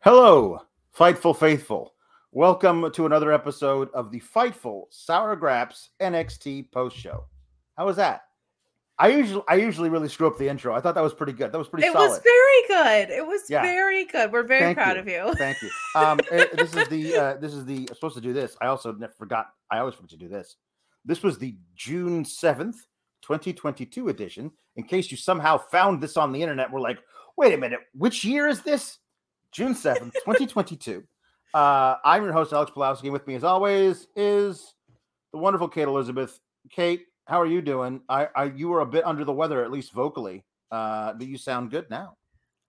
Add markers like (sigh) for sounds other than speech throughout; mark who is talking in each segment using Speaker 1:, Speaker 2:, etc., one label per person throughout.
Speaker 1: Hello, Fightful Faithful. Welcome to another episode of the Fightful Sour Graps NXT post show. How was that? I usually I usually really screw up the intro. I thought that was pretty good. That was pretty
Speaker 2: It
Speaker 1: solid.
Speaker 2: was very good. It was
Speaker 1: Yeah.
Speaker 2: very good. We're very
Speaker 1: Thank
Speaker 2: proud
Speaker 1: you.
Speaker 2: of you.
Speaker 1: Thank you. (laughs) Um, this is the uh, this is the I'm supposed to do this. I also forgot. I always forget to do this. This was the June seventh, 2022 edition. In case you somehow found this on the internet, we're like, wait a minute, which year is this? June 7th, 2022. Uh, I'm your host, Alex Pawlowski. With me, as always, is the wonderful Kate Elizabeth. Kate, how are you doing? I, I you were a bit under the weather, at least vocally, uh, but you sound good now.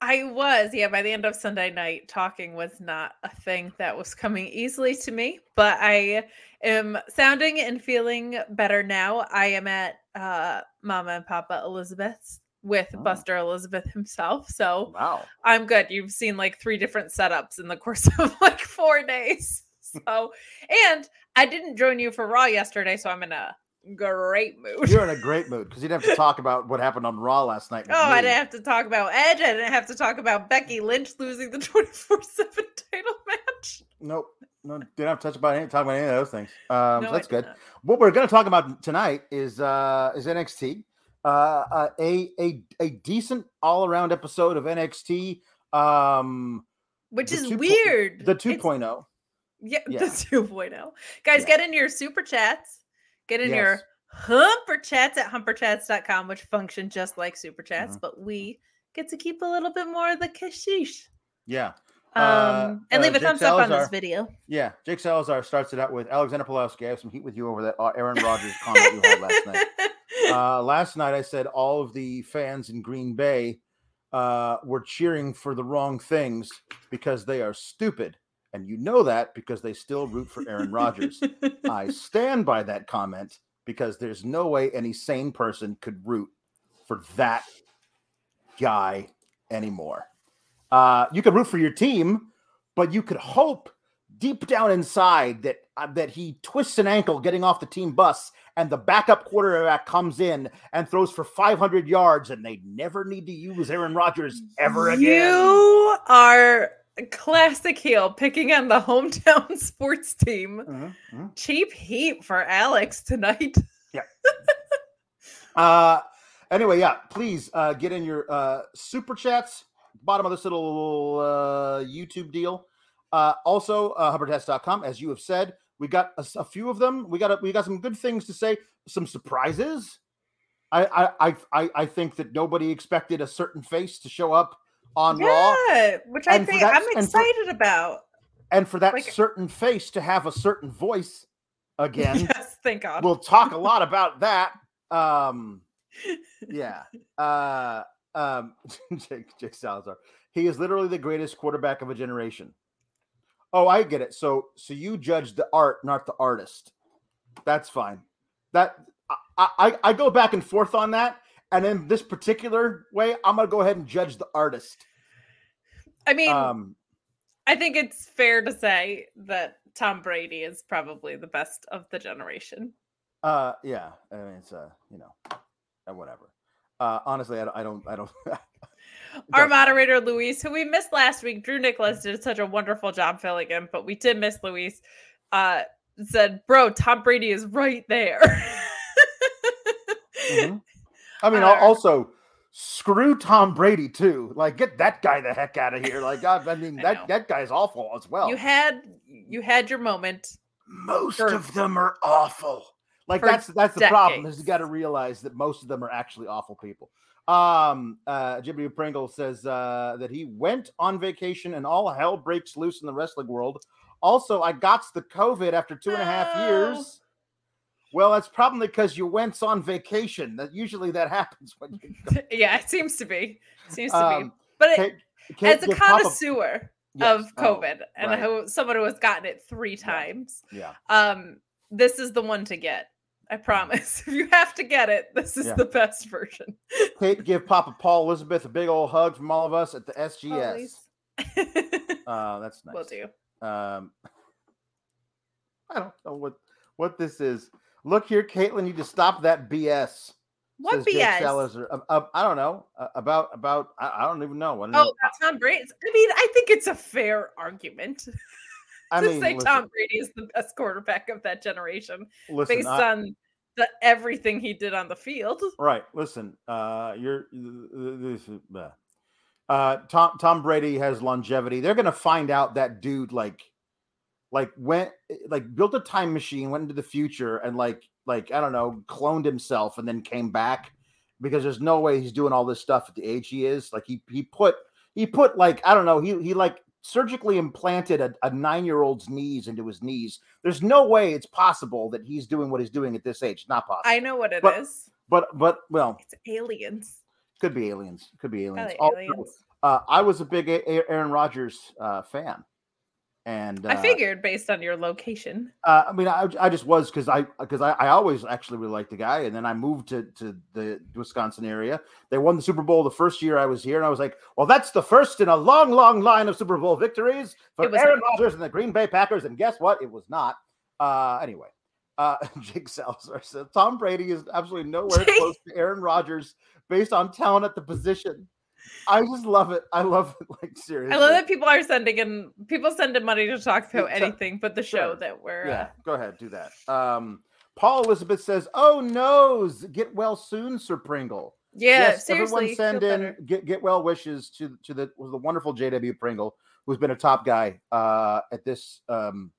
Speaker 2: I was, yeah, by the end of Sunday night, talking was not a thing that was coming easily to me, but I am sounding and feeling better now. I am at uh, Mama and Papa Elizabeth's with
Speaker 1: Oh.
Speaker 2: Buster Elizabeth himself. So
Speaker 1: Wow.
Speaker 2: I'm good. You've seen like three different setups in the course (laughs) of like four days. (laughs) So, and I didn't join you for Raw yesterday, so I'm in a great mood.
Speaker 1: You're in a great (laughs) mood because you didn't have to talk about what happened on Raw last night.
Speaker 2: Oh, I didn't have to talk about Edge. I didn't have to talk about Becky Lynch losing the 24 7 title match.
Speaker 1: Nope. No, didn't have to touch about any talk about any of those things. Um,
Speaker 2: No,
Speaker 1: so that's good.
Speaker 2: not.
Speaker 1: What we're going to talk about tonight is uh, is NXT. Uh, uh, a a a decent all around episode of NXT. Um,
Speaker 2: Which is
Speaker 1: 2.0
Speaker 2: weird.
Speaker 1: the
Speaker 2: It's-
Speaker 1: 2.0.
Speaker 2: Yeah, (laughs)
Speaker 1: yeah.
Speaker 2: the 2.0. Guys,
Speaker 1: Yeah.
Speaker 2: get in your super chats. Get in
Speaker 1: Yes.
Speaker 2: your humper chats at humperchats.com, which function just like super chats,
Speaker 1: Mhm.
Speaker 2: but we get to keep a little bit more of the kashish.
Speaker 1: Yeah,
Speaker 2: Um,
Speaker 1: Uh,
Speaker 2: and
Speaker 1: uh,
Speaker 2: leave a
Speaker 1: Jake
Speaker 2: thumbs up on this video.
Speaker 1: yeah. Jake Salazar starts it out with Alexander Pawlowski. I have some heat with you over that uh, Aaron Rodgers comment you had last night. (laughs) Uh, last night I said all of the fans in Green Bay uh, were cheering for the wrong things because they are stupid, and you know that because they still root for Aaron Rodgers. I (laughs) stand by that comment because there's no way any sane person could root for that guy anymore. Uh, you could root for your team, but you could hope deep down inside that uh, that he twists an ankle getting off the team bus and the backup quarterback comes in and throws for 500 yards and they never need to use Aaron Rodgers ever again.
Speaker 2: You are classic heel picking on the hometown (laughs) sports team.
Speaker 1: Mhm, mhm.
Speaker 2: Cheap heat for Alex tonight. (laughs)
Speaker 1: Uh, anyway, yeah, please uh, get in your uh, super chats, bottom of this little uh, YouTube deal. Uh, also, uh, hubbardtest.com, as you have said, we got a few of them. We got a, we got some good things to say, some surprises. I, I I I think that nobody expected a certain face to show up on Raw,
Speaker 2: Yeah, which I
Speaker 1: And
Speaker 2: think
Speaker 1: that-
Speaker 2: I'm
Speaker 1: and for-
Speaker 2: excited about.
Speaker 1: and for that
Speaker 2: like-
Speaker 1: certain face to have a certain voice again. (laughs)
Speaker 2: yes, thank God.
Speaker 1: we'll talk a lot about that. Um, (laughs) yeah. Uh, um, (laughs) Jake, Jake Salazar. He is literally the greatest quarterback of a generation. Oh, I get it. So, so you judge the art, not the artist. That's fine. That I, I, I go back and forth on that, and in this particular way, I'm gonna go ahead and judge the artist.
Speaker 2: I mean,
Speaker 1: Um,
Speaker 2: I think it's fair to say that Tom Brady is probably the best of the generation.
Speaker 1: uh, yeah. I mean, it's uh, you know, uh, whatever. Uh, honestly, I don't, I don't, (laughs) I don't.
Speaker 2: Our moderator Luis, who we missed last week, Drew Nicholas did such a wonderful job filling in, but we did miss Luis. Uh, said, "Bro, Tom Brady is right there."
Speaker 1: Mhm. (laughs) I mean,
Speaker 2: Uh,
Speaker 1: also screw Tom Brady too. Like, get that guy the heck out of here. Like, God, I mean, (laughs)
Speaker 2: I
Speaker 1: that
Speaker 2: know.
Speaker 1: that guy's awful as well.
Speaker 2: You had you had your moment.
Speaker 1: most
Speaker 2: for-
Speaker 1: of them are awful. Like that's that's the problem is you got to realize that most of them are actually awful people. Um, uh, Jimmy Pringle says uh, that he went on vacation and all hell breaks loose in the wrestling world. Also, I got the COVID after two and a half
Speaker 2: No.
Speaker 1: years. Well, that's probably because you went on vacation. That usually that (laughs) happens when you go. (laughs)
Speaker 2: yeah, it seems to be. Seems to
Speaker 1: Um,
Speaker 2: be. But it, as a connoisseur
Speaker 1: Yes.
Speaker 2: of
Speaker 1: Oh,
Speaker 2: COVID and
Speaker 1: right.
Speaker 2: who, someone who has gotten it three times,
Speaker 1: yeah.
Speaker 2: um, this is the one to get. I promise. (laughs) If you have to get it, this is
Speaker 1: Yeah.
Speaker 2: the best version. (laughs)
Speaker 1: Kate, give Papa Paul Elizabeth a big old hug from all of us at the SGS.
Speaker 2: Always. (laughs)
Speaker 1: Uh, that's nice.
Speaker 2: Will do.
Speaker 1: Um, I don't know what what this is. Look here, Caitlin, you just stop that BS.
Speaker 2: What BS?
Speaker 1: Salazar. Uh, uh, I don't know uh, about about. I, I don't even know. I don't
Speaker 2: Oh,
Speaker 1: know.
Speaker 2: that's Tom Brady. I mean, I think it's a fair argument
Speaker 1: I
Speaker 2: to
Speaker 1: mean,
Speaker 2: say
Speaker 1: listen,
Speaker 2: Tom Brady is the best quarterback of that generation
Speaker 1: listen,
Speaker 2: based
Speaker 1: I-
Speaker 2: on the everything he did on the field.
Speaker 1: Right. Listen, uh, you're this is uh, Tom Tom Brady has longevity. They're gonna find out that dude like like went like built a time machine, went into the future, and like like I don't know, cloned himself and then came back because there's no way he's doing all this stuff at the age he is. Like he he put he put like I don't know, he he like surgically implanted a, a nine year old's knees into his knees. There's no way it's possible that he's doing what he's doing at this age. Not possible.
Speaker 2: I know what it is.
Speaker 1: but but well,
Speaker 2: It's aliens.
Speaker 1: could be aliens. Could be aliens. Also,
Speaker 2: aliens.
Speaker 1: uh, I was a big A- A- Aaron Rodgers uh, fan, and uh,
Speaker 2: I figured based on your location.
Speaker 1: Uh, I mean, I, I just was because I because I, I always actually really liked the guy, and then I moved to to the Wisconsin area. They won the Super Bowl the first year I was here, and I was like, well, that's the first in a long, long line of Super Bowl victories for Aaron. Rodgers and the Green Bay Packers. And guess what? It was not. Uh, anyway, uh, (laughs) Jake Salazar said Tom Brady is absolutely nowhere
Speaker 2: Jake- (laughs)
Speaker 1: close to Aaron Rodgers based on talent at the position. I just love it. I love it. Like seriously,
Speaker 2: I love that people are sending in people sending money to talk about
Speaker 1: Yeah,
Speaker 2: anything but the show
Speaker 1: sure.
Speaker 2: that we're
Speaker 1: Yeah,
Speaker 2: uh,
Speaker 1: go ahead, do that. Um, Paul Elizabeth says, "Oh noes, get well soon, Sir Pringle."
Speaker 2: yeah,
Speaker 1: yes,
Speaker 2: seriously.
Speaker 1: everyone send in
Speaker 2: better.
Speaker 1: get get well wishes to to the the wonderful JW Pringle, who's been a top guy uh, at this um,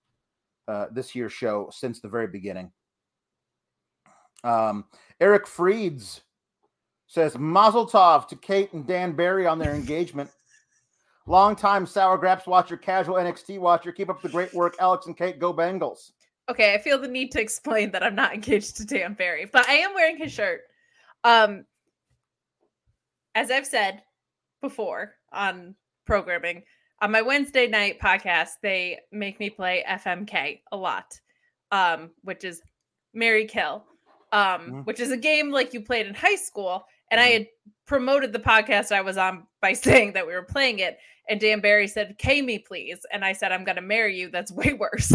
Speaker 1: uh, this year's show since the very beginning. Um, Eric Freeds says Mazel Tov to Kate and Dan Barry on their engagement. Longtime Sour Graps watcher, casual NXT watcher. Keep up the great work, Alex and Kate. Go Bengals.
Speaker 2: Okay, I feel the need to explain that I'm not (laughs) engaged to Dan Barry, but I am wearing his shirt. Um, as I've said before on programming, on my Wednesday night podcast, they make me play FMK a lot, um, which is Mary Kill, um,
Speaker 1: Mhm.
Speaker 2: which is a game like you played in high school. And I
Speaker 1: Mhm.
Speaker 2: had promoted the podcast I was on by (laughs) saying that we were playing it. And Dan Barry said, K me, please. And I said, I'm going to marry you. That's (laughs) way worse.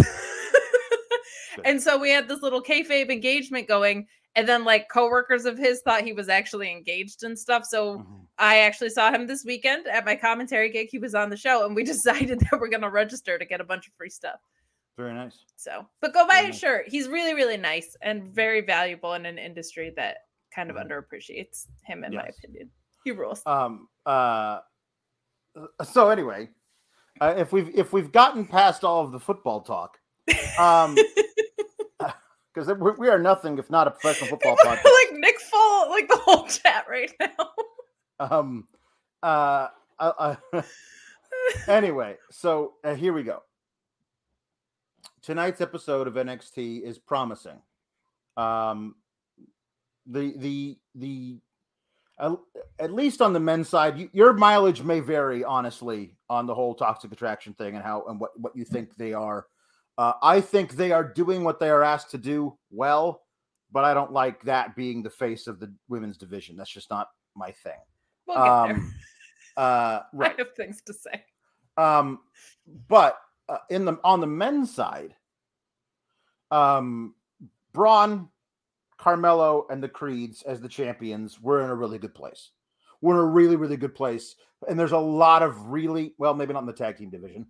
Speaker 2: and so we had this little kayfabe engagement going. And then, like, coworkers of his thought he was actually engaged and stuff. So
Speaker 1: Mhm.
Speaker 2: I actually saw him this weekend at my commentary gig. He was on the show, and we (laughs) decided that we're going to register to get a bunch of free stuff.
Speaker 1: Very nice.
Speaker 2: So, but go buy
Speaker 1: Very
Speaker 2: his
Speaker 1: nice.
Speaker 2: shirt. He's really, really nice and very valuable in an industry that kind of
Speaker 1: Mhm.
Speaker 2: underappreciates him, in my opinion. He rules.
Speaker 1: Um. Uh. So anyway, uh, if we've if we've gotten past all of the football talk, um, (laughs) (laughs) because we we are nothing if not a professional football (laughs) podcast.
Speaker 2: like Nick Fall, like the whole chat right now.
Speaker 1: Um. Uh. uh, uh anyway, so uh, here we go. Tonight's episode of NXT is promising. Um, the the the uh, at least on the men's side, you, your mileage may vary, honestly, on the whole toxic attraction thing and how and what what you think they are. Uh, I think they are doing what they are asked to do well, but I don't like that being the face of the women's division. That's just not my thing.
Speaker 2: We'll get
Speaker 1: Um, uh, (laughs) right.
Speaker 2: I have things to say.
Speaker 1: Um, but uh, in the on the men's side, um, Bron, Carmelo, and the Creeds as the champions, we're in a really good place. We're in a really really good place, and there's a lot of really well, maybe not in the tag team division,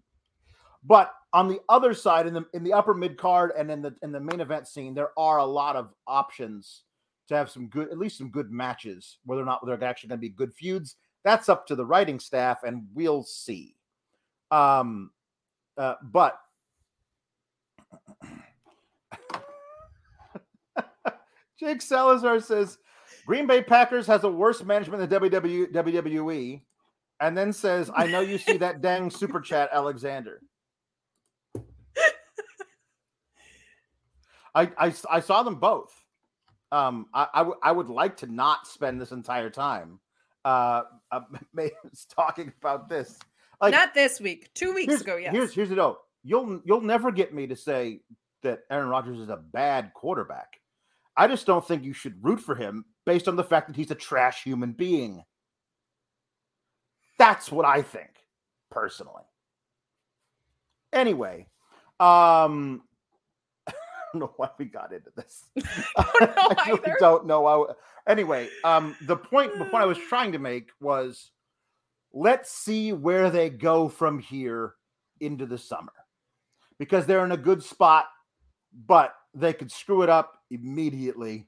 Speaker 1: but on the other side, in the in the upper mid card and in the in the main event scene, there are a lot of options to have some good, at least some good matches. Whether or not they're actually going to be good feuds, that's up to the writing staff, and we'll see. Um, uh, but Jake Salazar says Green Bay Packers has a worse management than WW, WWE, and then says, "I know you see that (laughs) dang super chat, Alexander." I, I I saw them both. Um, I I, w- I would like to not spend this entire time uh, uh (laughs) talking about this. Like,
Speaker 2: Not this week. Two weeks ago, yes.
Speaker 1: Here's here's the deal. You'll you'll never get me to say that Aaron Rodgers is a bad quarterback. I just don't think you should root for him based on the fact that he's a trash human being. That's what I think, personally. Anyway, um (laughs) don't know why we got into this. (laughs)
Speaker 2: I don't know (laughs)
Speaker 1: I really don't know. Why. Anyway, um, the point the point I was (sighs) trying to make was, let's see where they go from here into the summer, because they're in a good spot, but they could screw it up immediately,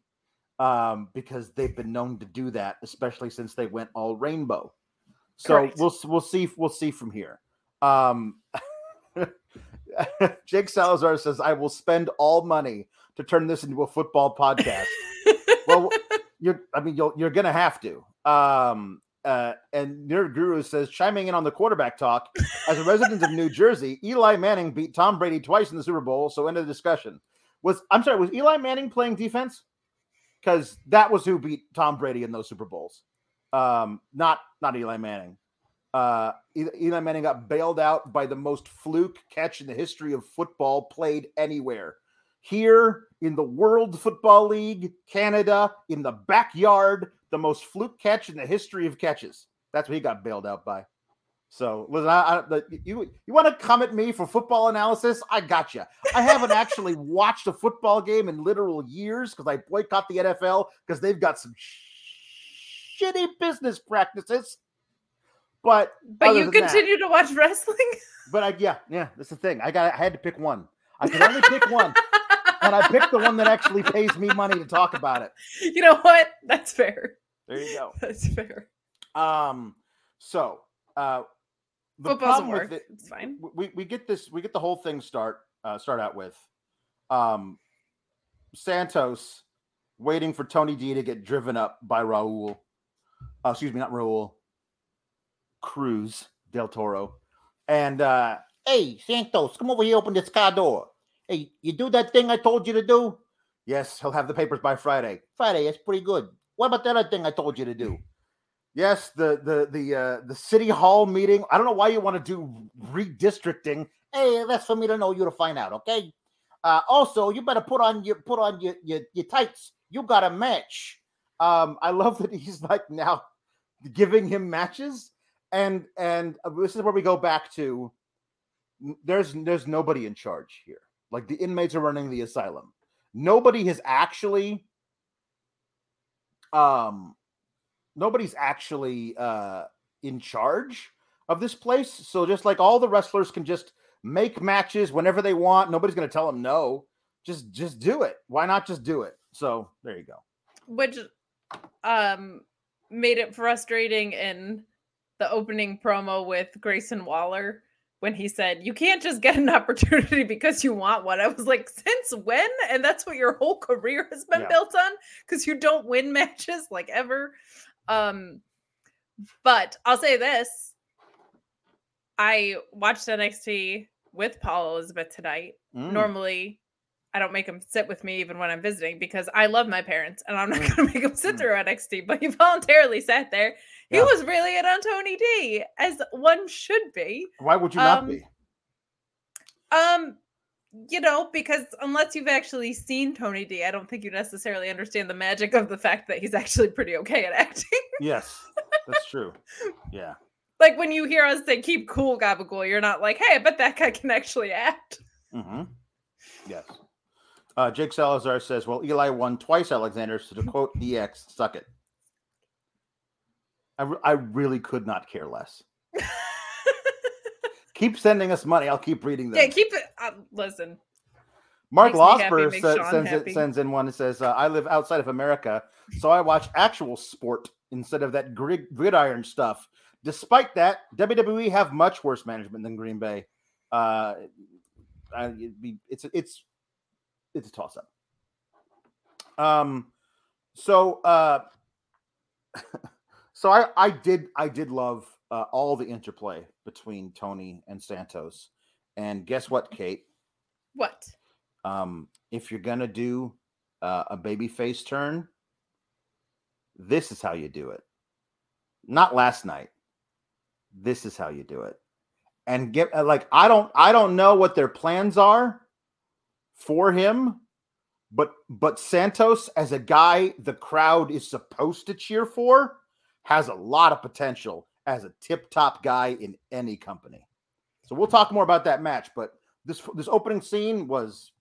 Speaker 1: um, because they've been known to do that, especially since they went all rainbow. So
Speaker 2: Correct.
Speaker 1: we'll we'll see we'll see from here. Um, (laughs) Jake Salazar says, "I will spend all money to turn this into a football podcast." (laughs) well, you're I mean you're you're gonna have to. Um, uh, and Nerd Guru says, chiming in on the quarterback talk, as a resident of New Jersey, Eli Manning beat Tom Brady twice in the Super Bowl. So end of the discussion. Was I'm sorry, was Eli Manning playing defense? Because that was who beat Tom Brady in those Super Bowls. Um, not not Eli Manning. Uh, Eli Manning got bailed out by the most fluke catch in the history of football played anywhere. Here in the World Football League, Canada, in the backyard, the most fluke catch in the history of catches. That's what he got bailed out by. So listen, I, I, the, you you want to come at me for football analysis? I got you. I haven't actually (laughs) watched a football game in literal years because I boycott the NFL because they've got some shitty business practices. But
Speaker 2: but you
Speaker 1: than that-
Speaker 2: continue to watch wrestling.
Speaker 1: but I yeah yeah that's the thing. I got I had to pick one. I could only pick one, and I picked the one that actually pays me money to talk about it. (laughs)
Speaker 2: you know what? That's fair.
Speaker 1: There you go. (laughs)
Speaker 2: That's fair.
Speaker 1: Um, so uh, the problem with it-
Speaker 2: It's fine.
Speaker 1: we we get this we get the whole thing start uh, start out with um Santos waiting for Tony D to get driven up by Raul. Uh, excuse me, not Raul. Cruz del Toro. And uh hey Santos, come over here, open this car door. Hey, you do that thing I told you to do? Yes, he'll have the papers by Friday. Friday, that's pretty good. What about the other thing I told you to do? Yes, the the the uh, the city hall meeting. I don't know why you want to do redistricting. Hey, that's for me to know. You to find out. Okay. Uh, also, you better put on your put on your your, your tights. You got a match. Um, I love that he's like now giving him matches, and and uh, this is where we go back to. There's there's nobody in charge here. Like the inmates are running the asylum. Nobody has actually. Um, nobody's actually uh in charge of this place. So just like all the wrestlers can just make matches whenever they want. Nobody's going to tell them no. Just just do it. Why not just do it? So there you go.
Speaker 2: which um made it frustrating in the opening promo with Grayson Waller when he said, You can't just get an (laughs) opportunity because you want one. I was like, Since when? And that's what your whole career has been
Speaker 1: Yeah.
Speaker 2: built on because you don't win (laughs) matches like ever. Um, but I'll say this I watched NXT with Paul Elizabeth tonight
Speaker 1: Mm.
Speaker 2: normally I don't make him sit with me even when I'm visiting because I love my parents and I'm not
Speaker 1: Mm.
Speaker 2: going to make him sit
Speaker 1: Mm.
Speaker 2: through NXT. But he (laughs) voluntarily sat there. He
Speaker 1: Yeah.
Speaker 2: was really in on Tony D, as one should be.
Speaker 1: Why would you not
Speaker 2: um,
Speaker 1: be?
Speaker 2: Um, you know, because unless you've actually seen Tony D, I don't think you necessarily understand the magic of the fact that he's actually pretty okay at (laughs) acting.
Speaker 1: Yes, that's true. Yeah.
Speaker 2: like when you hear us say "keep cool, Gabagool," you're not like, "Hey, I bet that guy can actually act."
Speaker 1: hmm Yes. Uh, Jake Salazar says, "Well, Eli won twice, Alexander." So to quote DX, "Suck it." I, re- I really could not care less. Keep sending us money. I'll keep reading them.
Speaker 2: yeah, keep it. Uh, listen,
Speaker 1: Mark
Speaker 2: happy,
Speaker 1: Losper sa- sends, it, sends in one that says, uh, I live outside of America, so I watch actual sport instead of that grid- gridiron stuff. Despite that, WWE have much worse management than Green Bay. Uh, it'd be, it's it's it's a toss up. Um, so uh, (laughs) so I I did I did love uh, all the interplay between Tony and Santos, and guess what, Kate?
Speaker 2: what?
Speaker 1: um, if you're gonna do uh, a baby face turn, this is how you do it. Not last night. This is how you do it. And get uh, like I don't I don't know what their plans are for him, but but Santos as a guy the crowd is supposed to cheer for has a lot of potential as a tip top guy in any company. So we'll talk more about that match, but this this opening scene was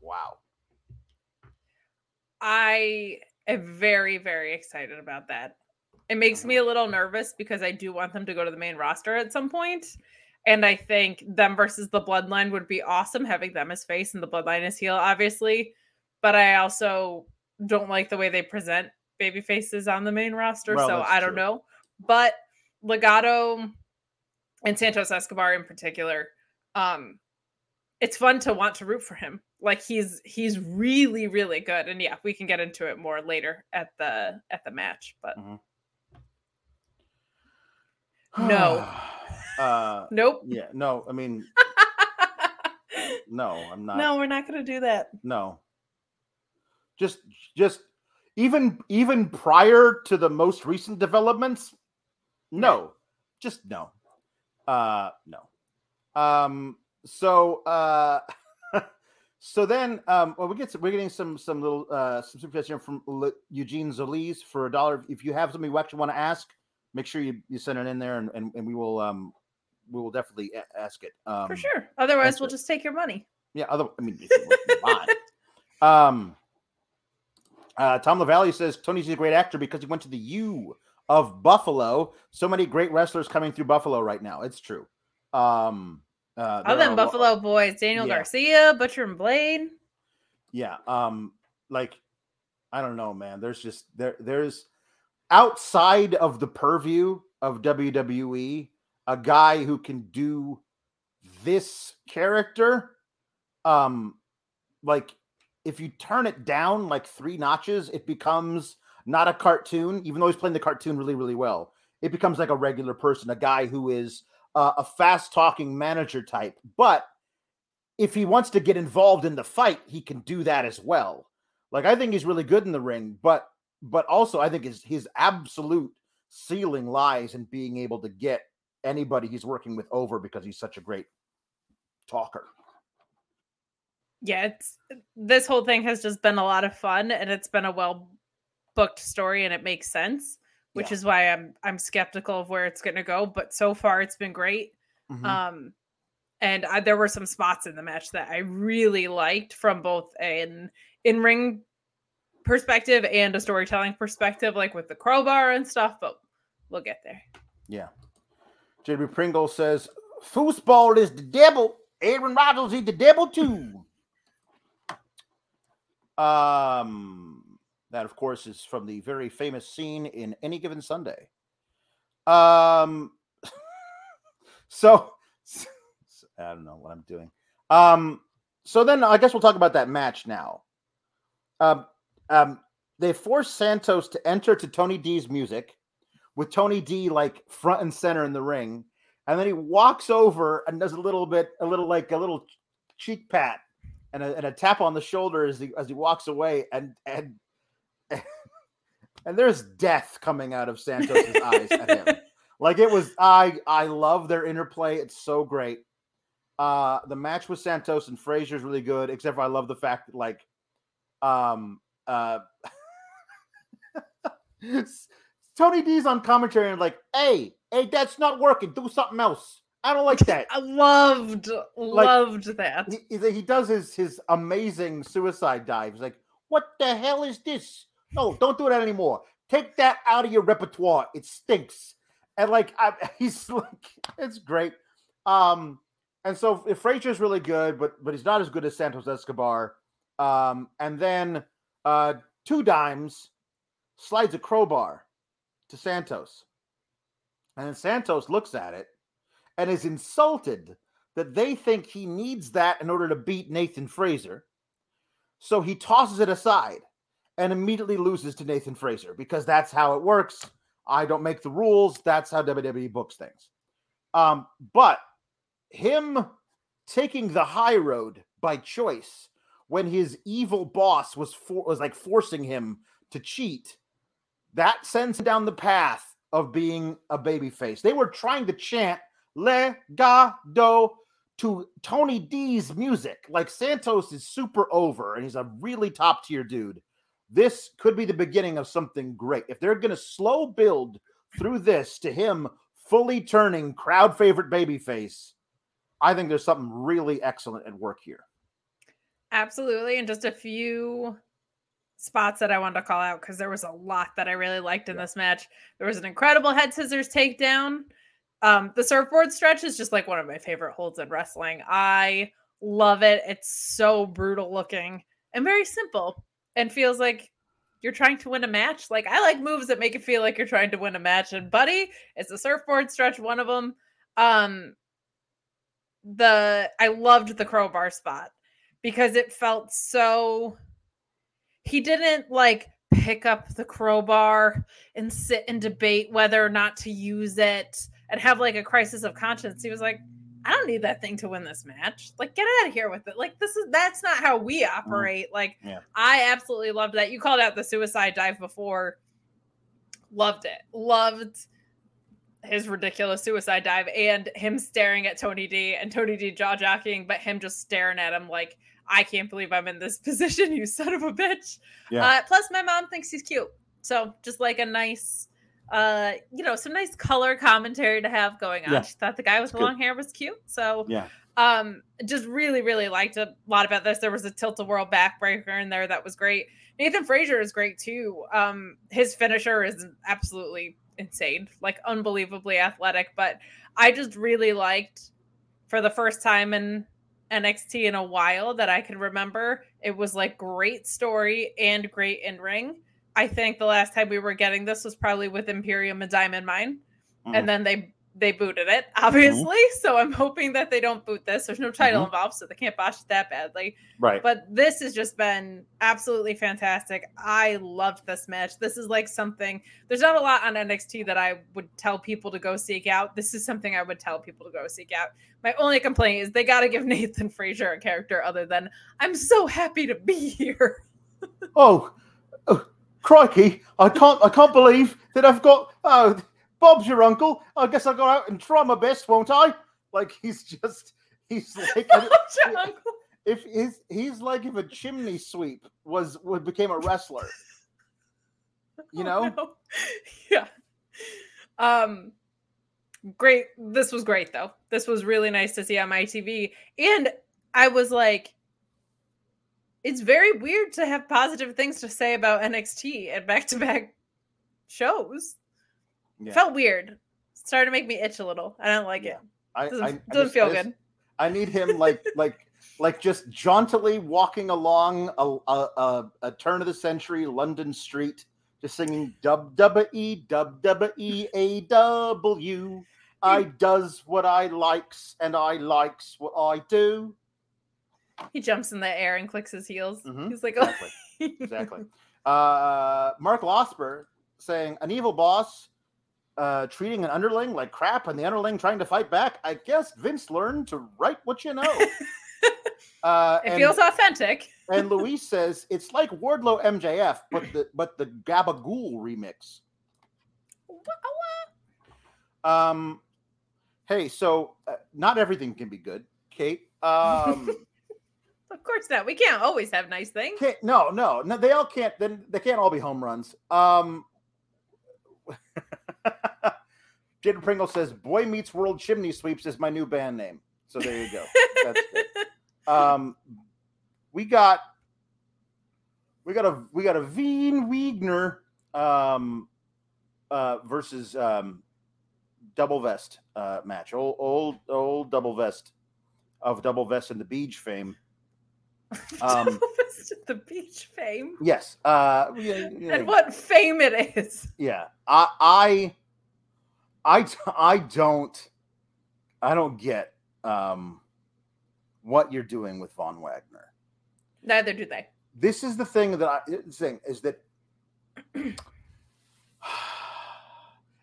Speaker 1: wow.
Speaker 2: I am very, very excited about that. It makes me a little nervous because I do want them to go to the main roster at some point. And I think them versus the bloodline would be awesome, having them as face and the bloodline as heel, obviously. But I also don't like the way they present baby faces on the main roster.
Speaker 1: Well,
Speaker 2: so I don't
Speaker 1: true.
Speaker 2: know. But Legado and Santos Escobar in particular, um, it's fun to want to root for him. Like he's he's really, really good. And yeah, we can get into it more later at the at the match. But No. (sighs)
Speaker 1: uh
Speaker 2: nope.
Speaker 1: yeah, no, I mean, (laughs) no, I'm not
Speaker 2: no, we're not gonna do that.
Speaker 1: no. Just just even even prior to the most recent developments, no. Just no. Uh no. Um so uh (laughs) so then um well we get some, we're getting some some little uh some super here from Le- Eugene Zolis for a dollar. If you have something you actually want to ask, make sure you, you send it in there and, and, and we will um we will definitely a- ask it. Um
Speaker 2: For sure. Otherwise, we'll
Speaker 1: it.
Speaker 2: just take your money.
Speaker 1: yeah, other I mean, if you want. (laughs) um, uh, Tom LaValle says Tony's a great actor because he went to the U of Buffalo. So many great wrestlers coming through Buffalo right now. It's true. Um, uh,
Speaker 2: Other than
Speaker 1: lo-
Speaker 2: Buffalo boys, Daniel
Speaker 1: Yeah.
Speaker 2: Garcia, Butcher and Blade.
Speaker 1: yeah. Um, like I don't know, man. There's just there there's outside of the purview of WWE, a guy who can do this character. Um, like if you turn it down like three notches, it becomes not a cartoon, even though he's playing the cartoon really, really well. It becomes like a regular person, a guy who is uh, a fast talking manager type. But if he wants to get involved in the fight, he can do that as well. Like I think he's really good in the ring, but but also I think his his absolute ceiling lies in being able to get anybody he's working with over because he's such a great talker.
Speaker 2: Yeah, it's this whole thing has just been a lot of fun and it's been a well booked story and it makes sense, which
Speaker 1: Yeah.
Speaker 2: is why I'm I'm skeptical of where it's gonna go. But so far it's been great.
Speaker 1: Mhm.
Speaker 2: Um and I, there were some spots in the match that I really liked from both an in ring perspective and a storytelling perspective, like with the crowbar and stuff. But we'll get there.
Speaker 1: Yeah. JB Pringle says, foosball is the devil. Aaron Rodgers is the devil too. (laughs) Um, that of course is from the very famous scene in Any Given Sunday. Um, (laughs) so I don't know what I'm doing. Um, so then I guess we'll talk about that match now. Um, um, they forced Santos to enter to Tony D's music with Tony D like front and center in the ring, and then he walks over and does a little bit, a little like a little cheek pat and a, and a tap on the shoulder as he as he walks away, and and and there's death coming out of Santos's eyes at him. (laughs) Like it was, I I love their interplay. It's so great. Uh, the match with Santos and Frazer is really good, except for I love the fact that like, um, uh. (laughs) Tony D's on commentary and like, hey, hey, that's not working. Do something else. I don't like that. (laughs)
Speaker 2: I loved, loved that.
Speaker 1: he, he- he does his his amazing suicide dives. Like, what the hell is this? No, don't do that anymore. Take that out of your repertoire. It stinks. And like, I, (laughs) he's like, it's great. Um, and so if Frazer's really good, but but he's not as good as Santos Escobar. Um, and then uh, two dimes slides a crowbar to Santos, and then Santos looks at it and is insulted that they think he needs that in order to beat Nathan Frazer. So he tosses it aside and immediately loses to Nathan Frazer because that's how it works. I don't make the rules. That's how WWE books things. Um, but him taking the high road by choice when his evil boss was for, was like forcing him to cheat, that sends him down the path of being a babyface. They were trying to chant legado to Tony D's music. Like Santos is super over and he's a really top tier dude. This could be the beginning of something great. If they're going to slow build through this to him fully turning crowd favorite babyface, I think there's something really excellent at work here.
Speaker 2: Absolutely. And just a few spots that I wanted to call out because there was a lot that I really liked in yeah. this match. There was an incredible head scissors takedown. Um, the surfboard stretch is just like one of my favorite holds in wrestling. I love it. It's so brutal looking and very simple and feels like you're trying to win a match. Like I like moves that make it feel like you're trying to win a match. And buddy, it's a surfboard stretch, one of them. Um the I loved the crowbar spot because it felt so he didn't like pick up the crowbar and sit and debate whether or not to use it and have like a crisis of conscience. He was like, I don't need that thing to win this match. Like, get out of here with it. Like, this is that's not how we mm. operate. Like, yeah. I absolutely loved that. You called out the suicide dive before. Loved it. Loved his ridiculous suicide dive and him staring at Tony D and Tony D jaw jacking, but him just staring at him like, I can't believe I'm in this (laughs) position, you son of a bitch. Yeah. Uh, plus, my mom thinks he's cute. So just like a nice uh, you know, some nice color commentary to have going on. Yeah. She thought the guy with the long hair was cute. So
Speaker 1: yeah.
Speaker 2: Um, just really, really liked a lot about this. There was a tilt a world backbreaker in there that was great. Nathan Frazer is great too. Um, his finisher is absolutely insane, like unbelievably athletic. But I just really liked for the first time in NXT in a while that I can remember. It was like great story and great in ring. I think the last time we were getting this was probably with Imperium and Diamond Mine, mm-hmm. and then they they booted it, (laughs) obviously. Mm-hmm. So I'm hoping that they don't boot this. There's no title mm-hmm. involved, so they can't botch it that badly.
Speaker 1: Right.
Speaker 2: But this has just been absolutely fantastic. I loved this match. This is like something. There's not a lot on NXT that I would tell people to go seek out. This is something I would tell people to go seek out. My only complaint is they got to give (laughs) Nathan Frazer a character other than I'm so happy to be (laughs) here.
Speaker 1: oh, oh crikey, I can't I can't believe that I've got oh Bob's your uncle. I guess I'll go out and try my best, won't I? Like he's just he's (laughs) like Bob's your uncle. If he's he's like if a chimney sweep was would became a wrestler. (laughs) You know? Oh, no. (laughs)
Speaker 2: Yeah. Um great. This was great though. This was really nice to see on my TV. And I was like, it's very weird to have positive things to say about NXT at back to back shows. Yeah. Felt weird. Started to make me itch a little. I don't like yeah. it. I, doesn't, I, doesn't just, feel I just, good.
Speaker 1: I need him like (laughs) like like just jauntily walking along a, a, a, a, turn of the century London street, just singing dub dub e dub dub e a w. I (laughs) does what I likes and I likes what I do.
Speaker 2: He jumps in the air and clicks his heels. Mm-hmm. He's like,
Speaker 1: exactly. exactly. (laughs) Uh, Mark Losper saying an evil boss uh, treating an underling like crap and the underling trying to fight back. I guess Vince learned to write what you know. (laughs)
Speaker 2: uh, it and, feels authentic. (laughs)
Speaker 1: and Luis says it's like Wardlow MJF, but the but the Gabagool remix. Um, hey, so uh, not everything can be good, Kate. Um,
Speaker 2: Of course not. We can't always have nice things.
Speaker 1: Can't, no, no, no. They all can't. Then they can't all be home runs. Um, (laughs) Jaden Pringle says, "Boy Meets World Chimney Sweeps" is my new band name. So there you go. That's good. (laughs) Um, we got we got a we got a Von Wagner um, uh, versus um, double vest uh, match. Old old old double vest of double vest and the beach fame. (laughs)
Speaker 2: Um, the beach fame.
Speaker 1: Yes. Uh, yeah,
Speaker 2: yeah. (laughs) And what fame it is.
Speaker 1: Yeah. I, I, I, I don't, I don't get um, what you're doing with Von Wagner.
Speaker 2: Neither do they.
Speaker 1: This is the thing that I saying is that (clears throat)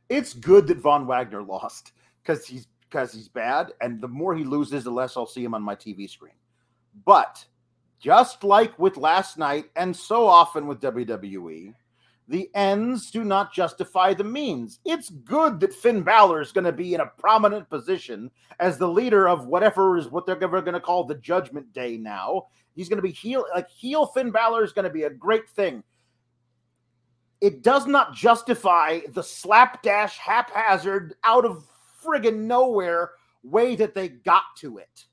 Speaker 1: it's good that Von Wagner lost because he's because he's bad, and the more he loses, the less I'll see him on my TV screen. But just like with last night and so often with WWE, the ends do not justify the means. It's good that Finn Balor is going to be in a prominent position as the leader of whatever is what they're ever going to call the Judgment Day now. He's going to be heel, like heel Finn Balor is going to be a great thing. It does not justify the slapdash, haphazard, out of friggin' nowhere way that they got to it.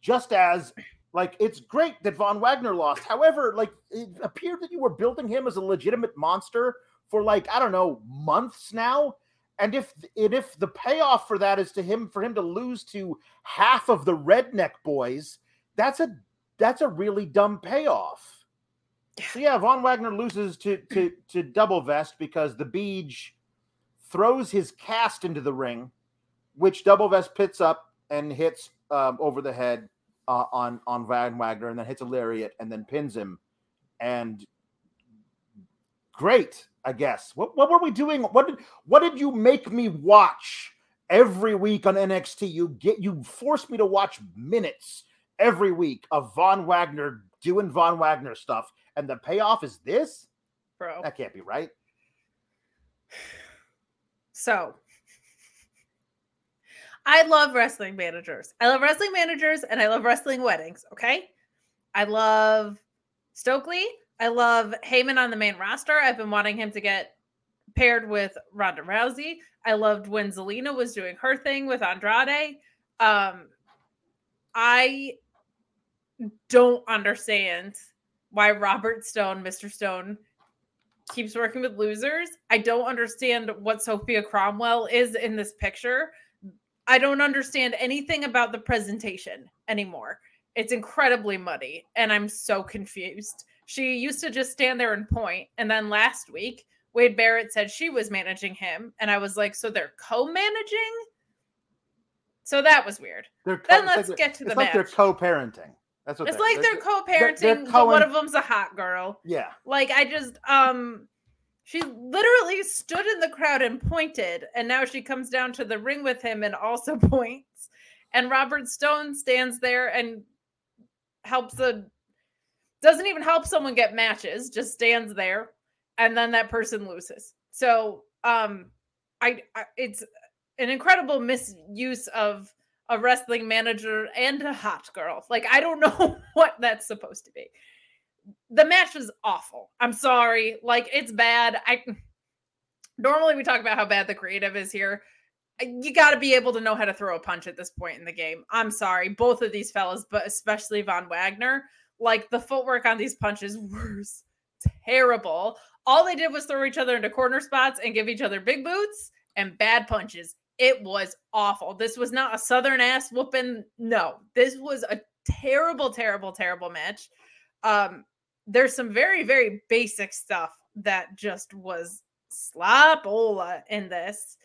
Speaker 1: Just as Like it's great that Von Wagner lost. However, like it appeared that you were building him as a legitimate monster for like I don't know months now. And if and if the payoff for that is to him for him to lose to half of the redneck boys, that's a that's a really dumb payoff. So yeah, Von Wagner loses to to to Double Vest because the Beej throws his cast into the ring, which Double Vest pits up and hits um, over the head uh, on on Von Wagner, and then hits a lariat and then pins him. And great, I guess. What what were we doing? What did what did you make me watch every week on NXT? You get you forced me to watch minutes every week of Von Wagner doing Von Wagner stuff, and the payoff is this,
Speaker 2: bro.
Speaker 1: That can't be right.
Speaker 2: So I love wrestling managers. I love wrestling managers and I love wrestling weddings. Okay. I love Stokely. I love Heyman on the main roster. I've been wanting him to get paired with Ronda Rousey. I loved when Zelina was doing her thing with Andrade. Um, I don't understand why Robert Stone, Mr. Stone, keeps working with losers. I don't understand what Sophia Cromwell is in this picture. I don't understand anything about the presentation anymore. It's incredibly muddy and I'm so confused. She used to just stand there and point, and then last week Wade Barrett said she was managing him, and I was like, so they're co-managing. So that was weird. Co- then let's
Speaker 1: like
Speaker 2: get to the
Speaker 1: it's
Speaker 2: match.
Speaker 1: like they're co-parenting. That's what
Speaker 2: it's they're, like they're, they're co-parenting, they're, they're but one of them's a hot girl.
Speaker 1: Yeah.
Speaker 2: Like I just um she literally stood in the crowd and pointed, and now she comes down to the ring with him and also (laughs) points. And Robert Stone stands there and helps a doesn't even help someone get matches, just stands there, and then that person loses. So um I, I it's an incredible misuse of a wrestling manager and a hot girl. Like I don't (laughs) know what that's supposed to be the match was awful. I'm sorry. Like it's bad. I normally we talk about how bad the creative is here. You got to be able to know how to throw a punch at this point in the game. I'm sorry, both of these fellas, but especially Von Wagner. Like the footwork on these punches (laughs) was terrible. All they did was throw each other into corner spots and give each other big boots and bad punches. It was awful. This was not a southern ass whooping. No, this was a terrible, terrible, terrible match. Um, there's some very, very basic stuff that just was slapola in this.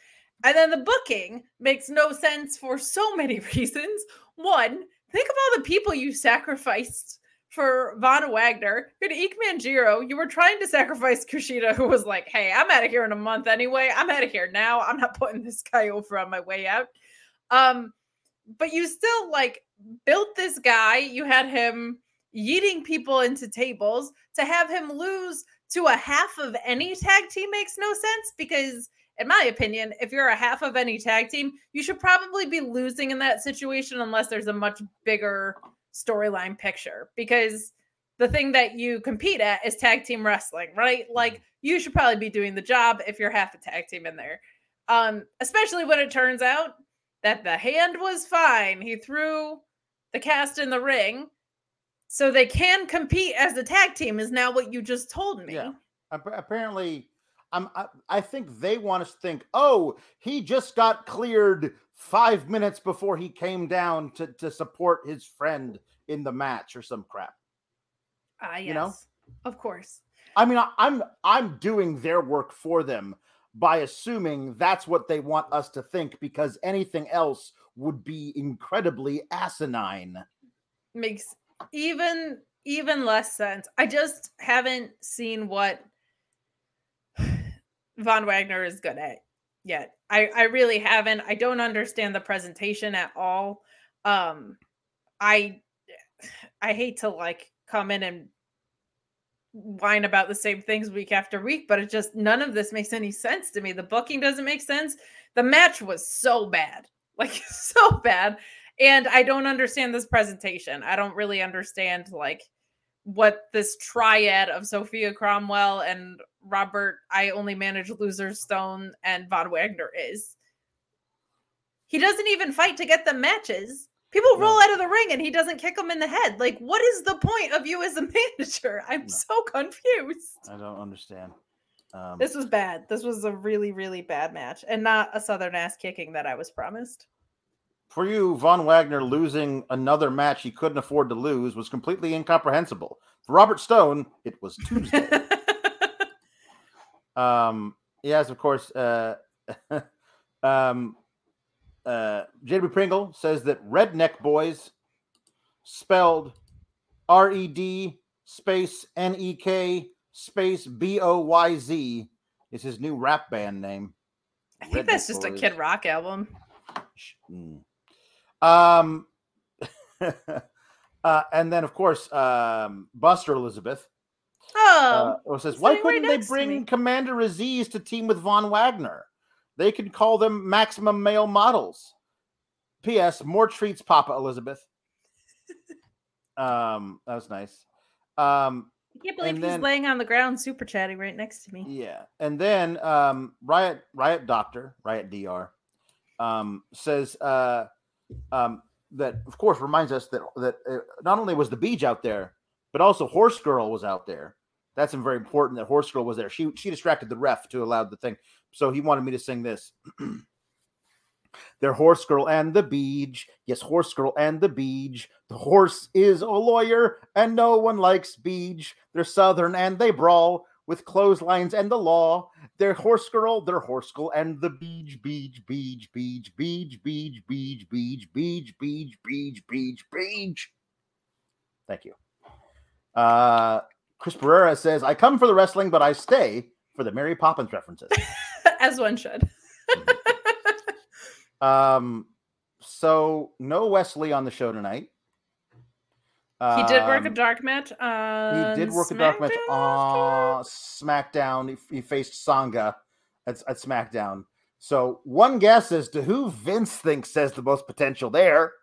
Speaker 2: And then the booking makes no sense for so many (laughs) reasons. One, think of all the people you sacrificed for Von Wagner. You had Ike. You were trying to sacrifice Kushida, who was like, hey, I'm out of here in a month anyway. I'm out of here now. I'm not putting this guy over on my way out. Um, but you still like built this guy. You had him yeeting people into tables to have him lose to a half of any tag team makes no sense because in my opinion if you're a half of any tag team you should probably be losing in that situation unless there's a much bigger storyline picture because the thing that you compete at is tag team wrestling right? Like you should probably be doing the job if you're half a tag team in there. Um especially when it turns out that the hand was fine. He threw the cast in the ring so they can compete as a tag team is now what you just told me.
Speaker 1: Yeah. Apparently, I'm, I, I think they want us to think, oh, he just got cleared five minutes before he came down to, to support his friend in the match or some crap.
Speaker 2: Ah, uh, yes. You know? Of course.
Speaker 1: I mean, I, I'm I'm doing their work for them by assuming that's what they want us to think because anything else would be incredibly asinine.
Speaker 2: Makes even even less sense. I just haven't seen what Von Wagner is good at yet. I I really haven't. I don't understand the presentation at all. Um I I hate to like come in and whine about the same things week after week, but it just none of this makes any sense to me. The booking doesn't make sense. The match was so bad. Like (laughs) so bad and I don't understand this presentation. I don't really understand like what this triad of Sophia Cromwell and Robert I only manage loser Stone and Von Wagner is. He doesn't even fight to get the matches. People roll out of the ring and he doesn't kick them in the head. Like, what is the point of you as a (laughs) manager? I'm no. so confused.
Speaker 1: I don't understand.
Speaker 2: Um, this was bad. This was a really, really bad match and not a Southern ass kicking that I was promised.
Speaker 1: For you, Von Wagner losing another match he couldn't afford to lose was completely incomprehensible. For Robert Stone, it was Tuesday. (laughs) um, yes, of course. Uh, (laughs) um, uh, JW Pringle says that Redneck Boys, spelled R E D space N E K space B O Y Z, is his new rap band name.
Speaker 2: I think Redneck that's just Boys. a Kid Rock album.
Speaker 1: Mm. Um, (laughs) uh, and then, of course, um, Buster Elizabeth.
Speaker 2: Oh,
Speaker 1: uh, says, why couldn't right they bring Commander Azeez to team with Von Wagner? They could call them maximum male models. P.S. More treats, Papa Elizabeth. (laughs) um, that was nice. Um,
Speaker 2: I can't believe he's then, laying on the ground, super chatting right next to me.
Speaker 1: Yeah, and then um, Riot Riot Doctor Riot Dr. Um, says uh, um, that, of course, reminds us that that uh, not only was the Beach out there, but also Horse Girl was out there. That's very important that Horse Girl was there. She she distracted the ref to allow the thing. So he wanted me to sing this. (clears throat) They're Horse Girl and the Beach. Yes, Horse Girl and the Beach. The horse is a lawyer, and no one likes Beach. They're Southern and they brawl with clotheslines and the law. They're Horse Girl, they're Horse Girl, and the Beach, Beach, Beach, Beach, Beach, Beach, Beach, Beach, Beach, Beach, Beach, Beach, Beach. Thank you. Uh, Chris Pereira says, I come for the wrestling, but I stay for the Mary Poppins references.
Speaker 2: as one should.
Speaker 1: um, so no Wesley on the show tonight.
Speaker 2: He did work a um, dark match. he
Speaker 1: did work SmackDown a dark match on SmackDown. He, he faced Sanga at, at SmackDown. So one guess as to who Vince thinks has the most potential there.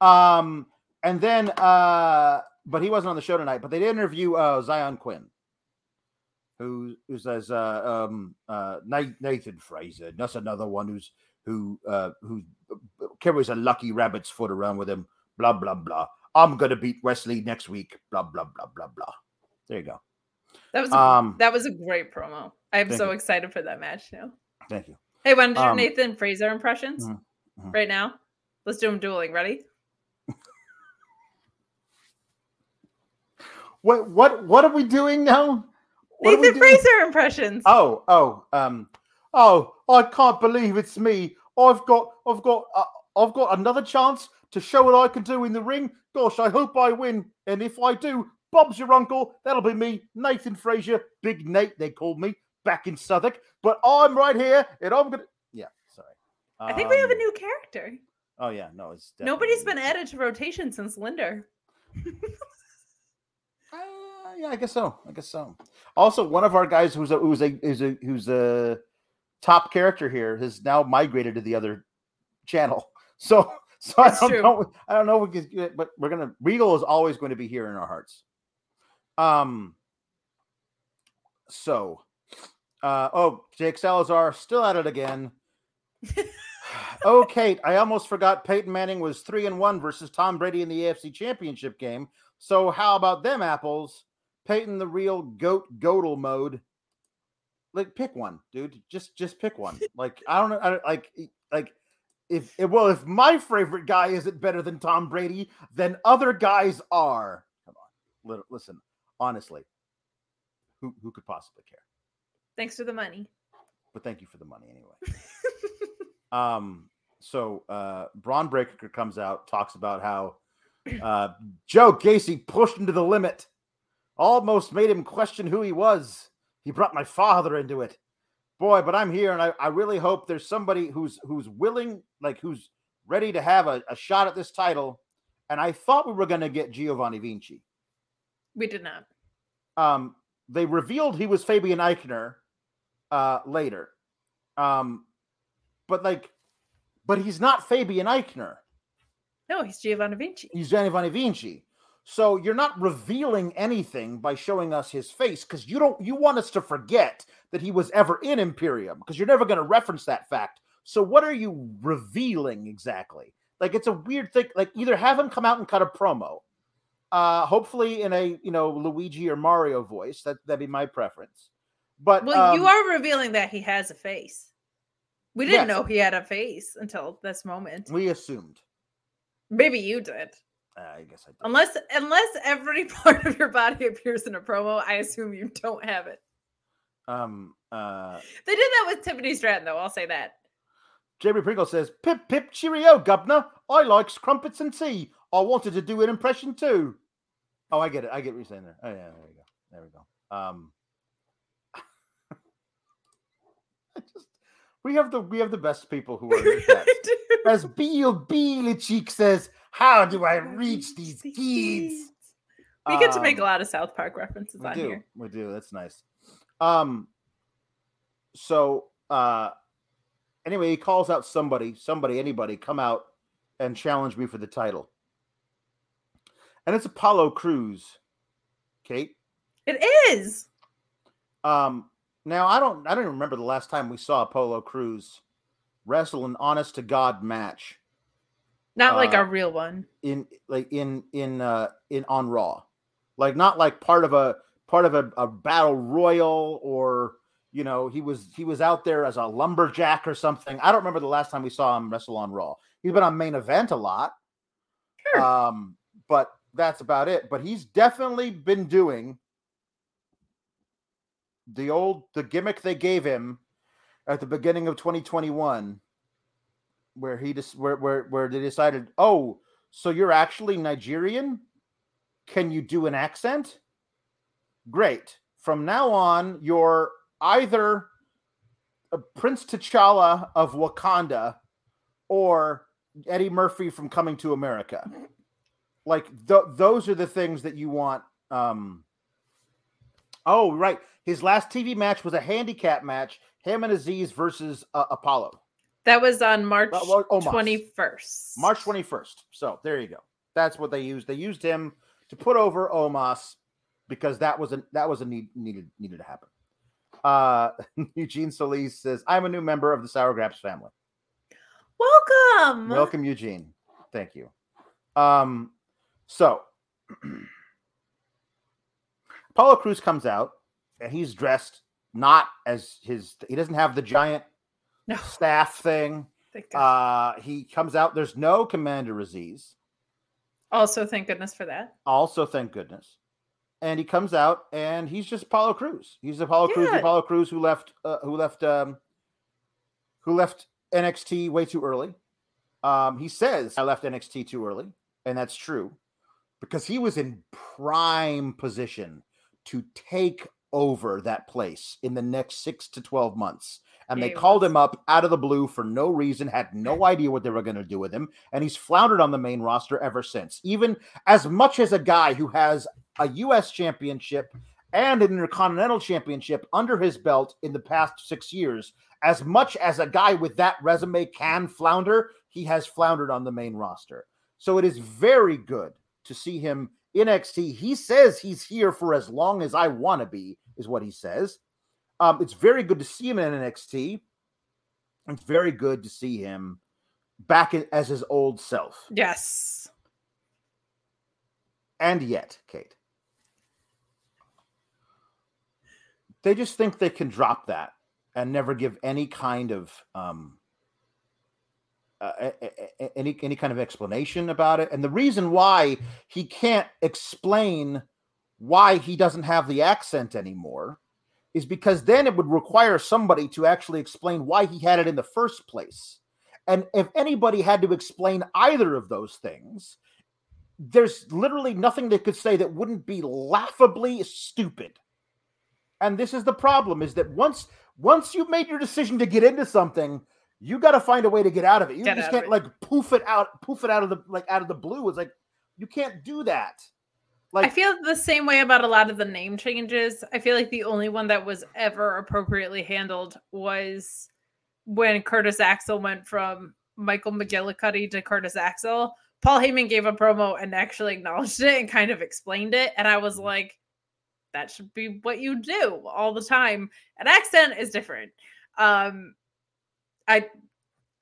Speaker 1: Um, and then, uh, but he wasn't on the show tonight. But they did interview uh, Xyon Quinn who who says uh, um, uh, Nathan Frazer. That's another one who's who uh, who carries a lucky rabbit's foot around with him. Blah blah blah. I'm gonna beat Wesley next week. Blah blah blah blah blah. There you go.
Speaker 2: That was a, um, that was a great promo. I'm so you. excited for that match now.
Speaker 1: Thank you.
Speaker 2: Hey, want to do um, Nathan Frazer impressions mm-hmm, mm-hmm. right now? Let's do them dueling. Ready? (laughs)
Speaker 1: what what what are we doing now?
Speaker 2: Nathan Frazer impressions.
Speaker 1: Oh, oh, um, oh! I can't believe it's me. I've got, I've got, uh, I've got another chance to show what I can do in the ring. Gosh, I hope I win. And if I do, Bob's your uncle. That'll be me, Nathan Frazer, Big Nate. They called me back in Southwark. But I'm right here, and I'm gonna. Yeah, sorry.
Speaker 2: Um, I think we have a um, new character.
Speaker 1: Oh yeah, no, it's
Speaker 2: nobody's been added to rotation since Linder. (laughs)
Speaker 1: yeah, I guess so. I guess so. Also, one of our guys who's a who's a who's a who's a top character here has now migrated to the other channel. (laughs) So (laughs) so That's I don't true. know. I don't know if we can, but we're gonna Regal is always going to be here in our hearts. Um. So, uh oh, Jake Salazar still at it again. (laughs) oh, Kate, I almost forgot Peyton Manning was three and one versus Tom Brady in the AFC Championship game. So how about them apples? Peyton the real goat godel mode. Like pick one, dude. Just just pick one. (laughs) Like I don't know. I, like like if well if my favorite guy isn't better than Tom Brady, then other guys are. Come on, listen. Honestly, who who could possibly care?
Speaker 2: Thanks for the money.
Speaker 1: But thank you for the money anyway. (laughs) um. So uh Bron Breakker comes out, talks about how (clears throat) uh Joe Gacy pushed him to the limit almost made him question who he was. He brought my father into it. Boy, but I'm here and I, I really hope there's somebody who's who's willing, like who's ready to have a, a shot at this title. And I thought we were gonna get Giovanni Vinci.
Speaker 2: We did not.
Speaker 1: Um, they revealed he was Fabian Aichner uh later. Um, but like, but he's not Fabian Aichner.
Speaker 2: No, he's Giovanni Vinci.
Speaker 1: He's Giovanni Vinci. So you're not revealing anything by showing us his face because you don't you want us to forget that he was ever in Imperium because you're never going to reference that fact. So what are you revealing exactly? Like it's a weird thing. Like either have him come out and cut a promo, uh, hopefully in a you know Luigi or Mario voice. That that'd be my preference. But
Speaker 2: Well, you
Speaker 1: um,
Speaker 2: are revealing that he has a face. We didn't
Speaker 1: Yes.
Speaker 2: know he had a face until this moment.
Speaker 1: we assumed.
Speaker 2: Maybe you did.
Speaker 1: I guess I did.
Speaker 2: Unless unless every (laughs) part of your body appears in a promo, I assume you don't have it.
Speaker 1: Um. Uh.
Speaker 2: They did that with Tiffany Stratton, though. I'll say that.
Speaker 1: Jerry Pringle says, "Pip pip cheerio, governor. I likes crumpets and tea. I wanted to do an impression too." Oh, I get it. I get what you're saying there. Oh yeah, there we go. There we go. Um. (laughs) I just we have the we have the best people who are in the (laughs) chat. As Beal Beelichik says, "How do I reach these kids?"
Speaker 2: We get to make a
Speaker 1: Um,
Speaker 2: lot of South Park references
Speaker 1: we
Speaker 2: on
Speaker 1: do.
Speaker 2: here.
Speaker 1: We do. That's nice. Um. So, uh, anyway, he calls out somebody, somebody, anybody, come out and challenge me for the title. And it's Apollo Crews, Kate.
Speaker 2: It is.
Speaker 1: Um. Now I don't. I don't even remember the last time we saw Apollo Crews wrestle an honest to god match
Speaker 2: Not like
Speaker 1: Uh,
Speaker 2: a real one.
Speaker 1: in like in in uh in on Raw, like not like part of a part of a, a battle royal or you know he was he was out there as a lumberjack or something. I don't remember the last time we saw him wrestle on Raw. He's been on main event a lot,
Speaker 2: Sure.
Speaker 1: um, but that's about it. But he's definitely been doing the old the gimmick they gave him at the beginning of 2021 where he just where, where where they decided oh so you're actually nigerian? Can you do an accent? Great. From now on you're either prince t'challa of wakanda or eddie murphy from coming to america. Like th- those are the things that you want um oh right. His last tv match was a handicap match him and azeez versus uh, apollo
Speaker 2: That was on March twenty first.
Speaker 1: March 21st. So there you go. That's what they used. They used him to put over Omos because that was a that was a need needed needed to happen. Uh (laughs) Eugene Solis says, I'm a new member of the Sour Graps family.
Speaker 2: Welcome.
Speaker 1: Welcome, Eugene. Thank you. Um, so (clears throat) Apollo Crews comes out and he's dressed not as his he doesn't have the giant
Speaker 2: No.
Speaker 1: staff thing. Uh he comes out, there's no Commander Azeez.
Speaker 2: also, thank goodness for that.
Speaker 1: Also, thank goodness. And he comes out and he's just Apollo Crews. He's Apollo
Speaker 2: Crews.
Speaker 1: Apollo Crews who left uh, who left um who left NXT way too early. Um he says I left NXT too early, and that's true because he was in prime position to take over that place in the next 6 to 12 months. And they
Speaker 2: he
Speaker 1: called
Speaker 2: was.
Speaker 1: him up out of the blue for no reason, had no idea what they were going to do with him, and he's floundered on the main roster ever since. Even as much as a guy who has a US championship and an intercontinental championship under his belt in the past 6 years, as much as a guy with that resume can flounder, he has floundered on the main roster. So it is very good to see him in NXT. He says he's here for as long as I want to be, is what he says. Um, it's very good to see him in NXT. It's very good to see him back in, as his old self.
Speaker 2: Yes.
Speaker 1: And yet, Kate, they just think they can drop that and never give any kind of um, uh, any any kind of explanation about it. And the reason why he can't explain why he doesn't have the accent anymore is because then it would require somebody to actually explain why he had it in the first place. And if anybody had to explain either of those things, there's literally nothing they could say that wouldn't be laughably stupid. And this is the problem is that once once you've made your decision to get into something, you got to find a way to get out of it. You
Speaker 2: Get
Speaker 1: just can't
Speaker 2: it.
Speaker 1: like poof it out, poof it out of the like out of the blue. It's like you can't do that. Like
Speaker 2: I feel the same way about a lot of the name changes. I feel like the only one that was ever appropriately handled was when Curtis Axel went from Michael McGillicuddy to Curtis Axel. Paul Heyman gave a promo and actually acknowledged it and kind of explained it. And I was like, that should be what you do all the time. An accent is different. Um I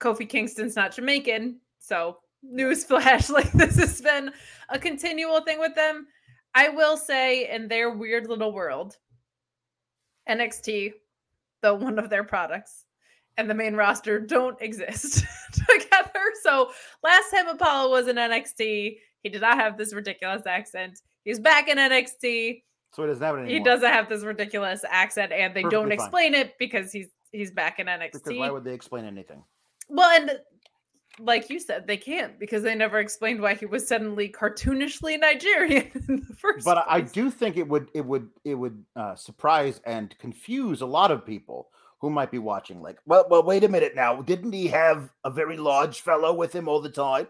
Speaker 2: Kofi Kingston's not Jamaican, so newsflash, (laughs) like this has been a continual thing with them. I will say, in their weird little world, NXT, the one of their products, and the main roster don't exist (laughs) together. So last time Apollo was in NXT, he did not have this ridiculous accent. He's back in NXT.
Speaker 1: So he doesn't have it anymore.
Speaker 2: He doesn't have this ridiculous accent, and they don't
Speaker 1: Perfectly fine.
Speaker 2: explain it because he's he's back in NXT.
Speaker 1: Because why would they explain anything?
Speaker 2: Well, and like you said, they can't because they never explained why he was suddenly cartoonishly Nigerian (laughs) in the first.
Speaker 1: But I I do think it would it would it would uh, surprise and confuse a lot of people who might be watching. Like, well, well, wait a minute now. Didn't he have a very large fellow with him all the time?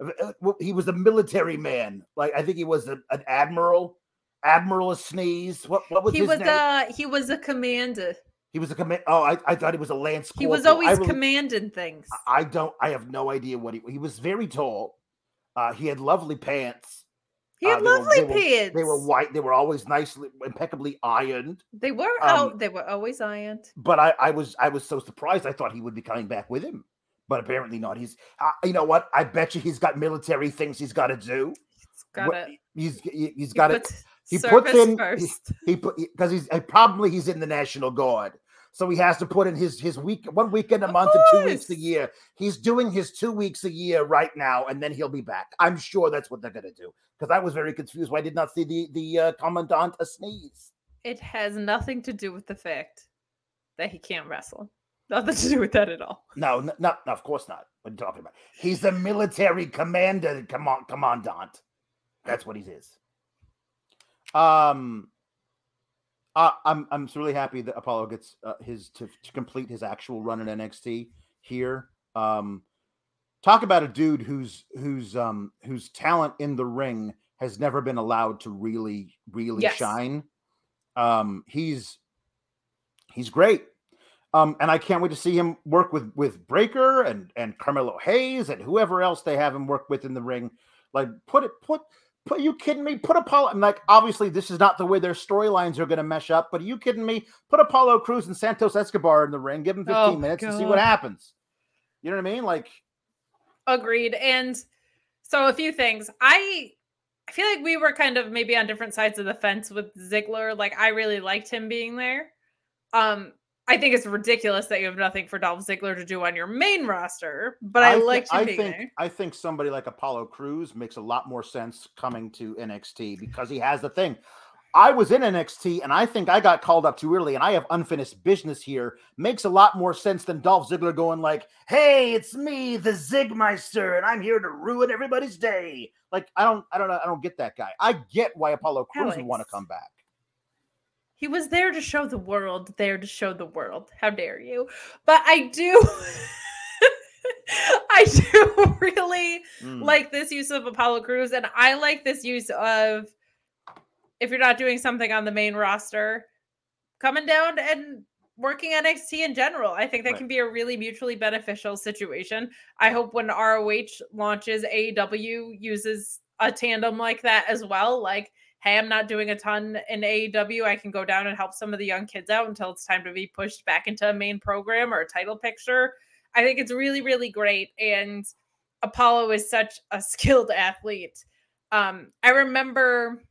Speaker 1: Uh, He was a military man. Like I think he was a, an admiral. Admiral of Sneeze. What what was
Speaker 2: he
Speaker 1: his
Speaker 2: was
Speaker 1: name?
Speaker 2: uh he was a commander.
Speaker 1: He was a command. Oh, I, I thought he was a lance.
Speaker 2: He was always
Speaker 1: really-
Speaker 2: commanding things.
Speaker 1: I don't. I have no idea what he. He was very tall. Uh, he had lovely pants.
Speaker 2: He had
Speaker 1: uh, they were-
Speaker 2: lovely
Speaker 1: they were-
Speaker 2: pants.
Speaker 1: They were white. They were always nicely, impeccably ironed.
Speaker 2: They were
Speaker 1: um,
Speaker 2: out. They were always ironed.
Speaker 1: But I, I was, I was so surprised. I thought he would be coming back with him, but apparently not. He's, uh, you know what? I bet you he's got military things he's got to do.
Speaker 2: It's got it.
Speaker 1: He's, he- he's got it. he puts in- he-
Speaker 2: first.
Speaker 1: He put because he's probably he's in the National Guard, so he has to put in his his week one weekend a
Speaker 2: Of
Speaker 1: month and two weeks a year. He's doing his two weeks a year right now, and then he'll be back. I'm sure that's what they're going to do. Because I was very confused. Why I did not see the the uh, commandant a sneeze?
Speaker 2: It has nothing to do with the fact that he can't wrestle. Nothing to do with that at all.
Speaker 1: No, no, no, of course not. What are you talking about? He's the military commander, command, commandant. That's what he is. Um, uh, I'm I'm really happy that Apollo gets uh, his to, to complete his actual run in NXT here. Um, talk about a dude whose whose um whose talent in the ring has never been allowed to really really
Speaker 2: Yes.
Speaker 1: shine. Um, he's he's great. Um, and I can't wait to see him work with with Breakker and and Carmelo Hayes and whoever else they have him work with in the ring. Like, put it, put, put. You kidding me? Put Apollo. I'm like, obviously, this is not the way their storylines are going to mesh up. But are you kidding me? Put Apollo Crews and Santos Escobar in the ring. Give them fifteen
Speaker 2: Oh,
Speaker 1: minutes and see what happens. You know what I mean? Like,
Speaker 2: Agreed. And so a few things. I I feel like we were kind of maybe on different sides of the fence with Ziggler. Like I really liked him being there. Um, I think it's ridiculous that you have nothing for Dolph Ziggler to do on your main roster, but I,
Speaker 1: thi-
Speaker 2: liked him
Speaker 1: I think
Speaker 2: there.
Speaker 1: I think somebody like Apollo Crews makes a lot more sense coming to NXT because he has the thing. I was in NXT and I think I got called up too early and I have unfinished business here. Makes a lot more sense than Dolph Ziggler going like, "Hey, it's me, the Zigmeister, and I'm here to ruin everybody's day." Like I don't, I don't, know, I don't get that guy. I get why Apollo Crews would want to come back.
Speaker 2: He was there to show the world, there to show the world. How dare you? But I do (laughs) I do (laughs) really
Speaker 1: Mm.
Speaker 2: like this use of Apollo Crews, and I like this use of if you're not doing something on the main roster, coming down and working NXT in general. I think that
Speaker 1: Right.
Speaker 2: can be a really mutually beneficial situation. I hope when ROH launches, AEW uses a tandem like that as well. Like, hey, I'm not doing a ton in AEW. I can go down and help some of the young kids out until it's time to be pushed back into a main program or a title picture. I think it's really, really great. And Apollo is such a (laughs) skilled athlete. Um, I remember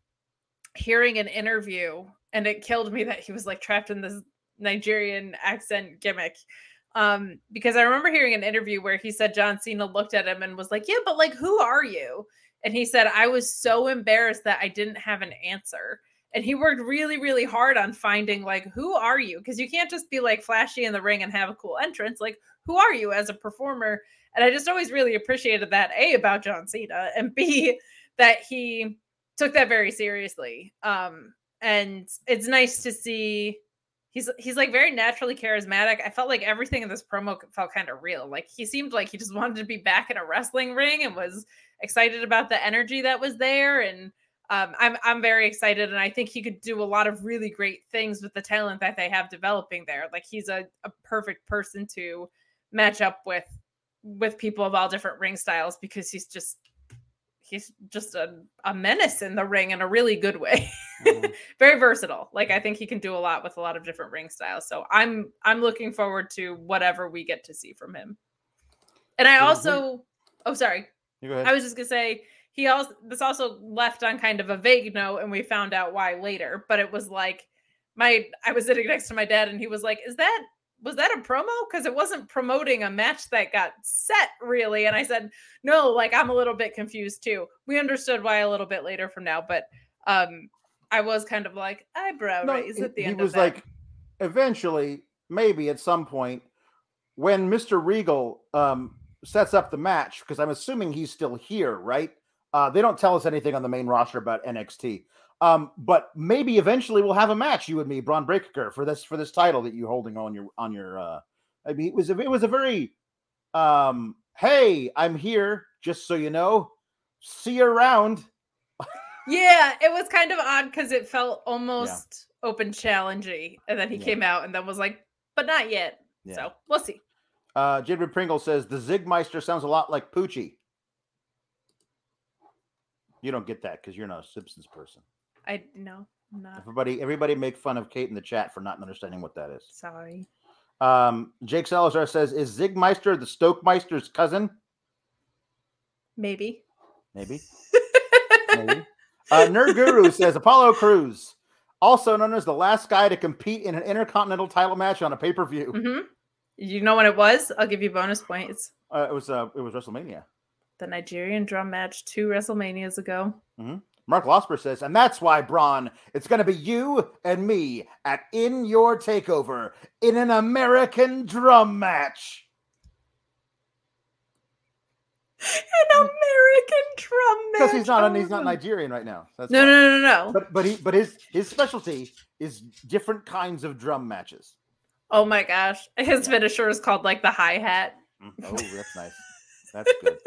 Speaker 2: hearing an interview, and it killed me that he was like trapped in this Nigerian accent gimmick. Um, because I remember hearing an interview where he said John Cena looked at him and was like, Yeah, but like, who are you? And he said, I was so embarrassed that I didn't have an answer. And he worked really, really hard on finding like, who are you? Because you can't just be like flashy in the ring and have a cool entrance. Like, who are you as a performer? And I just always really appreciated that A about John Cena and B (laughs) that he took that very seriously. Um, and it's nice to see he's he's like very naturally charismatic. I felt like everything in this promo felt kind of real. Like he seemed like he just wanted to be back in a wrestling ring and was excited about the energy that was there. And um, I'm I'm very excited, and I think he could do a lot of really great things with the talent that they have developing there. Like he's a, a perfect person to match up with with people of all different ring styles because he's just he's just a, a menace in the ring in a really good way
Speaker 1: Mhm. (laughs)
Speaker 2: very versatile like i think he can do a lot with a lot of different ring styles so i'm i'm looking forward to whatever we get to see from him and i
Speaker 1: So
Speaker 2: also oh sorry
Speaker 1: You go ahead.
Speaker 2: I was just gonna say he also this also left on kind of a vague note, and we found out why later. But it was like my I was sitting next to my dad, and he was like, "Is that was that a promo? Because it wasn't promoting a match that got set really." And I said, "No, like I'm a little bit confused too. We understood why a little bit later from now, but um, I was kind of like eyebrow
Speaker 1: No,
Speaker 2: raise
Speaker 1: he,
Speaker 2: at the end. he was
Speaker 1: like, eventually, maybe at some point, when Mister Regal um, sets up the match, because I'm assuming he's still here, right? Uh, they don't tell us anything on the main roster about NXT. Um, but maybe eventually we'll have a match, you and me, Bron Breakker, for this for this title that you're holding on your on your. Uh, I mean, it was a, it was a very, um, hey, I'm here, just so you know. See you around.
Speaker 2: Yeah, it was kind of odd because it felt almost open challengey, and then he
Speaker 1: Yeah.
Speaker 2: came out and then was like, "But not yet."
Speaker 1: Yeah.
Speaker 2: So we'll see.
Speaker 1: Uh, Jadred Pringle says the Zigmeister sounds a lot like Poochie. You don't get that because you're not a Simpsons person.
Speaker 2: I no, I'm not
Speaker 1: Everybody, everybody, make fun of Kate in the chat for not understanding what that is.
Speaker 2: sorry.
Speaker 1: Um, Jake Salazar says, "Is Zigmeister the Stokemeister's cousin?"
Speaker 2: Maybe.
Speaker 1: Maybe. (laughs) Maybe. Uh, Nerd Guru (laughs) says Apollo Crews, also known as the last guy to compete in an intercontinental title match on a pay per view.
Speaker 2: hmm You know what it was? I'll give you bonus points.
Speaker 1: Uh, it was uh, it was WrestleMania.
Speaker 2: The Nigerian drum match two WrestleManias ago.
Speaker 1: Mark Losper says, and that's why, Bron, it's going to be you and me at In Your Takeover in an American drum match.
Speaker 2: An American drum match.
Speaker 1: Because he's not he's not. Nigerian right now. That's
Speaker 2: No,
Speaker 1: why.
Speaker 2: no, no, no, no.
Speaker 1: But but he but his his specialty is different kinds of drum matches.
Speaker 2: Oh my gosh. (laughs) His
Speaker 1: Yeah.
Speaker 2: finisher is called like the hi hat.
Speaker 1: Oh, (laughs) that's nice. That's good.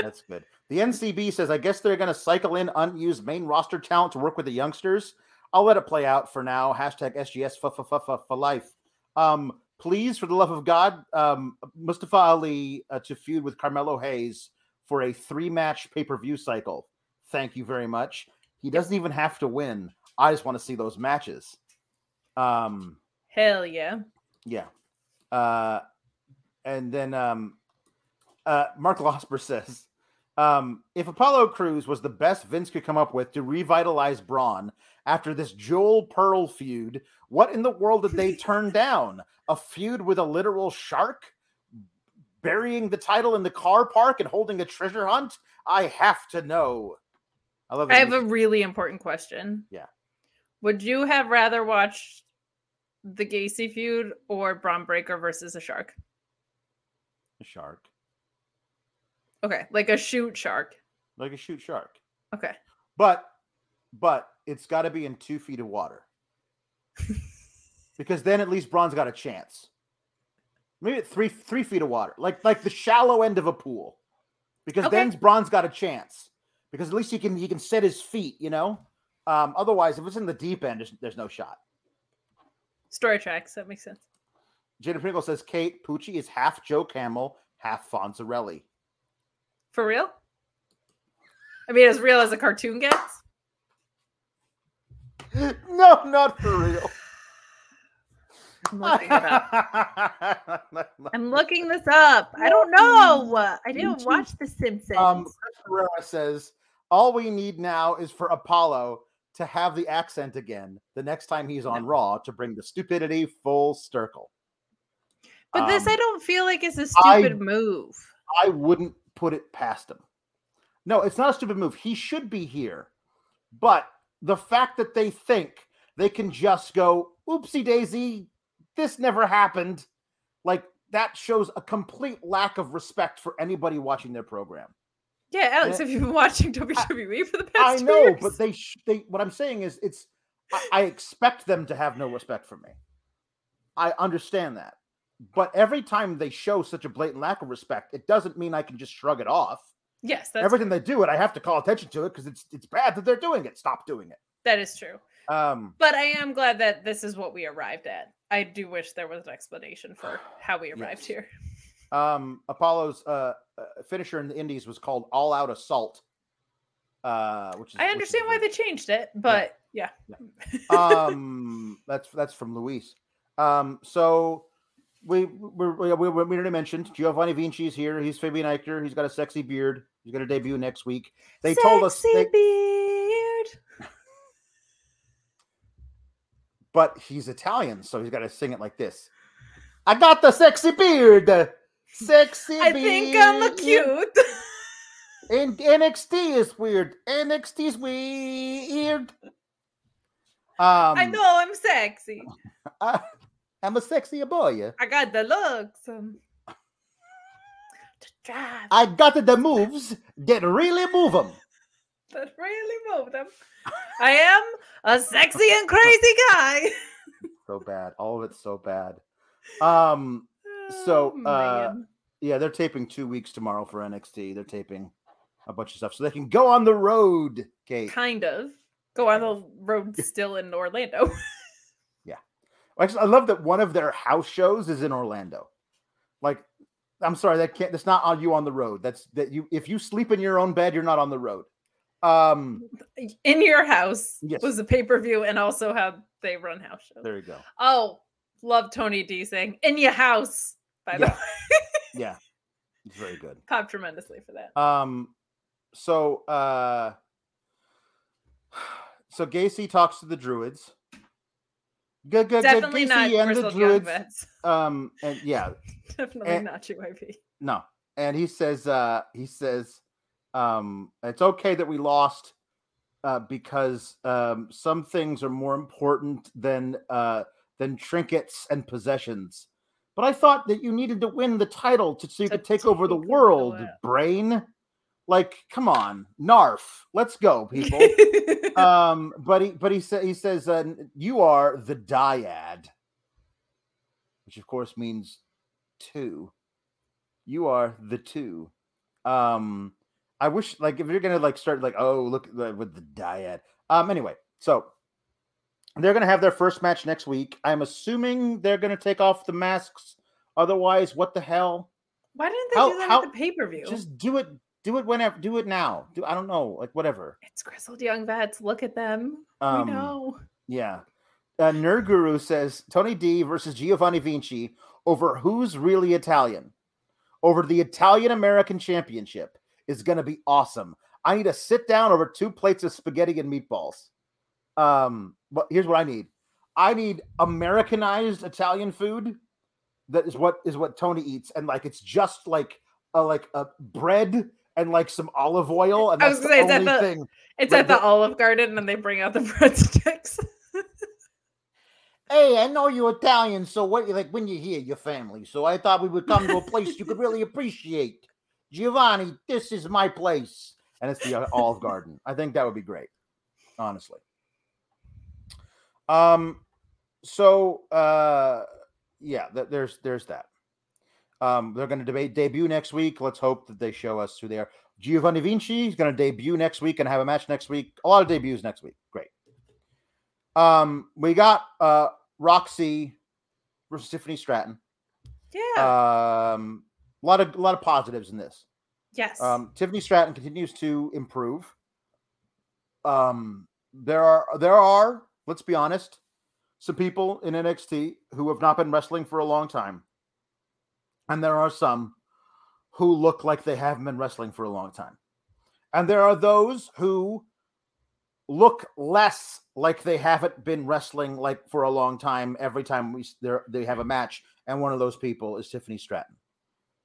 Speaker 1: That's good. The NCB says, I guess they're going to cycle in unused main roster talent to work with the youngsters. I'll let it play out for now. Hashtag SGS for life. Um, please, for the love of God, um, Mustafa Ali uh, to feud with Carmelo Hayes for a three match pay per view cycle. Thank you very much. He doesn't even have to win. I just want to see those matches. Um,
Speaker 2: Hell yeah.
Speaker 1: Yeah. Uh, and then um, uh, Mark Losper (laughs) says, um, if Apollo Crews was the best Vince could come up with to revitalize Bron after this Joel Pearl feud, what in the world did they turn (laughs) down? A feud with a literal shark? Burying the title in the car park and holding a treasure hunt? I have to know. I love
Speaker 2: I have a really important question.
Speaker 1: Yeah.
Speaker 2: Would you have rather watched the Gacy feud or Bron Breakker versus a shark?
Speaker 1: a shark.
Speaker 2: Okay, like a shoot shark.
Speaker 1: Like a shoot shark.
Speaker 2: Okay.
Speaker 1: But but it's got to be in two feet of water (laughs) because then at least Bron's got a chance. Maybe at three three feet of water, like like the shallow end of a pool, because
Speaker 2: Okay.
Speaker 1: then Bron's got a chance. Because at least he can he can set his feet, you know. Um, otherwise, if it's in the deep end, there's, there's no shot.
Speaker 2: Story tracks. That makes sense.
Speaker 1: Jada Pringle says Kate Poochie is half Joe Camel, half Fonzarelli.
Speaker 2: For real? I mean, as real as a cartoon gets. (laughs)
Speaker 1: no, not for real.
Speaker 2: I'm looking it up. (laughs) I'm looking this up. I don't know. I didn't watch The Simpsons.
Speaker 1: Um, Chris says all we need now is for Apollo to have the accent again the next time he's on Raw to bring the stupidity full circle.
Speaker 2: but this,
Speaker 1: um,
Speaker 2: I don't feel like is a stupid move.
Speaker 1: I wouldn't put it past him. No, it's not a stupid move. He should be here. But the fact that they think they can just go, oopsie daisy, this never happened, like that shows a complete lack of respect for anybody watching their program.
Speaker 2: Yeah, Alex,
Speaker 1: Eh,
Speaker 2: have you been watching (laughs) WWE for the past
Speaker 1: I know,
Speaker 2: years?
Speaker 1: but they, sh- they. What I'm saying is, it's. I, I expect them to have no respect for me. I understand that, but every time they show such a blatant lack of respect, it doesn't mean I can just shrug it off.
Speaker 2: yes, that's
Speaker 1: Everything they do, it I have to call attention to it because it's it's bad that they're doing it. Stop doing it.
Speaker 2: that is true.
Speaker 1: Um,
Speaker 2: But I am glad that this is what we arrived at. I do wish there was an explanation for how we arrived
Speaker 1: Yes.
Speaker 2: here.
Speaker 1: Um, Apollo's uh, uh, finisher in the Indies was called All Out Assault. Uh, which is
Speaker 2: I
Speaker 1: which is
Speaker 2: understand why they changed it, but yeah.
Speaker 1: um (laughs) that's that's from Luis. Um so we we we, we, we already mentioned Giovanni Vinci's here. He's Fabian Aichner. He's got a sexy beard. He's going to debut next week. They
Speaker 2: Sexy
Speaker 1: told us, they,
Speaker 2: beard.
Speaker 1: but he's Italian, so he's got to sing it like this. I got the sexy beard. Sexy
Speaker 2: I think I'm a cute. (laughs)
Speaker 1: And NXT is weird. NXT is weird. Um,
Speaker 2: I know I'm sexy. (laughs)
Speaker 1: I, am a sexy boy. Yeah.
Speaker 2: I got the looks. Um.
Speaker 1: I got the moves that really move them. (laughs)
Speaker 2: that really moved them. I am a sexy and crazy guy.
Speaker 1: So bad. All of it's so bad. Um, So,
Speaker 2: Oh,
Speaker 1: uh, yeah, they're taping two weeks tomorrow for NXT. They're taping a bunch of stuff so they can go on the road. Kate.
Speaker 2: kind of go on the road still in Orlando. (laughs)
Speaker 1: Yeah, actually, I love that one of their house shows is in Orlando. Like, I'm sorry, that can't. That's not on you on the road. That's that you. If you sleep in your own bed, you're not on the road. Um,
Speaker 2: in your house
Speaker 1: Yes.
Speaker 2: was a pay per view, and also how they run house shows.
Speaker 1: there you go.
Speaker 2: Oh, love Tony D saying "in your house." By the
Speaker 1: Yeah.
Speaker 2: way,
Speaker 1: Yeah, (laughs) it's very good.
Speaker 2: clap tremendously for that.
Speaker 1: Um, so uh, (sighs) so Gacy talks to the druids. Good, good,
Speaker 2: Definitely
Speaker 1: good.
Speaker 2: not
Speaker 1: Gacy and the druids. (laughs) Um, and yeah,
Speaker 2: Definitely
Speaker 1: and-
Speaker 2: not GYP.
Speaker 1: No. And he says, uh, he says, um, it's okay that we lost uh, because um, some things are more important than uh, than trinkets and possessions. But I thought that you needed to win the title to, so you
Speaker 2: To
Speaker 1: could take over the
Speaker 2: take over the
Speaker 1: world,
Speaker 2: world.
Speaker 1: brain. Like, come on, Narf, let's go, people. (laughs) um, but he, but he said, he says, uh, you are the dyad, which of course means two. You are the two. Um, I wish, like, if you're gonna like start like, oh, look the- with the dyad. Um, anyway, so they're gonna have their first match next week. I'm assuming they're gonna take off the masks. Otherwise, what the hell?
Speaker 2: Why didn't they
Speaker 1: How-
Speaker 2: do that
Speaker 1: how-
Speaker 2: at the pay per view?
Speaker 1: Just do it. Do it whenever. Do it now. Do I don't know. Like whatever.
Speaker 2: It's grizzled young vets. Look at them.
Speaker 1: Um,
Speaker 2: we know.
Speaker 1: Yeah. Uh, Nerd Guru says Tony D versus Giovanni Vinci over who's really Italian, over the Italian American Championship is going to be awesome. I need to sit down over two plates of spaghetti and meatballs. Um, but here's what I need: I need Americanized Italian food. That is what is what Tony eats, and like it's just like a like a bread and like some olive oil, and
Speaker 2: I
Speaker 1: that's
Speaker 2: was
Speaker 1: the
Speaker 2: gonna say,
Speaker 1: only
Speaker 2: that the-
Speaker 1: thing.
Speaker 2: It's
Speaker 1: but
Speaker 2: at the
Speaker 1: the-
Speaker 2: Olive Garden, and they bring out the (laughs) breadsticks.
Speaker 1: Hey, I know you're Italian, so what you like when you're here, your family. So I thought we would come to a place you could really (laughs) appreciate. Giovanni, this is my place. And it's the uh, Olive Garden. I think that would be great, honestly. Um, so uh yeah, th- there's there's that. Um, they're gonna debate debut next week. Let's hope that they show us who they are. Giovanni Vinci is gonna debut next week and have a match next week. A lot of debuts next week. Great. Um, we got uh Roxy versus Tiffany Stratton.
Speaker 2: yeah.
Speaker 1: Um, a lot of a lot of positives in this.
Speaker 2: yes.
Speaker 1: Um, Tiffany Stratton continues to improve. Um, there are there are let's be honest, some people in NXT who have not been wrestling for a long time, and there are some who look like they haven't been wrestling for a long time, and there are those who look less like they haven't been wrestling like for a long time every time we they're- have a match and one of those people is Tiffany Stratton.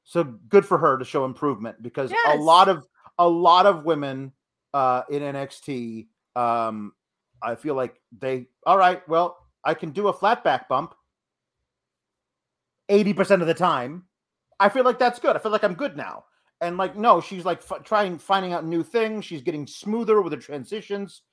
Speaker 1: So good for her to show improvement because a lot of a lot of women uh in NXT um I feel like they all right, well, I can do a flat back bump 80% of the time. I feel like that's good. I feel like I'm good now. And like no, she's like f- trying finding out new things. She's getting smoother with the transitions.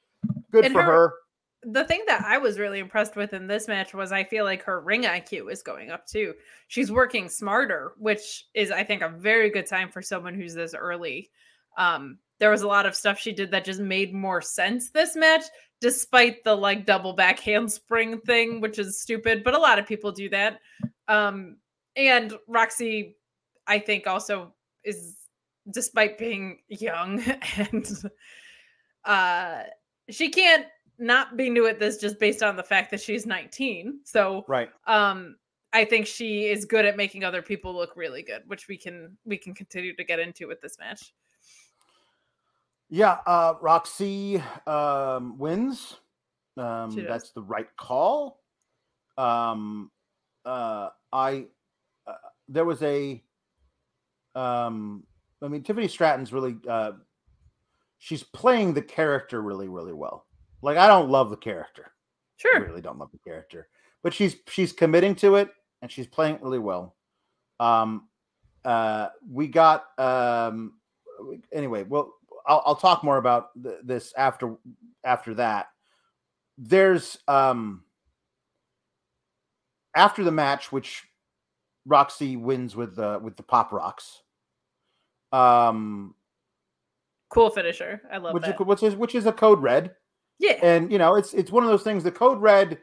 Speaker 1: Good
Speaker 2: And
Speaker 1: for
Speaker 2: her-
Speaker 1: her.
Speaker 2: the thing that I was really impressed with in this match was I feel like her ring IQ is going up too. She's working smarter, which is I think a very good time for someone who's this early. Um, there was a lot of stuff she did that just made more sense this match, despite the like double back handspring thing, which is stupid, but a lot of people do that. Um, and Roxy, I think, also is despite being young (laughs) and uh she can't not be new at this just based on the fact that she's 19. So
Speaker 1: Right.
Speaker 2: um I think she is good at making other people look really good, which we can we can continue to get into with this match.
Speaker 1: Yeah, uh, Roxy um, wins. Um, that's the right call. Um, uh, I uh, there was a um, I mean Tiffany Stratton's really uh, she's playing the character really really well. Like I don't love the character.
Speaker 2: Sure.
Speaker 1: I really don't love the character. But she's she's committing to it and she's playing it really well. Um uh we got um anyway, well I'll, I'll talk more about th- this after after that. There's um after the match, which Roxy wins with the with the pop rocks. Um,
Speaker 2: cool finisher. I love
Speaker 1: which
Speaker 2: that.
Speaker 1: Is, which is which is a code red.
Speaker 2: Yeah,
Speaker 1: and you know it's it's one of those things. The code red,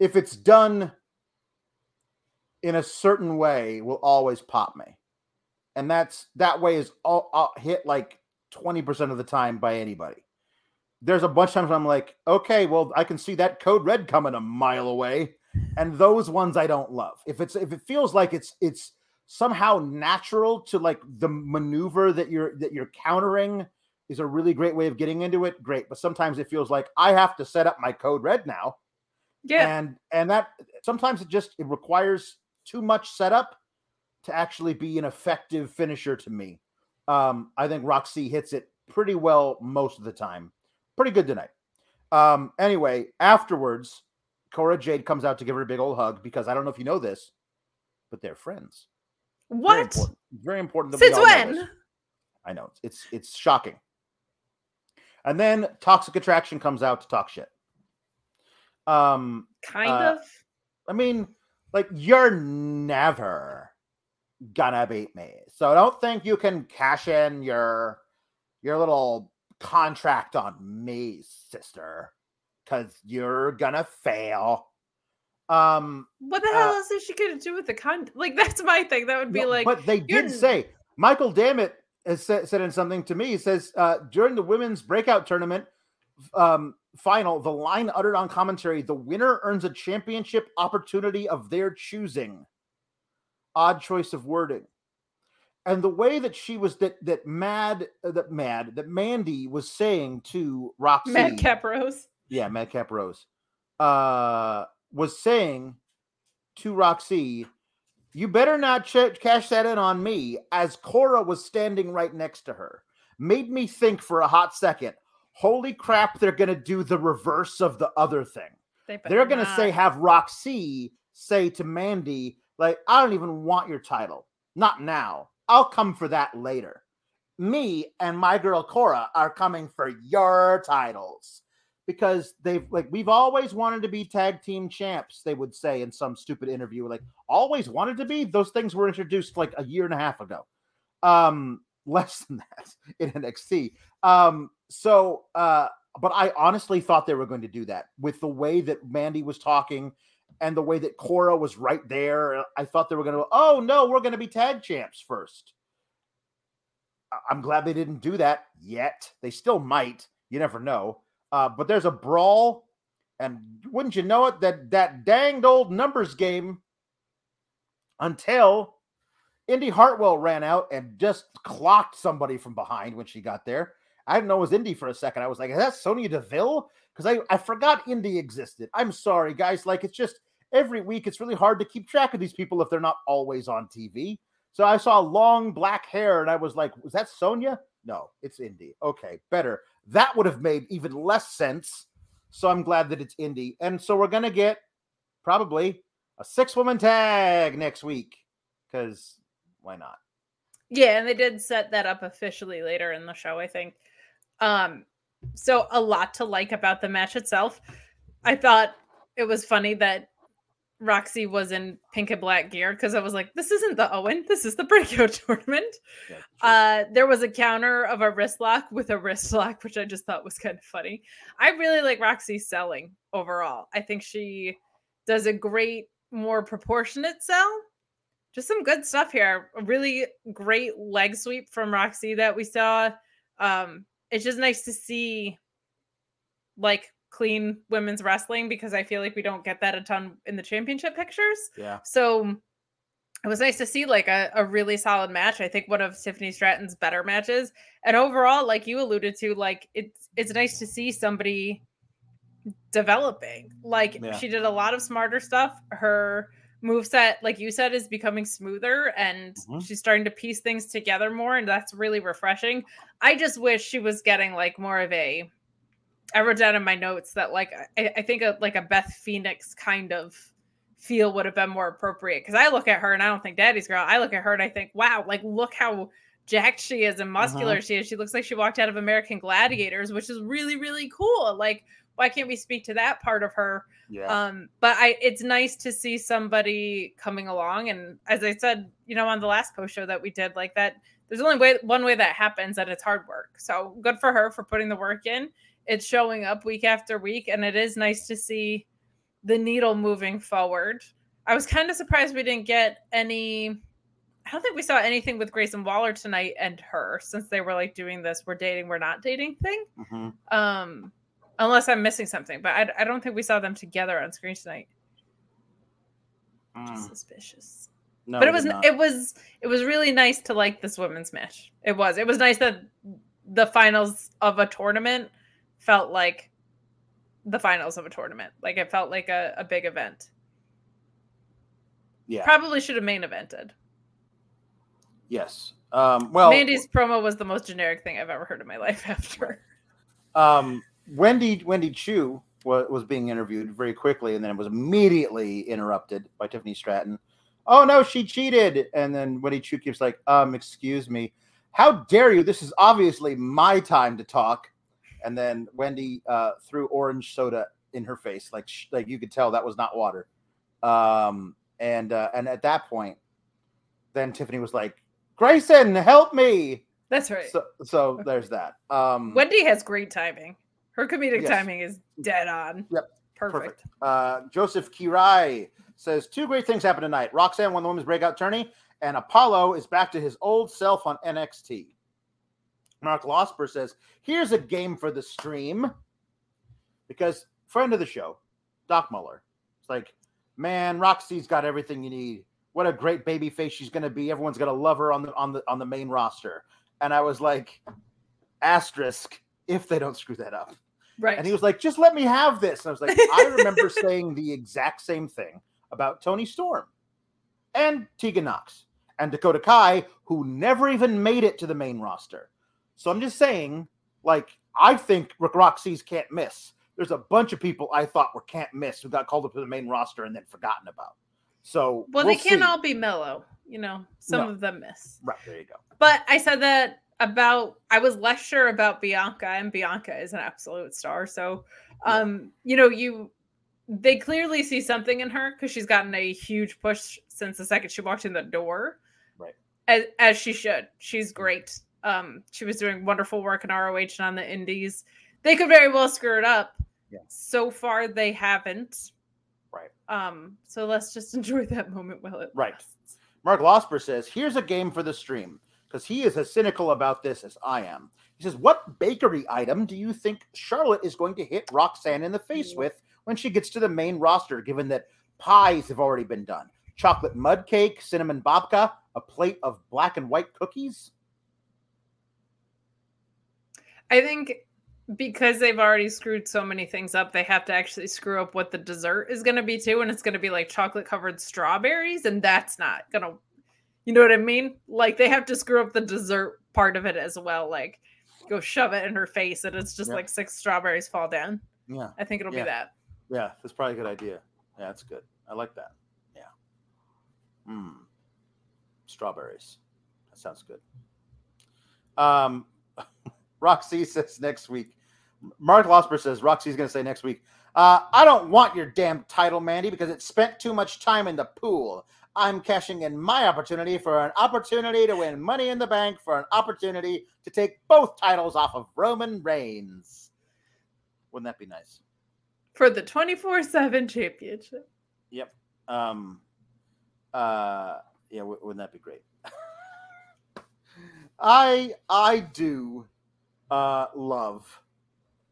Speaker 1: if it's done in a certain way, will always pop me, and that's that way is all, all hit like 20% of the time by anybody. There's a bunch of times I'm like, okay, well, I can see that code red coming a mile away. And those ones I don't love. If it's if it feels like it's it's somehow natural to like the maneuver that you're that you're countering is a really great way of getting into it, great. But sometimes it feels like I have to set up my code red now.
Speaker 2: Yeah.
Speaker 1: And and that sometimes it just it requires too much setup to actually be an effective finisher to me. Um, I think Roxy hits it pretty well most of the time. Pretty good tonight. Um, anyway, afterwards, Cora Jade comes out to give her a big old hug because I don't know if you know this, but they're friends.
Speaker 2: What?
Speaker 1: Very important. Very important
Speaker 2: Since when?
Speaker 1: Know I know it's it's shocking. And then Toxic Attraction comes out to talk shit. Um,
Speaker 2: kind uh, of.
Speaker 1: I mean, like you're never gonna beat me. So I don't think you can cash in your your little contract on me, sister, because you're gonna fail. Um
Speaker 2: what the hell uh, else is she gonna do with the con like (laughs) that's my thing. That would be no, like
Speaker 1: but they did say Michael Dammit has said, said in something to me. He says uh during the women's breakout tournament um final, the line uttered on commentary, the winner earns a championship opportunity of their choosing odd choice of wording. And the way that she was that that mad uh, that mad that Mandy was saying to Roxy
Speaker 2: Madcap Rose.
Speaker 1: Yeah, Madcap Rose. Uh was saying to Roxy, you better not ch- cash that in on me, as Cora was standing right next to her. Made me think for a hot second, holy crap, they're going to do the reverse of the other thing. They are going to say, have Roxy say to Mandy, like, I don't even want your title. Not now. I'll come for that later. Me and my girl Cora are coming for your titles because they've like we've always wanted to be tag team champs they would say in some stupid interview like always wanted to be those things were introduced like a year and a half ago um less than that (laughs) in NXT um so uh but I honestly thought they were going to do that with the way that Mandy was talking and the way that Cora was right there. I thought they were going to, oh no, we're going to be tag champs first. I'm glad they didn't do that yet. They still might. You never know. Uh, but there's a brawl, and wouldn't you know it, that that danged old numbers game until Indi Hartwell ran out and just clocked somebody from behind when she got there. I didn't know it was Indi for a second. I was like, is that Sonya Deville? Because I, I forgot Indi existed. I'm sorry, guys. Like, it's just every week, it's really hard to keep track of these people if they're not always on TV. So I saw long black hair and I was like, was that Sonya? No, it's Indi. Okay, better. That would have made even less sense. So I'm glad that it's Indi. And so we're going to get probably a six woman tag next week because why not?
Speaker 2: Yeah, and they did set that up officially later in the show, I think. Um, so a lot to like about the match itself. I thought it was funny that Roxy was in pink and black gear because I was like, this isn't the Owen, this is the breakout (laughs) tournament. Uh, there was a counter of a wrist lock with a wrist (laughs) lock, which I just thought was kind of funny. I really like Roxy's selling overall. I think she does a great, more proportionate sell. Just some good stuff here. A really great leg sweep from Roxy that we saw. Um, it's just nice to see like clean women's wrestling because I feel like we don't get that a ton in the championship pictures.
Speaker 1: Yeah.
Speaker 2: So it was nice to see like a, a really solid match. I think one of Tiffany Stratton's better matches. And overall, like you alluded to, like it's it's nice to see somebody developing. Like
Speaker 1: Yeah.
Speaker 2: she did a lot of smarter stuff. Her moveset, like you said, is becoming smoother and
Speaker 1: Mhm.
Speaker 2: she's starting to piece things together more, and that's really refreshing. I just wish she was getting like more of a I wrote down in my notes that like I, I think a, like a Beth Phoenix kind of feel would have been more appropriate because I look at her and I don't think Daddy's girl. I look at her and I think, wow, like look how jacked she is and muscular she is. She looks like she walked out of American Gladiators, which is really really cool. Like why can't we speak to that part of her?
Speaker 1: Yeah.
Speaker 2: Um, but I it's nice to see somebody coming along. And as I said, you know, on the last post show that we did, like that, there's only way one way that happens, and it's hard work. So good for her for putting the work in. It's showing up week after week, and it is nice to see the needle moving forward. I was kind of surprised we didn't get any. I don't think we saw anything with Grayson Waller tonight and her since they were like doing this "we're dating, we're not dating" thing.
Speaker 1: Mhm.
Speaker 2: Um, unless I'm missing something, but I, I don't think we saw them together on screen tonight.
Speaker 1: Mm.
Speaker 2: Suspicious,
Speaker 1: No,
Speaker 2: but it was it was it was really nice to like this women's match. It was it was nice that the finals of a tournament felt like the finals of a tournament. Like it felt like a, a big event.
Speaker 1: yeah.
Speaker 2: Probably should have main evented.
Speaker 1: yes. Um, well,
Speaker 2: Mandy's promo was the most generic thing I've ever heard in my life. (laughs) After
Speaker 1: um, Wendy Wendy Choo was, was being interviewed very quickly, and then it was immediately interrupted by Tiffany Stratton. Oh no, she cheated! And then Wendy Choo keeps like, um, excuse me, how dare you? This is obviously my time to talk. And then Wendy uh, threw orange soda in her face, like sh- like you could tell that was not water. Um, and uh, and at that point, then Tiffany was like, Grayson, help me!
Speaker 2: that's right.
Speaker 1: So so there's that. Um,
Speaker 2: Wendy has great timing. Her comedic
Speaker 1: Yes.
Speaker 2: timing is dead on.
Speaker 1: Yep.
Speaker 2: Perfect.
Speaker 1: Perfect. Uh, Joseph Kirai says two great things happened tonight. Roxanne won the women's breakout tourney, and Apollo is back to his old self on NXT. Mark Losper says, "Here's a game for the stream," because friend of the show, Doc Muller, it's like, man, Roxy's got everything you need. What a great baby face she's going to be. Everyone's going to love her on the on the on the main roster. And I was like, asterisk if they don't screw that up.
Speaker 2: Right.
Speaker 1: And he was like, just let me have this. And I was like, I (laughs) remember saying the exact same thing about Toni Storm and Tegan Nox and Dakota Kai, who never even made it to the main roster. So I'm just saying, like, I think Ro- Roxy's can't miss. There's a bunch of people I thought were can't miss who got called up to the main roster and then forgotten about. So
Speaker 2: well,
Speaker 1: we'll
Speaker 2: they can't
Speaker 1: see.
Speaker 2: all be mellow. You know, some
Speaker 1: No.
Speaker 2: of them miss.
Speaker 1: Right, there you go.
Speaker 2: But I said that about I was less sure about Bianca, and Bianca is an absolute star. So, um, you know, you they clearly see something in her because she's gotten a huge push since the second she walked in the door.
Speaker 1: Right.
Speaker 2: As as she should. She's great. Um, she was doing wonderful work in ROH and on the Indies. They could very well screw it up.
Speaker 1: Yeah.
Speaker 2: So far, they haven't.
Speaker 1: Right.
Speaker 2: Um. So let's just (laughs) enjoy that moment while it
Speaker 1: Right.
Speaker 2: lasts.
Speaker 1: Mark Losper says, here's a game for the stream because he is as cynical about this as I am. He says, What bakery item do you think Charlotte is going to hit Roxanne in the face with when she gets to the main roster, given that pies have already been done? Chocolate mud cake, cinnamon babka, a plate of black and white cookies?
Speaker 2: I think because they've already screwed so many things up, they have to actually screw up what the dessert is going to be too. And it's going to be like chocolate covered strawberries. And that's not going to, you know what I mean? Like they have to screw up the dessert part of it as well. Like go shove it in her face and it's just
Speaker 1: Yeah.
Speaker 2: like six strawberries fall down.
Speaker 1: Yeah,
Speaker 2: I think it'll
Speaker 1: Yeah.
Speaker 2: be that.
Speaker 1: yeah, that's probably a good idea. Yeah, that's good. I like that. Yeah. Mmm. Strawberries. That sounds good. Um, (laughs) Roxy says next week. Mark Losper says Roxy's going to say next week. Uh, I don't want your damn title, Mandy, because it spent too much time in the pool. I'm cashing in my opportunity for an opportunity to win Money in the Bank for an opportunity to take both titles off of Roman Reigns. Wouldn't that be nice?
Speaker 2: For the 24 7 championship.
Speaker 1: Yep. Um. Uh. Yeah. W- wouldn't that be great? (laughs) I I do uh love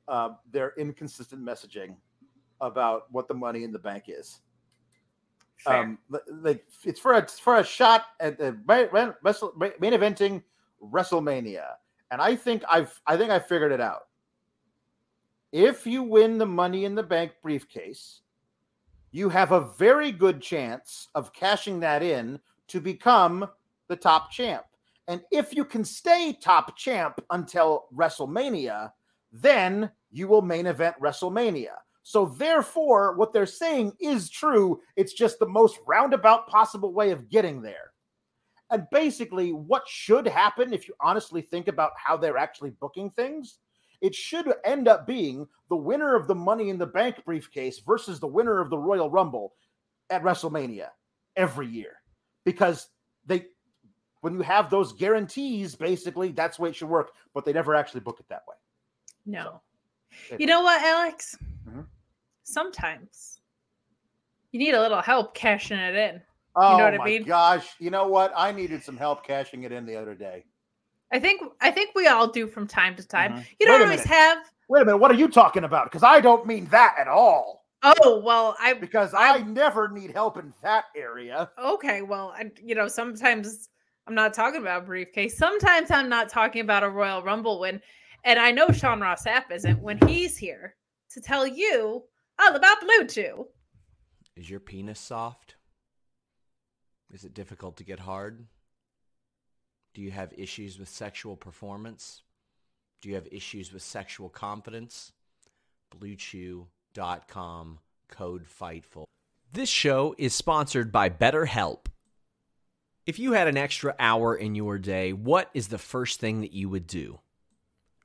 Speaker 1: uh, their inconsistent messaging about what the money in the bank is. Um, like it's for a for a shot at the main, main eventing WrestleMania, and I think I've I think I figured it out. If you win the Money in the Bank briefcase, you have a very good chance of cashing that in to become the top champ. And if you can stay top champ until WrestleMania, then you will main event WrestleMania. So, therefore, what they're saying is true. It's just the most roundabout possible way of getting there. And basically, what should happen if you honestly think about how they're actually booking things, it should end up being the winner of the Money in the Bank briefcase versus the winner of the Royal Rumble at WrestleMania every year. Because they, when you have those guarantees, basically, that's the way it should work, but they never actually book it that way.
Speaker 2: no.
Speaker 1: So,
Speaker 2: You know what, Alex?
Speaker 1: Mhm.
Speaker 2: Sometimes you need a little help cashing it in.
Speaker 1: Oh
Speaker 2: know what I
Speaker 1: my
Speaker 2: mean?
Speaker 1: gosh! You know what? I needed some help cashing it in the other day.
Speaker 2: I think I think we all do from time to time.
Speaker 1: Mhm.
Speaker 2: You don't always
Speaker 1: minute.
Speaker 2: have.
Speaker 1: Wait a minute, what are you talking about? Because I don't mean that at all.
Speaker 2: Oh well, I
Speaker 1: Because I never need help in that area.
Speaker 2: okay. Well, I, you know, sometimes I'm not talking about briefcase. Sometimes I'm not talking about a Royal Rumble win, and I know Sean Ross Sapp isn't when he's here to tell you all about Blue Chew.
Speaker 3: Is your penis soft? Is it difficult to get hard? Do you have issues with sexual performance? Do you have issues with sexual confidence? BlueChew.com code FIGHTFUL. This show is sponsored by BetterHelp. If you had an extra hour in your day, what is the first thing that you would do?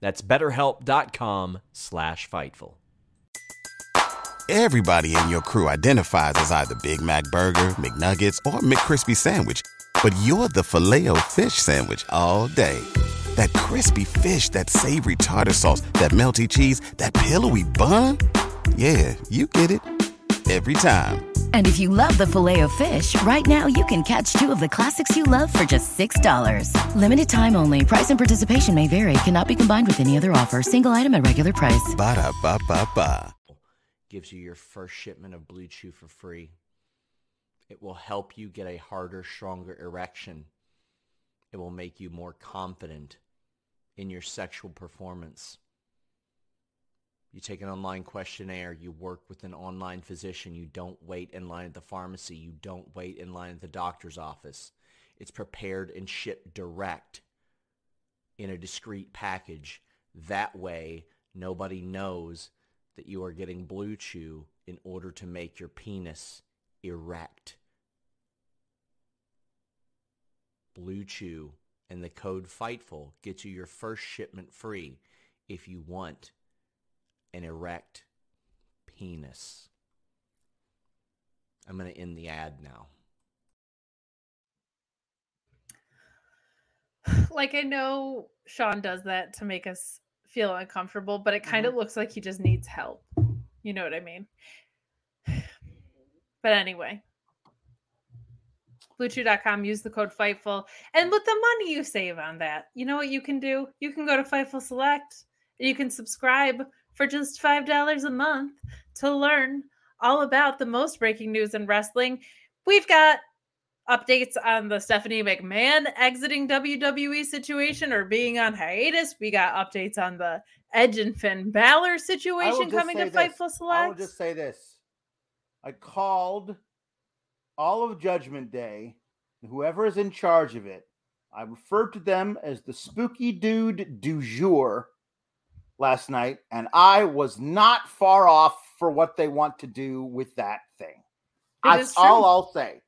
Speaker 3: That's betterhelp.com slash fightful.
Speaker 4: Everybody in your crew identifies as either Big Mac Burger, McNuggets, or McCrispy Sandwich. But you're the filet fish Sandwich all day. That crispy fish, that savory tartar sauce, that melty cheese, that pillowy bun. Yeah, you get it. Every time.
Speaker 5: And if you love the filet of fish, right now you can catch two of the classics you love for just $6. Limited time only. Price and participation may vary. Cannot be combined with any other offer. Single item at regular price.
Speaker 4: Ba-da-ba-ba-ba.
Speaker 3: gives you your first shipment of Blue Chew for free. It will help you get a harder, stronger erection. It will make you more confident in your sexual performance. You take an online questionnaire, you work with an online physician, you don't wait in line at the pharmacy, you don't wait in line at the doctor's office. It's prepared and shipped direct in a discreet package. That way, nobody knows that you are getting Blue Chew in order to make your penis erect. Blue Chew and the code FIGHTFUL gets you your first shipment free if you want an erect penis. I'm going to end the ad now.
Speaker 2: Like I know Sean does that to make us feel uncomfortable, but it kind of mm-hmm. looks like he just needs help. You know what I mean? (sighs) But anyway, bluechew.com, use the code FIGHTFUL. And with the money you save on that, you know what you can do? You can go to Fightful Select you can subscribe for just $5 a month to learn all about the most breaking news in wrestling. We've got updates on the Stephanie McMahon exiting WWE situation or being on hiatus. We got updates on the Edge and Finn Balor situation coming to
Speaker 1: this.
Speaker 2: Fightful Select.
Speaker 1: I will just say this. I called all of Judgment Day, whoever is in charge of it, I referred to them as the spooky dude du jour last night, and I was not far off for what they want to do with that thing.
Speaker 2: It
Speaker 1: That's all I'll say.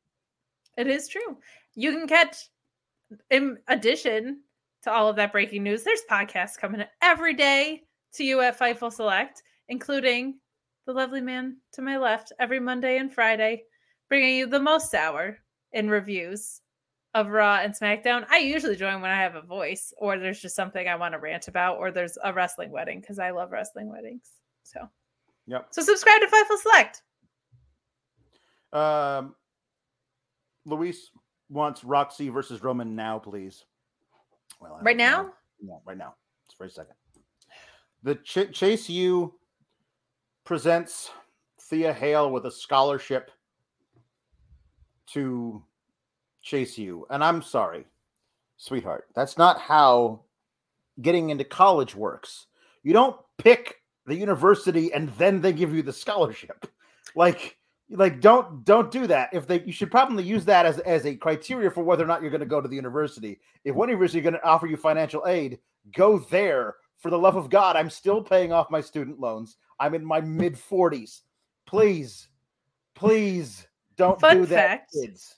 Speaker 2: It is true. You can catch, in addition to all of that breaking news, there's podcasts coming every day to you at Fightful Select, including the lovely man to my left every Monday and Friday, bringing you the most hour in reviews of Raw and SmackDown. I usually join when I have a voice, or there's just something I want to rant about, or there's a wrestling wedding because I love wrestling weddings. So,
Speaker 1: Yep.
Speaker 2: so subscribe to Fightful Select.
Speaker 1: Um, Luis wants Roxy versus Roman now, please. Well,
Speaker 2: Right
Speaker 1: don't know.
Speaker 2: now?
Speaker 1: No, right now. It's for a second. The Ch- Chase U presents Thea Hale with a scholarship to Chase U. and I'm sorry, sweetheart. That's not how getting into college works. You don't pick the university and then they give you the scholarship. Like like don't don't do that if they you should probably use that as as a criteria for whether or not you're going to go to the university if one university is going to offer you financial aid go there for the love of god i'm still paying off my student loans i'm in my mid 40s please please don't
Speaker 2: Fun
Speaker 1: do that
Speaker 2: fact.
Speaker 1: kids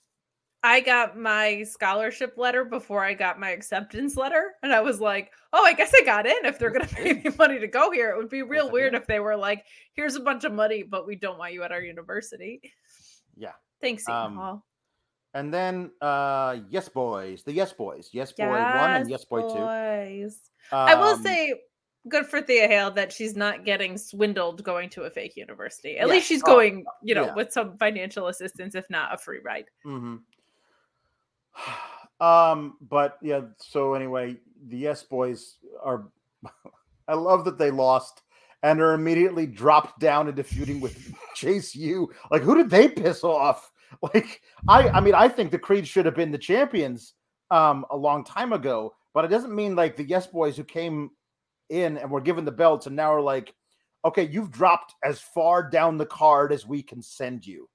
Speaker 2: I got my scholarship letter before I got my acceptance letter. And I was like, oh, I guess I got in if they're going (laughs) to pay me money to go here. It would be real weird if they were like, here's a bunch of money, but we don't want you at our university.
Speaker 1: yeah
Speaker 2: Thanks, Seton
Speaker 1: Um,
Speaker 2: Hall.
Speaker 1: and then uh yes boys the yes boys yes boy one and yes boy two
Speaker 2: boys. I will
Speaker 1: Um,
Speaker 2: say, good for Thea Hale that she's not getting swindled going to a fake university. At
Speaker 1: Yeah.
Speaker 2: least she's
Speaker 1: Oh,
Speaker 2: going, you know,
Speaker 1: yeah.
Speaker 2: with some financial assistance, if not a free ride.
Speaker 1: hmm (sighs) Um, but yeah, so anyway, the Yes Boys are (laughs) I love that they lost and are immediately dropped down into feuding with (laughs) Chase U. Like, who did they piss off? (laughs) Like, I I mean, I think the Creed should have been the champions um a long time ago, but it doesn't mean like the Yes Boys who came in and were given the belts and now are like, okay, you've dropped as far down the card as we can send you.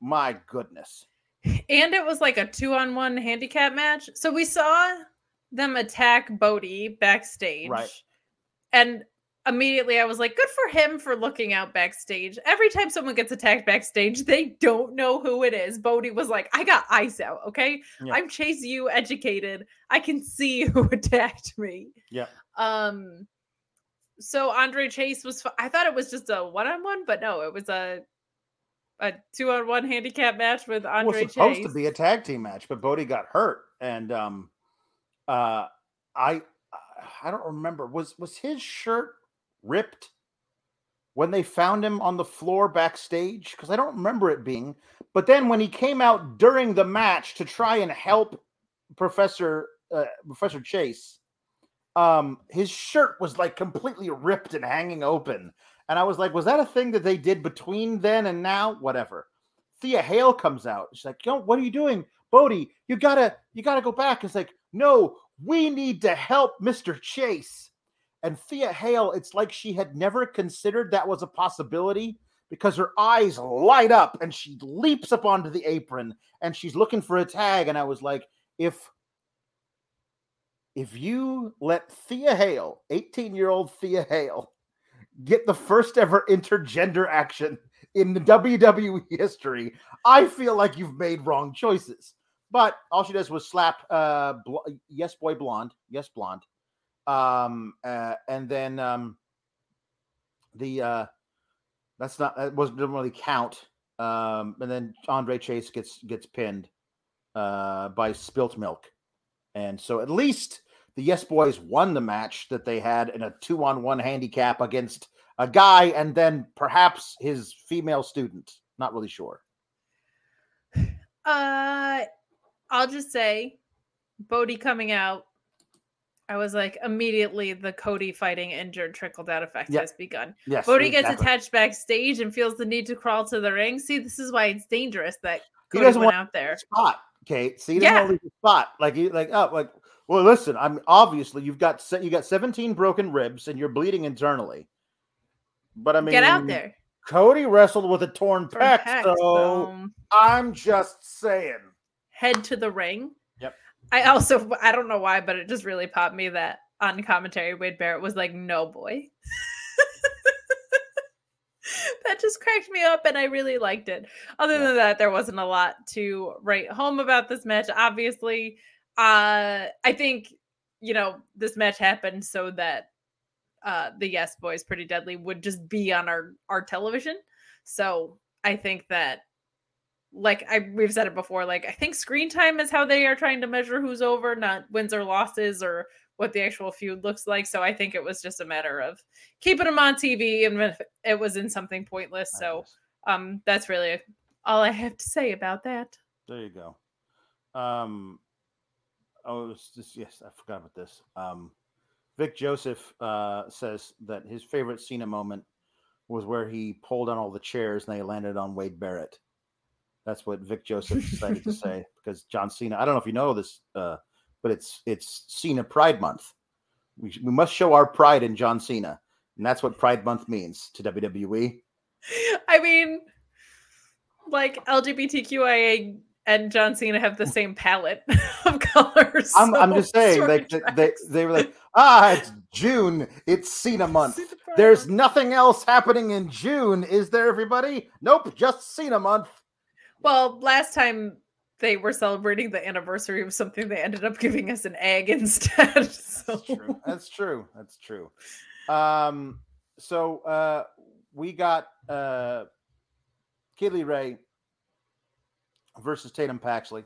Speaker 1: My goodness.
Speaker 2: And it was like a two on one handicap match. So we saw them attack Bodie backstage.
Speaker 1: Right.
Speaker 2: And immediately I was like, good for him for looking out backstage. Every time someone gets attacked backstage, they don't know who it is. Bodie was like, I got eyes out. Okay.
Speaker 1: Yeah.
Speaker 2: I'm Chase U educated. I can see (laughs) who attacked me.
Speaker 1: Yeah.
Speaker 2: Um, so Andre Chase was, I thought it was just a one on one, but no, it was a, a two on one handicap match with Andre It
Speaker 1: was supposed
Speaker 2: Chase.
Speaker 1: to be a tag team match, but Bodie got hurt, and um, uh, I I don't remember was was his shirt ripped when they found him on the floor backstage because I don't remember it being. But then when he came out during the match to try and help Professor uh, Professor Chase, um, his shirt was like completely ripped and hanging open. And I was like, was that a thing that they did between then and now? Whatever. Thea Hale comes out. She's like, "Yo, what are you doing, Bodie? You gotta, you gotta go back." It's like, no, we need to help Mister Chase. And Thea Hale, it's like she had never considered that was a possibility because her eyes light up and she leaps up onto the apron and she's looking for a tag. And I was like, if if you let Thea Hale, 18 year old Thea Hale, get the first ever intergender action in the WWE history, I feel like you've made wrong choices. But all she does was slap uh bl- yes boy blonde, yes blonde. Um uh, and then um the uh that's not that wasn't didn't really count. Um and then Andre Chase gets gets pinned uh by spilt milk. And so at least the Yes Boys won the match that they had in a two on one handicap against a guy and then perhaps his female student. Not really sure. (sighs)
Speaker 2: Uh, I'll just say, Bodie coming out. I was like, immediately the Cody fighting injured trickle down effect
Speaker 1: Yeah.
Speaker 2: has begun.
Speaker 1: Yes.
Speaker 2: Bodie gets attached backstage and feels the need to crawl to the ring. See, this is why it's dangerous that
Speaker 1: He
Speaker 2: Cody
Speaker 1: doesn't
Speaker 2: went
Speaker 1: want
Speaker 2: out there.
Speaker 1: spot, Kate. See, he doesn't
Speaker 2: Yeah.
Speaker 1: want to leave the spot. Like you, like oh, like well, listen. I'm obviously you've got se- you got 17 broken ribs and you're bleeding internally. But I mean,
Speaker 2: Get out there.
Speaker 1: Cody wrestled with a torn
Speaker 2: For
Speaker 1: pec,
Speaker 2: heck,
Speaker 1: so I'm just saying.
Speaker 2: head to the ring.
Speaker 1: Yep.
Speaker 2: I also I don't know why, but it just really popped me that on commentary Wade Barrett was like, "No boy." (laughs) that just cracked me up, and I really liked it. Other
Speaker 1: Yeah.
Speaker 2: than that, there wasn't a lot to write home about this match. Obviously, uh, I think you know this match happened so that uh, the Yes Boys, Pretty Deadly, would just be on our our television. So I think that like I we've said it before, like I think screen time is how they are trying to measure who's over, not wins or losses or what the actual feud looks like. So I think it was just a matter of keeping them on TV and if it was in something pointless. So um that's really all I have to say about that.
Speaker 1: There you go. Um, oh, it was just yes, I forgot about this. Um, Vic Joseph uh, says that his favorite Cena moment was where he pulled on all the chairs and they landed on Wade Barrett. That's what Vic Joseph (laughs) decided to say because John Cena. I don't know if you know this, uh, but it's it's Cena Pride Month. We, we must show our pride in John Cena, and that's what Pride Month means to. WWE. (laughs)
Speaker 2: I mean like LGBTQIA and John Cena have the same palette (laughs) of colors.
Speaker 1: I'm, I'm just saying, like
Speaker 2: of
Speaker 1: th- they, they were like, ah, it's June, it's Cena month.
Speaker 2: Cena
Speaker 1: There's nothing else happening in June, is there, everybody? Nope, just Cena month.
Speaker 2: Well, last time they were celebrating the anniversary of something, they ended up giving us an egg (laughs) instead. So
Speaker 1: That's true. That's true. That's true. Um, so uh, we got uh, Kay Lee Ray versus Tatum Paxley.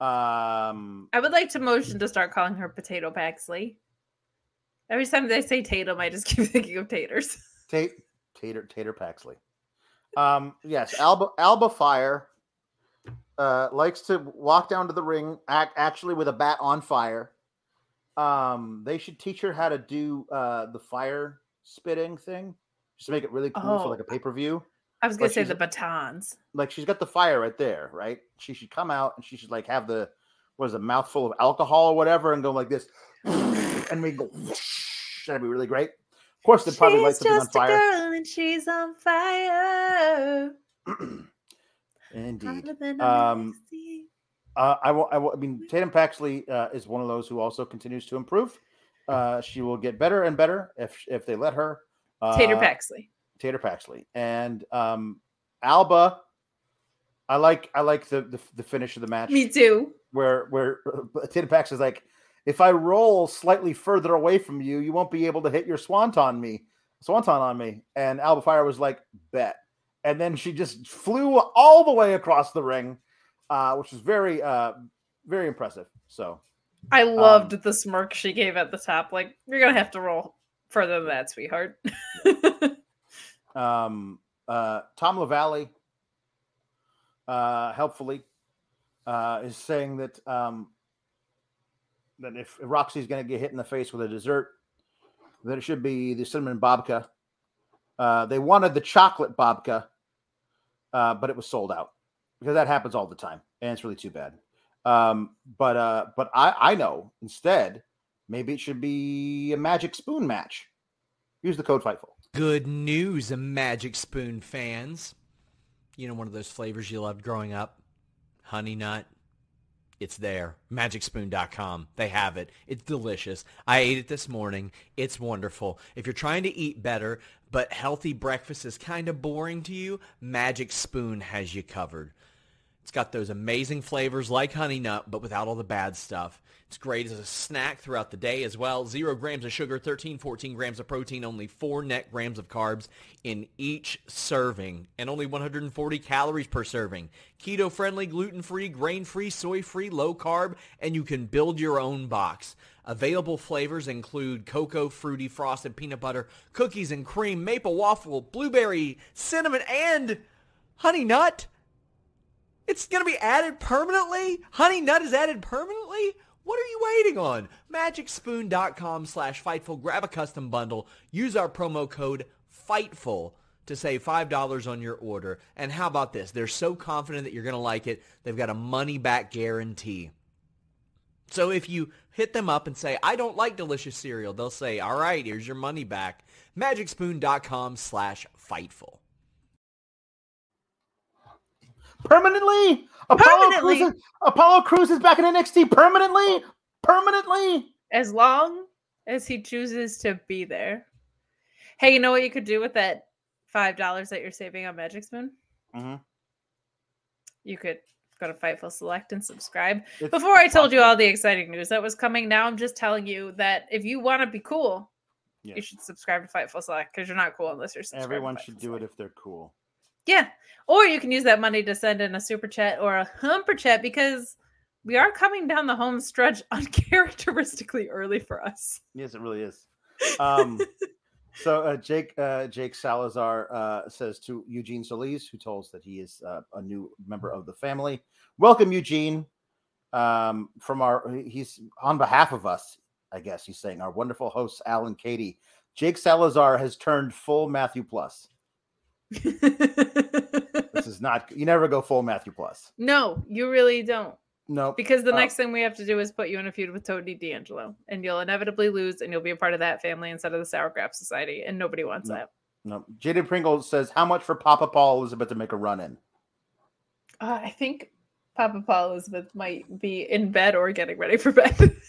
Speaker 1: Um,
Speaker 2: I would like to motion to start calling her Potato Paxley. Every time they say Tatum, I just (laughs) keep thinking of taters.
Speaker 1: Tate, Tater, Tater Paxley. Um, yes, Alba, Alba Fyre uh, likes to walk down to the ring, act, actually with a bat on fire. Um, they should teach her how to do uh, the fire spitting thing, just to make it really cool for
Speaker 2: Oh.
Speaker 1: like a pay per view.
Speaker 2: I was gonna
Speaker 1: But
Speaker 2: say the batons.
Speaker 1: Like she's got the fire right there, right? She should come out and she should like have the what is a mouthful of alcohol or whatever, and go like this, (laughs) and we go. (laughs) That'd be really great. Of course, they'd probably light
Speaker 2: she's
Speaker 1: something on
Speaker 2: just a girl and she's on fire. (clears throat)
Speaker 1: Indeed. Um. Uh, I will. I will. I mean, Tatum Paxley uh, is one of those who also continues to improve. Uh, she will get better and better if if they let her. Uh,
Speaker 2: Tater Paxley.
Speaker 1: Tater Paxley and um, Alba. I like. I like the, the the finish of the match
Speaker 2: Me too.
Speaker 1: where where uh, Tatum Paxley's like, if I roll slightly further away from you, you won't be able to hit your swanton me, swanton on me. And Alba Fyre was like, bet. And then she just flew all the way across the ring, uh, which was very uh, very impressive. So
Speaker 2: I
Speaker 1: Um,
Speaker 2: loved the smirk she gave at the top. Like, you're gonna have to roll further than that, sweetheart. (laughs)
Speaker 1: um, uh, Tom LaValle, uh, helpfully, uh, is saying that um, that if Roxy's going to get hit in the face with a dessert, that it should be the cinnamon babka. Uh, they wanted the chocolate babka, uh, but it was sold out because that happens all the time, and it's really too bad. Um, but uh, but I I know instead maybe it should be a magic spoon match. Use the code Fightful.
Speaker 3: Good news, Magic Spoon fans. You know, one of those flavors you loved growing up? Honey nut. It's there. MagicSpoon.com. They have it. It's delicious. I ate it this morning. It's wonderful. If you're trying to eat better, but healthy breakfast is kind of boring to you, Magic Spoon has you covered. It's got those amazing flavors like honey nut, but without all the bad stuff. It's great as a snack throughout the day as well. Zero grams of sugar, 13, 14 grams of protein, only four net grams of carbs in each serving, and only 140 calories per serving. Keto friendly, gluten free, grain free, soy free, low carb, and you can build your own box. Available flavors include cocoa, fruity, frosted peanut butter, cookies and cream, maple waffle, blueberry, cinnamon, and honey nut. It's going to be added permanently? Honey Nut is added permanently? What are you waiting on? MagicSpoon.com slash Fightful. Grab a custom bundle. Use our promo code FIGHTFUL to save $5 on your order. And how about this? They're so confident that you're going to like it, they've got a money-back guarantee. So if you hit them up and say, I don't like delicious cereal, they'll say, all right, here's your money back. MagicSpoon.com slash Fightful.
Speaker 1: Permanently? Apollo
Speaker 2: Permanently.
Speaker 1: Crews, is, Apollo Crews is back in NXT permanently? Permanently?
Speaker 2: As long as he chooses to be there. Hey, you know what you could do with that five dollars that you're saving on Magic Spoon?
Speaker 1: Mhm.
Speaker 2: You could go to Fightful Select and subscribe.
Speaker 1: It's-
Speaker 2: Before I told you all the exciting news that was coming, now I'm just telling you that if you want to be cool, you should subscribe to Fightful Select because you're not cool unless you're subscribed.
Speaker 1: Everyone should do it if they're cool.
Speaker 2: Yeah. Or you can use that money to send in a super chat or a humper chat because we are coming down the home stretch (laughs) uncharacteristically early for us.
Speaker 1: Yes, it really is. Um, so uh, Jake uh, Jake Salazar uh, says to Eugene Solis, who told us that he is uh, a new member of the family, "Welcome, Eugene." Um, from our, he's on behalf of us, I guess he's saying our wonderful hosts, Alan, Katie. Jake Salazar has turned full Matthew Plus. (laughs) This is not. You never go full Matthew Plus.
Speaker 2: no, you really don't.
Speaker 1: No,
Speaker 2: Because the
Speaker 1: Uh,
Speaker 2: next thing we have to do is put you in a feud with Tony D'Angelo, and you'll inevitably lose, and you'll be a part of that family instead of the Sour Grap Society, and nobody wants
Speaker 1: No.
Speaker 2: that.
Speaker 1: no. Jaden Pringle says, "How much for Papa Paul Elizabeth to make a run in?"
Speaker 2: Uh, I think Papa Paul Elizabeth might be in bed or getting ready for bed. (laughs)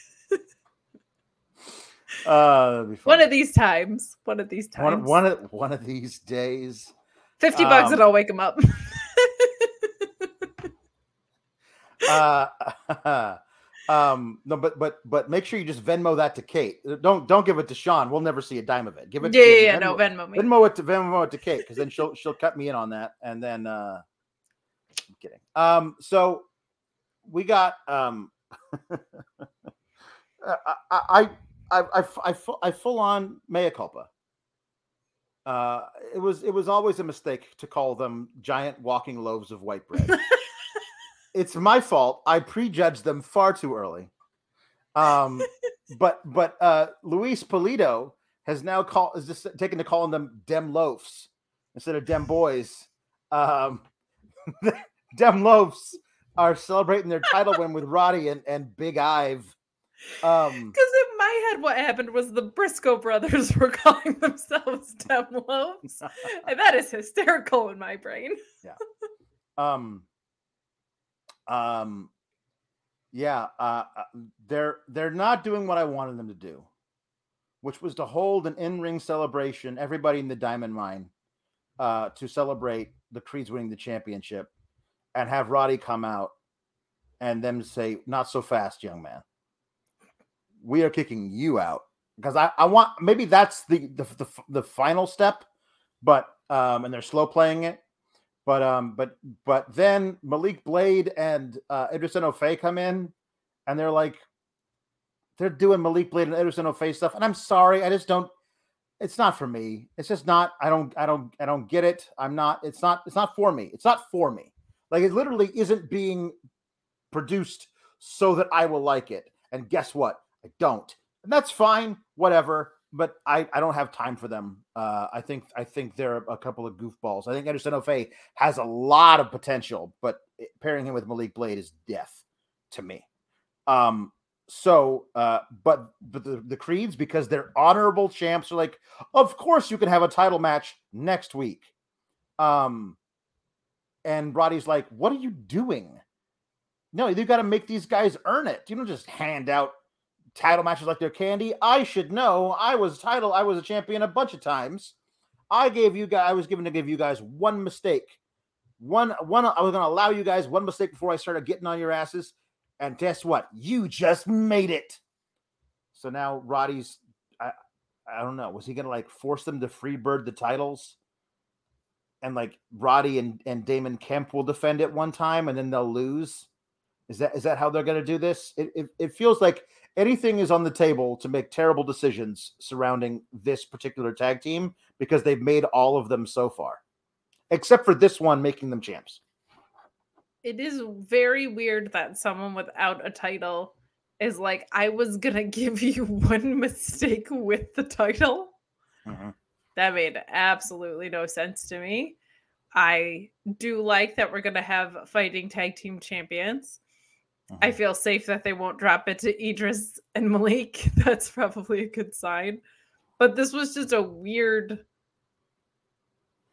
Speaker 1: Uh,
Speaker 2: one of these times. One of these times.
Speaker 1: one, one of one of these days.
Speaker 2: 50 bucks
Speaker 1: um,
Speaker 2: and I'll wake him up. (laughs)
Speaker 1: uh (laughs) um no but but but make sure you just venmo that to kate. Don't don't give it to sean. We'll never see a dime of it. Give it
Speaker 2: yeah, yeah, yeah, no,
Speaker 1: venmo,
Speaker 2: Venmo me.
Speaker 1: venmo it to venmo it to kate because then she'll she'll cut me in on that. And then uh i'm kidding. Um so we got um (laughs) I, I I I I I full on mea culpa. Uh, it was it was always a mistake to call them giant walking loaves of white bread. (laughs) it's my fault. I prejudged them far too early. Um, (laughs) but but uh, Luis Polito has now called is just taken to calling them dem loafs instead of dem boys. Um, (laughs) dem loafs are celebrating their title win with Roddy and, and Big Ive. Um, (laughs)
Speaker 2: Because in my head, what happened was the Briscoe brothers (laughs) were calling themselves (laughs) Dem Loaves. and that is hysterical in my brain. Yeah.
Speaker 1: Um um yeah uh uh, they're they're not doing what i wanted them to do which was to hold an in-ring celebration everybody in the diamond mine uh to celebrate the creeds winning the championship and have roddy come out and them say not so fast young man we are kicking you out because i i want maybe that's the the, the, the final step but um and they're slow playing it but um, but but then Malik Blade and uh, O'Fay come in, and they're like, they're doing Malik Blade and Idris O'Fay stuff, and I'm sorry, I just don't. It's not for me. It's just not. I don't. I don't. I don't get it. I'm not. It's not. It's not for me. It's not for me. Like it literally isn't being produced so that I will like it. And guess what? I don't. And that's fine. Whatever but I, I don't have time for them. Uh, I think I think they're a couple of goofballs. I think Anderson O'Fay has a lot of potential, but pairing him with Malik Blade is death to me. Um, so, uh, but but the, the Creeds because they're honorable champs are like, of course you can have a title match next week. Um, and Roddy's like, what are you doing? No, you got to make these guys earn it. You don't just hand out title matches like they're candy. I should know. I was title. I was a champion a bunch of times. I gave you guys. I was given to give you guys one mistake. One one. I was going to allow you guys one mistake before I started getting on your asses. And guess what? You just made it. So now Roddy's. I I don't know. Was he going to like force them to freebird the titles? And like Roddy and, and Damon Kemp will defend it one time and then they'll lose. Is that is that how they're going to do this? It, it it feels like anything is on the table to make terrible decisions surrounding this particular tag team because they've made all of them so far, except for this one making them champs.
Speaker 2: it is very weird that someone without a title is like, I was gonna (laughs) give you one mistake with the title.
Speaker 1: Mhm.
Speaker 2: That made absolutely no sense to me. I do like that we're gonna have fighting tag team champions. I
Speaker 1: Mhm.
Speaker 2: feel safe that they won't drop it to Idris and Malik. (laughs) That's probably a good sign. But this was just a weird.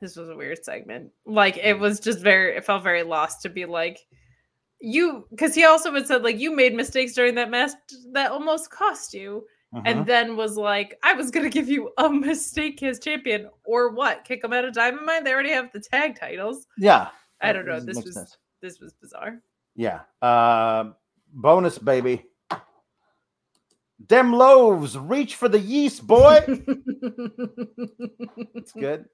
Speaker 2: This was a weird segment. Like it was just very. It felt very lost to be like you, because he also had said like you made mistakes during that match that almost cost you, and then was like, I was gonna give you a (laughs) mistake as champion, or what? Kick him out of Diamond Mine. They already have the tag titles.
Speaker 1: yeah,
Speaker 2: I don't know. This was
Speaker 1: sense.
Speaker 2: this was bizarre.
Speaker 1: Yeah. Uh, bonus, baby. Dem loaves, reach for the yeast, boy. (laughs) it's good.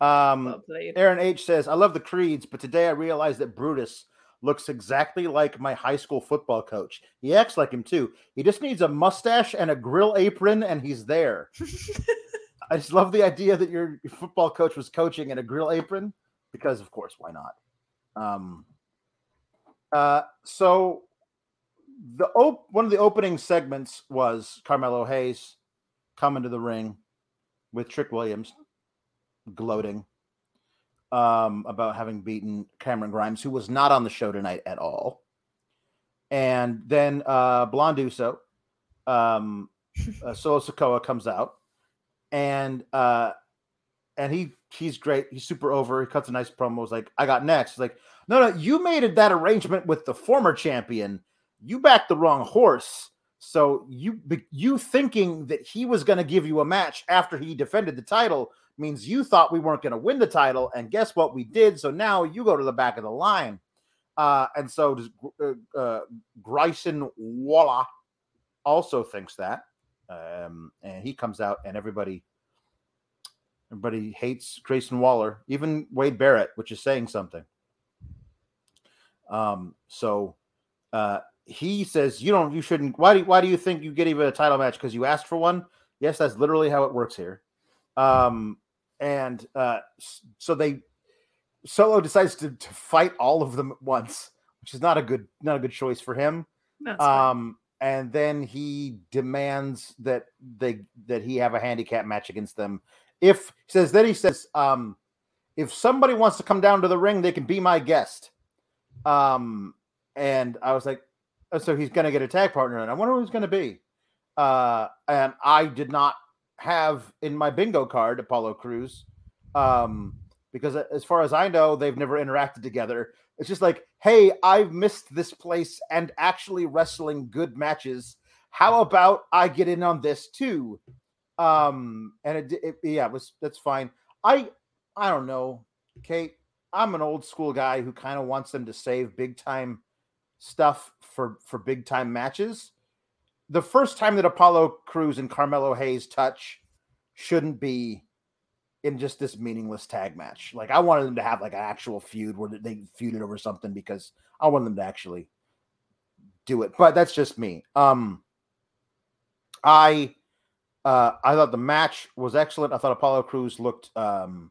Speaker 1: Um,
Speaker 2: well.
Speaker 1: Aaron H says, I love the creeds, but today I realized that Brutus looks exactly like my high school football coach. He acts like him too. He just needs a mustache and a grill apron, and he's there. (laughs) I just love the idea that your your football coach was coaching in a grill apron because, of course, why not? Um, uh, so the op- one of the opening segments was Carmelo Hayes coming to the ring with Trick Williams, gloating um, about having beaten Cameron Grimes, who was not on the show tonight at all. And then uh, Blonde Uso, um, (laughs) uh, Solo Sikoa comes out, and uh, and he he's great. He's super over. He cuts a nice promo. Was like, I got next. He's like, no, no, you made that arrangement with the former champion. You backed the wrong horse. So you you thinking that he was going to give you a match after he defended the title means you thought we weren't going to win the title, and guess what? We did. So now you go to the back of the line. Uh, and so does uh, uh, Grayson Waller also thinks that, um, and he comes out, and everybody everybody hates Grayson Waller, even Wade Barrett, which is saying something. Um, so uh, he says, "You don't, you shouldn't. Why do why do you think you get even a title match? Because you asked for one? Yes, that's literally how it works here." Um, and uh, so they Solo decides to, to fight all of them at once, which is not a good not a good choice for him.
Speaker 2: That's.
Speaker 1: Um, and then he demands that they that he have a handicap match against them. If he says then he says, um, if somebody wants to come down to the ring, they can be my guest. Um, and I was like, oh, so he's gonna get a tag partner, and I wonder who he's gonna be. Uh, and I did not have in my bingo card Apollo Crews, um, because as far as I know, they've never interacted together. It's just like, hey, I've missed this place and actually wrestling good matches. How about I get in on this too? Um, and it, it yeah, it was that's fine. I I don't know, Kate. I'm an old school guy who kind of wants them to save big time stuff for for big time matches. The first time that Apollo Crews and Carmelo Hayes touch shouldn't be in just this meaningless tag match. Like I wanted them to have like an actual feud where they feuded over something because I wanted them to actually do it. But that's just me. Um I uh I thought the match was excellent. I thought Apollo Crews looked um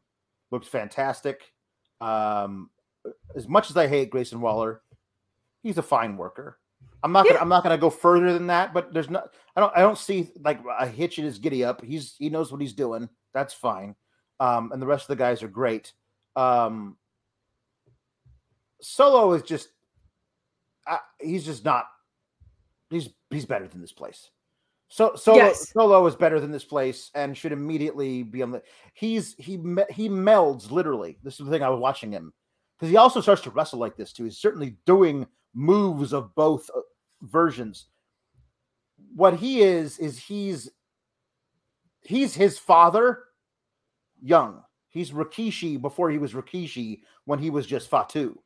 Speaker 1: looked fantastic. Um as much as I hate Grayson Waller, he's a fine worker. I'm not gonna I'm not gonna go further than that, but there's not I don't I don't see like a hitch in his giddy up. He's he knows what he's doing. That's fine. Um, and the rest of the guys are great. Um, Solo is just uh, he's just not he's he's better than this place. So Solo
Speaker 2: Yes.
Speaker 1: Solo is better than this place and should immediately be on the. He's he he melds literally. This is the thing I was watching him because he also starts to wrestle like this too. He's certainly doing moves of both uh, versions. What he is is he's he's his father, young. He's Rikishi before he was Rikishi when he was just Fatu,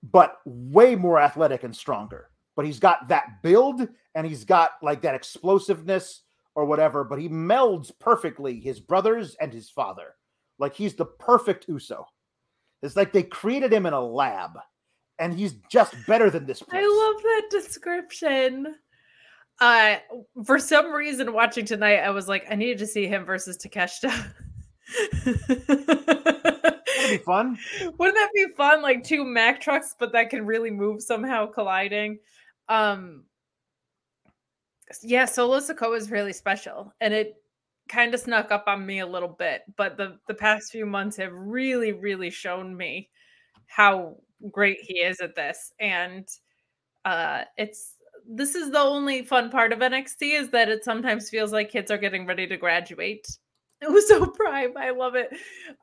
Speaker 1: but way more athletic and stronger. But he's got that build and he's got like that explosiveness or whatever. But he melds perfectly his brothers and his father. Like he's the perfect Uso. It's like they created him in a lab, and he's just better than this. Place.
Speaker 2: I love that description. Uh, for some reason, watching tonight, I was like, I needed to see him versus Takeshita.
Speaker 1: That'd be fun? (laughs)
Speaker 2: Wouldn't that be fun? Like two Mack trucks, but that can really move somehow colliding. Um yeah, Solo Sikoa is really special. And it kind of snuck up on me a little bit, but the the past few months have really, really shown me how great he is at this. And uh it's this is the only fun part of NXT is that it sometimes feels like kids are getting ready to graduate. (laughs) It was so prime. I love it.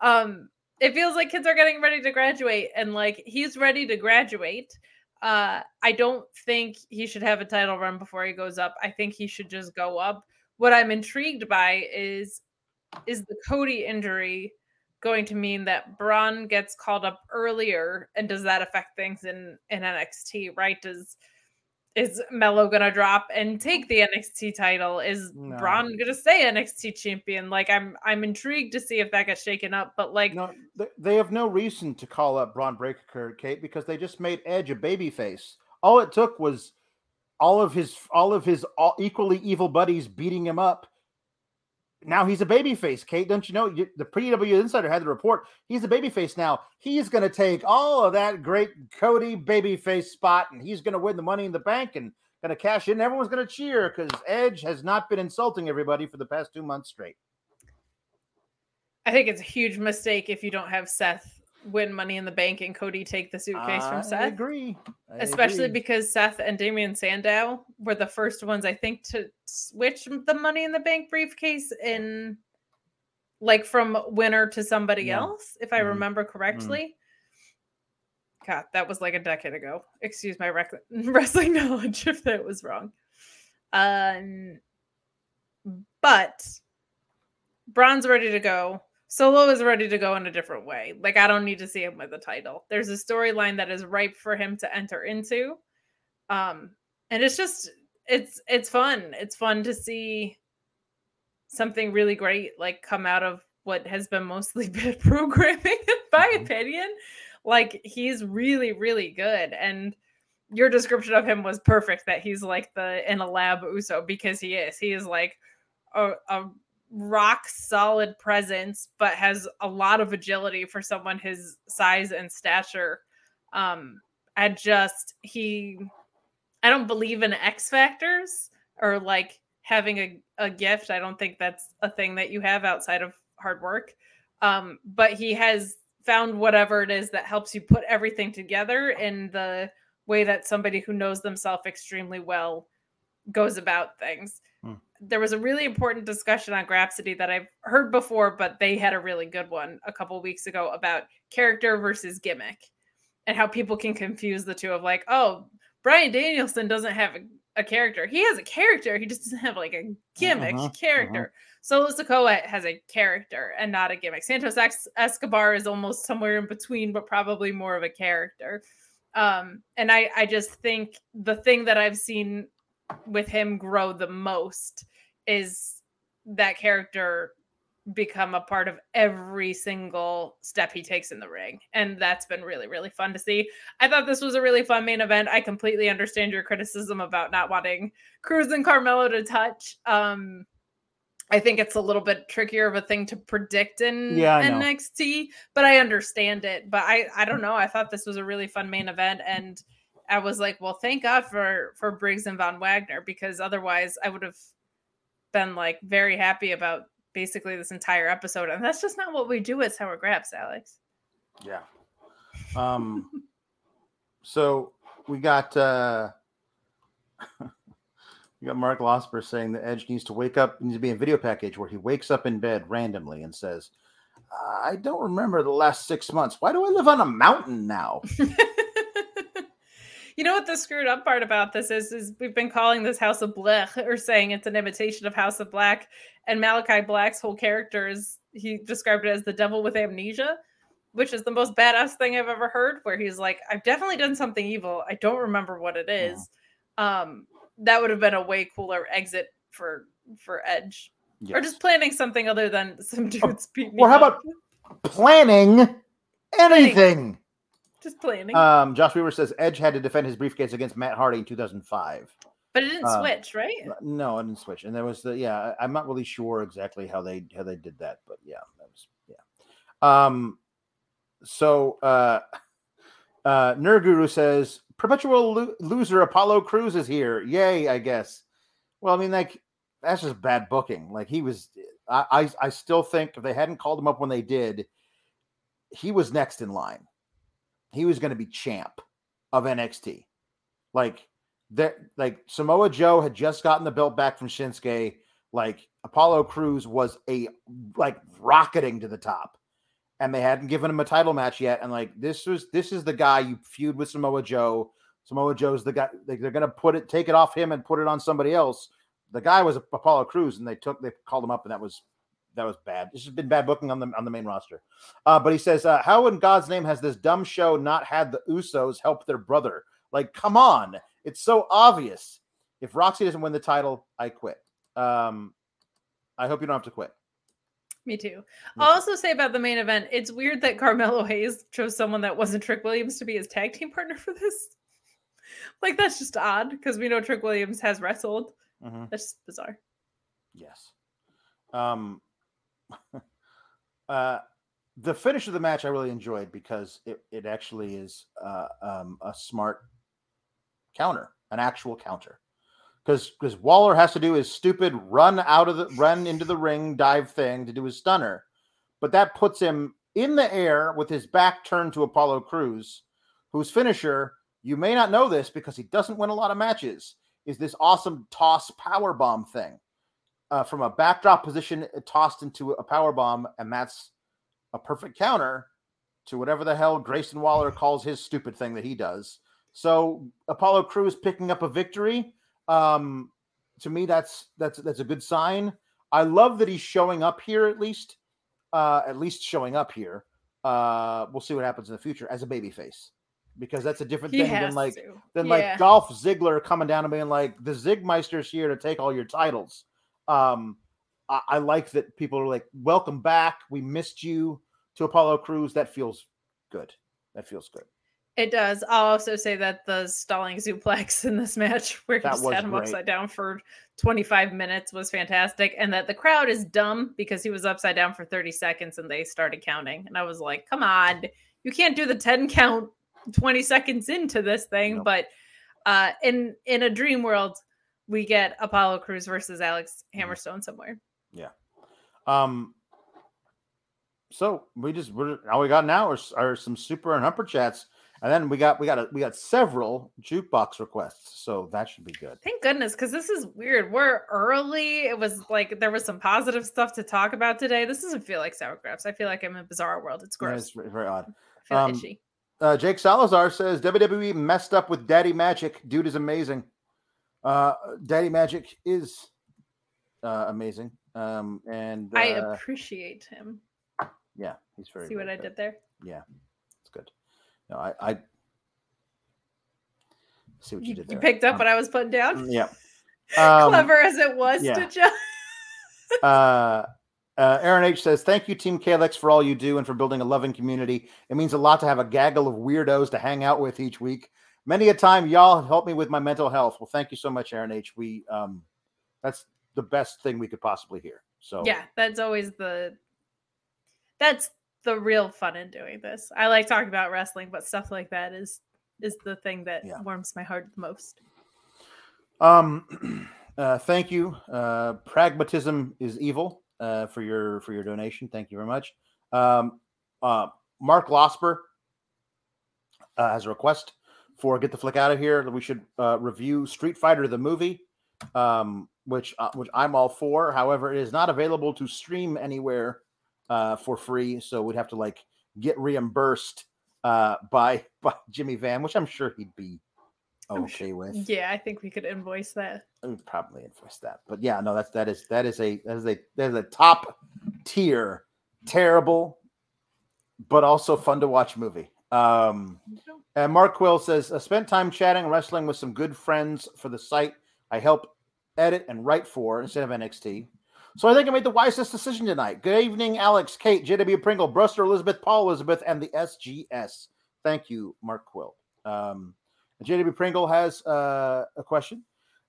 Speaker 2: Um, it feels like kids are getting ready to graduate and like he's ready to graduate. Uh, I don't think he should have a title run before he goes up. I think he should just go up. What I'm intrigued by is is the Cody injury going to mean that Bron gets called up earlier and does that affect things in in NXT, right? Does is Melo gonna drop and take the NXT title? Is
Speaker 1: No.
Speaker 2: Bron gonna stay NXT champion? Like I'm I'm intrigued to see if that gets shaken up, but like
Speaker 1: No, they have no reason to call up Bron Breakker, Kate, because they just made Edge a babyface. All it took was all of his all of his all, equally evil buddies beating him up. Now he's a babyface, Kate. Don't you know? You, the pre-W Insider had the report. He's a babyface now. He's going to take all of that great Cody babyface spot, and he's going to win the Money in the Bank and going to cash in. Everyone's going to cheer because Edge has not been insulting everybody for the past two months straight.
Speaker 2: I think it's a huge mistake if you don't have Seth win Money in the Bank and Cody take the suitcase
Speaker 1: I
Speaker 2: from Seth.
Speaker 1: I agree. I
Speaker 2: Especially
Speaker 1: agree.
Speaker 2: because Seth and Damien Sandow were the first ones, I think, to switch the Money in the Bank briefcase in like from winner to somebody
Speaker 1: Yeah.
Speaker 2: else, if I
Speaker 1: Mhm.
Speaker 2: remember correctly. God, that was like a decade ago. Excuse my rec- (laughs) wrestling knowledge if that was wrong. Um, but Bron's ready to go. Solo is ready to go in a different way. Like I don't need to see him with a title. There's a storyline that is ripe for him to enter into. Um and it's just it's it's fun. It's fun to see something really great like come out of what has been mostly (laughs) bad programming in my
Speaker 1: Mhm.
Speaker 2: opinion. Like he's really really good and your description of him was perfect that he's like the in a lab uso because he is. He is like a, a rock solid presence, but has a lot of agility for someone his size and stature. Um, I just he I don't believe in X factors or like having a, a gift. I don't think that's a thing that you have outside of hard work. Um, but he has found whatever it is that helps you put everything together in the way that somebody who knows themselves extremely well goes about things.
Speaker 1: Hmm.
Speaker 2: There was a really important discussion on Grapsity that I've heard before, but they had a really good one a couple weeks ago about character versus gimmick and how people can confuse the two of like, oh, Bryan Danielson doesn't have a, a character. He has a character. He just doesn't have like a gimmick
Speaker 1: Mhm,
Speaker 2: character. Solo Sikoa has a character and not a gimmick. Santos Escobar is almost somewhere in between, but probably more of a character. Um, and I, I just think the thing that I've seen with him grow the most is that character become a part of every single step he takes in the ring. And that's been really, really fun to see. I thought this was a really fun main event. I completely understand your criticism about not wanting Crews and Carmelo to touch. Um, I think it's a little bit trickier of a thing to predict in
Speaker 1: Yeah,
Speaker 2: NXT, but I understand it. But I, I don't know. I thought this was a really fun main event, and I was like, well, thank God for for Briggs and Von Wagner because otherwise I would have been like very happy about basically this entire episode, and that's just not what we do at Sour Graps, Alex.
Speaker 1: Yeah. Um. (laughs) so we got uh (laughs) we got Mark Losper saying the Edge needs to wake up needs to be a video package where he wakes up in bed randomly and says, "I don't remember the last six months. Why do I live on a mountain now?" (laughs)
Speaker 2: you know what the screwed up part about this is? Is we've been calling this House of Black or saying it's an imitation of House of Black, and Malachi Black's whole character is he described it as the devil with amnesia, which is the most badass thing I've ever heard. Where he's like, I've definitely done something evil. I don't remember what it is. Um, that would have been a way cooler exit for for Edge, or just planning something other than some dudes beat me
Speaker 1: Or how
Speaker 2: up.
Speaker 1: about planning anything?
Speaker 2: Just planning?
Speaker 1: Um, Josh Weaver says Edge had to defend his briefcase against Matt Hardy in 2005.
Speaker 2: but it didn't
Speaker 1: uh,
Speaker 2: switch, right?
Speaker 1: No, it didn't switch, and there was the yeah. I'm not really sure exactly how they how they did that, but yeah, that was yeah. Um, so uh, uh, Nerd says perpetual lo- loser Apollo Crews is here. Yay, I guess. Well, I mean, like that's just bad booking. Like he was, I, I, I still think if they hadn't called him up when they did, he was next in line. He was going to be champ of NXT. Like that, like Samoa Joe had just gotten the belt back from Shinsuke. Like Apollo Crews was a like rocketing to the top and they hadn't given him a title match yet. And like this was this is the guy you feud with Samoa Joe. Samoa Joe's the guy like, they're gonna put it, take it off him and put it on somebody else. The guy was Apollo Crews, and they took they called him up, and that was that was bad. This has been bad booking on the on the main roster. Uh, but he says, uh, "How in God's name has this dumb show not had the Usos help their brother? Like, come on, it's so obvious. If Roxy doesn't win the title, I quit. Um, I hope you don't have to quit.
Speaker 2: Me too. I'll also say about the main event, it's weird that Carmelo Hayes chose someone that wasn't Trick Williams to be his tag team partner for this. (laughs) Like that's just odd because we know Trick Williams has wrestled.
Speaker 1: Mm-hmm.
Speaker 2: That's just bizarre.
Speaker 1: Yes. Um. (laughs) uh, the finish of the match I really enjoyed because it it actually is uh, um, a smart counter, an actual counter because because Waller has to do his stupid run out of the run into the ring dive thing to do his stunner, but that puts him in the air with his back turned to Apollo Crews, whose finisher you may not know this because he doesn't win a lot of matches. Is this awesome toss power bomb thing uh, from a backdrop position uh, tossed into a power bomb, and that's a perfect counter to whatever the hell Grayson Waller calls his stupid thing that he does. So Apollo Crews picking up a victory um, to me, that's that's that's a good sign. I love that he's showing up here at least, uh, at least showing up here. Uh, we'll see what happens in the future as a baby face, because that's a different
Speaker 2: He
Speaker 1: thing than like
Speaker 2: to.
Speaker 1: than
Speaker 2: Yeah.
Speaker 1: like Dolph Ziggler coming down and being like the Zigmeister's here to take all your titles. Um, I, I like that people are like, "Welcome back. We missed you." To Apollo Crews, that feels good. That feels good.
Speaker 2: It does. I'll also say that the stalling suplex in this match, (laughs) where he
Speaker 1: That
Speaker 2: just had him
Speaker 1: great.
Speaker 2: upside down for 25 minutes, was fantastic. And that the crowd is dumb because he was upside down for 30 seconds and they started counting. And I was like, come on, you can't do the 10 count 20 seconds into this thing.
Speaker 1: Nope.
Speaker 2: But uh, in in a dream world, we get Apollo Crews versus Alex
Speaker 1: Mm-hmm.
Speaker 2: Hammerstone somewhere. Yeah.
Speaker 1: Um, so we just we're all we got now are, are some super and humper chats, and then we got we got a, we got several jukebox requests, so that should be good.
Speaker 2: Thank goodness, because this is weird. We're early. It was like there was some positive stuff to talk about today. This doesn't feel like sour grapes. I feel like I'm in a bizarre world. It's
Speaker 1: Yeah,
Speaker 2: gross.
Speaker 1: it's very, very odd. Um. Uh, Jake Salazar says WWE messed up with Daddy Magic. Dude is amazing. Uh, Daddy Magic is uh, amazing. Um, and
Speaker 2: I
Speaker 1: uh,
Speaker 2: appreciate him.
Speaker 1: yeah, he's very.
Speaker 2: See what I did there?
Speaker 1: Yeah, it's good. No, I, I see what you,
Speaker 2: You,
Speaker 1: did
Speaker 2: you picked up
Speaker 1: Um,
Speaker 2: what I was putting down.
Speaker 1: Yeah. (laughs) Um,
Speaker 2: Clever as it was
Speaker 1: yeah.
Speaker 2: to just. (laughs)
Speaker 1: uh, uh, Aaron H says, "Thank you, Team Kalex, for all you do and for building a loving community. It means a lot to have a gaggle of weirdos to hang out with each week. Many a time, y'all have helped me with my mental health. Well, thank you so much, Aaron H. We um, that's the best thing we could possibly hear. So
Speaker 2: Yeah, that's always the. That's the real fun in doing this. I like talking about wrestling, but stuff like that is is the thing that
Speaker 1: Yeah.
Speaker 2: warms my heart the most.
Speaker 1: Um, (clears throat) uh, thank you. Uh, pragmatism is evil. Uh, for your for your donation. Thank you very much. Um, uh, Mark Losper uh, has a request for get the flick out of here. We should uh, review Street Fighter the movie, um, which uh, which I'm all for. However, it is not available to stream anywhere uh, for free, so we'd have to like get reimbursed uh, by (laughs) by Jimmy Van, which I'm sure he'd be okay
Speaker 2: sure-
Speaker 1: with.
Speaker 2: Yeah, I think we could invoice that.
Speaker 1: Would probably invoice that. But yeah, no, that's that is that is a that is a that is a top tier, terrible, but also fun to watch movie. Um, and Mark Quill says, I spent time chatting wrestling with some good friends for the site I help edit and write for instead of NXT. So I think I made the wisest decision tonight. Good evening, Alex, Kate, JW Pringle, Bruster, Elizabeth, Paul Elizabeth, and the SGS. Thank you, Mark Quill. Um, JW Pringle has uh, a question.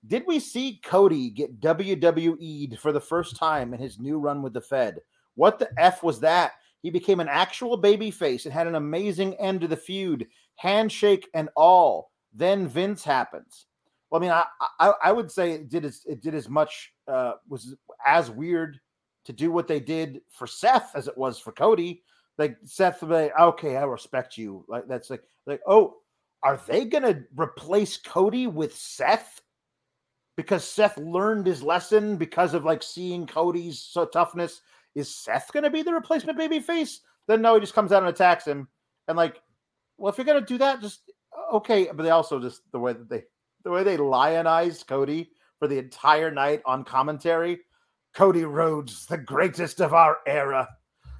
Speaker 1: Did we see Cody get WWE'd for the first time in his new run with the Fed? What the F was that? He became an actual baby face and had an amazing end to the feud, handshake and all. Then Vince happens. Well, I mean, I I, I would say it did as it did as much uh, was as weird to do what they did for Seth as it was for Cody. Like Seth, like, okay, I respect you. Like that's like like oh, are they gonna replace Cody with Seth? Because Seth learned his lesson because of like seeing Cody's so toughness. Is Seth gonna be the replacement baby face? Then no, he just comes out and attacks him. And like, well, if you're gonna do that, just okay. But they also just the way that they the way they lionized Cody for the entire night on commentary. Cody Rhodes, the greatest of our era,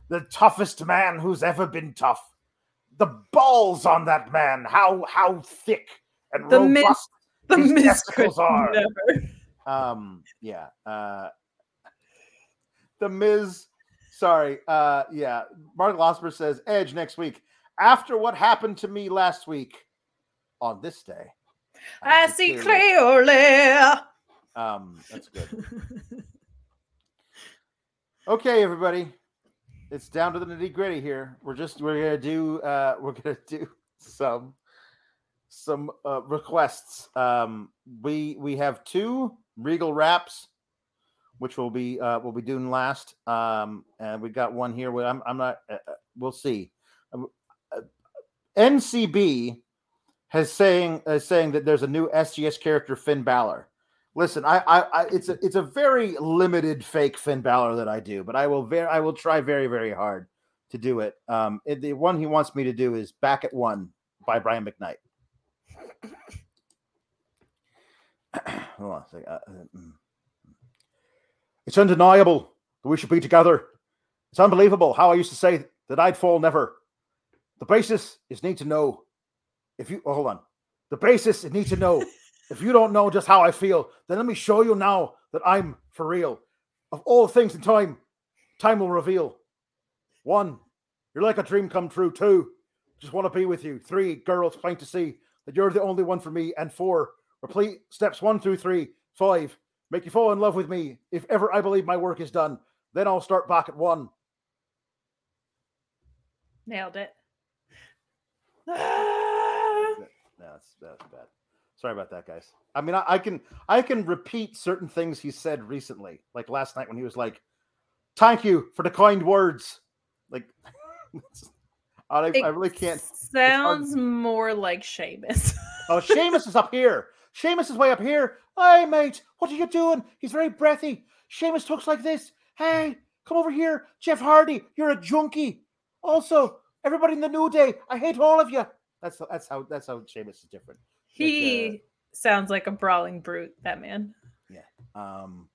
Speaker 1: the toughest man who's ever been tough. The balls on that man, how how thick and
Speaker 2: The
Speaker 1: robust
Speaker 2: Miz- The
Speaker 1: his testicles are.
Speaker 2: never.
Speaker 1: Um, yeah. Uh the Miz. Sorry. Uh yeah. Mark Losper says Edge next week. After what happened to me last week on this day.
Speaker 2: I see
Speaker 1: clearly-
Speaker 2: clearly.
Speaker 1: Um, that's good. (laughs) Okay, everybody. It's down to the nitty gritty here. We're just we're gonna do uh we're gonna do some some uh requests. Um we we have two regal wraps, which we'll be uh we'll be doing last. Um and we got one here where I'm I'm not uh, uh, we'll see. Um, uh, NCB has saying uh, saying that there's a new SGS character Finn Balor. Listen, I, I, I, it's a, it's a very limited fake Finn Balor that I do, but I will very, I will try very, very hard to do it. Um, it- the one he wants me to do is "Back at One" by Brian McKnight. (coughs) Hold on a second. It's undeniable that we should be together. It's unbelievable how I used to say that I'd fall never. The basis is need to know. If you oh, hold on, the basis is need to know. (laughs) If you don't know just how I feel, then let me show you now that I'm for real. Of all things in time, time will reveal. One, you're like a dream come true. Two, just want to be with you. Three, girls plain to see that you're the only one for me. And four, replete steps one through three. Five, make you fall in love with me. If ever I believe my work is done, then I'll start back at one.
Speaker 2: Nailed it. Ah.
Speaker 1: No, that's that's bad. Sorry about that, guys. I mean, I, I can I can repeat certain things he said recently, like last night when he was like, "Thank you for the kind words." Like, (laughs) I, I really can't.
Speaker 2: Sounds more like Sheamus.
Speaker 1: Oh, Sheamus is up here. Sheamus is way up here. Hey, mate, what are you doing? He's very breathy. Sheamus talks like this. Hey, come over here. Jeff Hardy, you're a junkie. Also, everybody in the New Day, I hate all of you. That's that's how that's how Sheamus is different.
Speaker 2: he sounds like a brawling brute, that man.
Speaker 1: Um,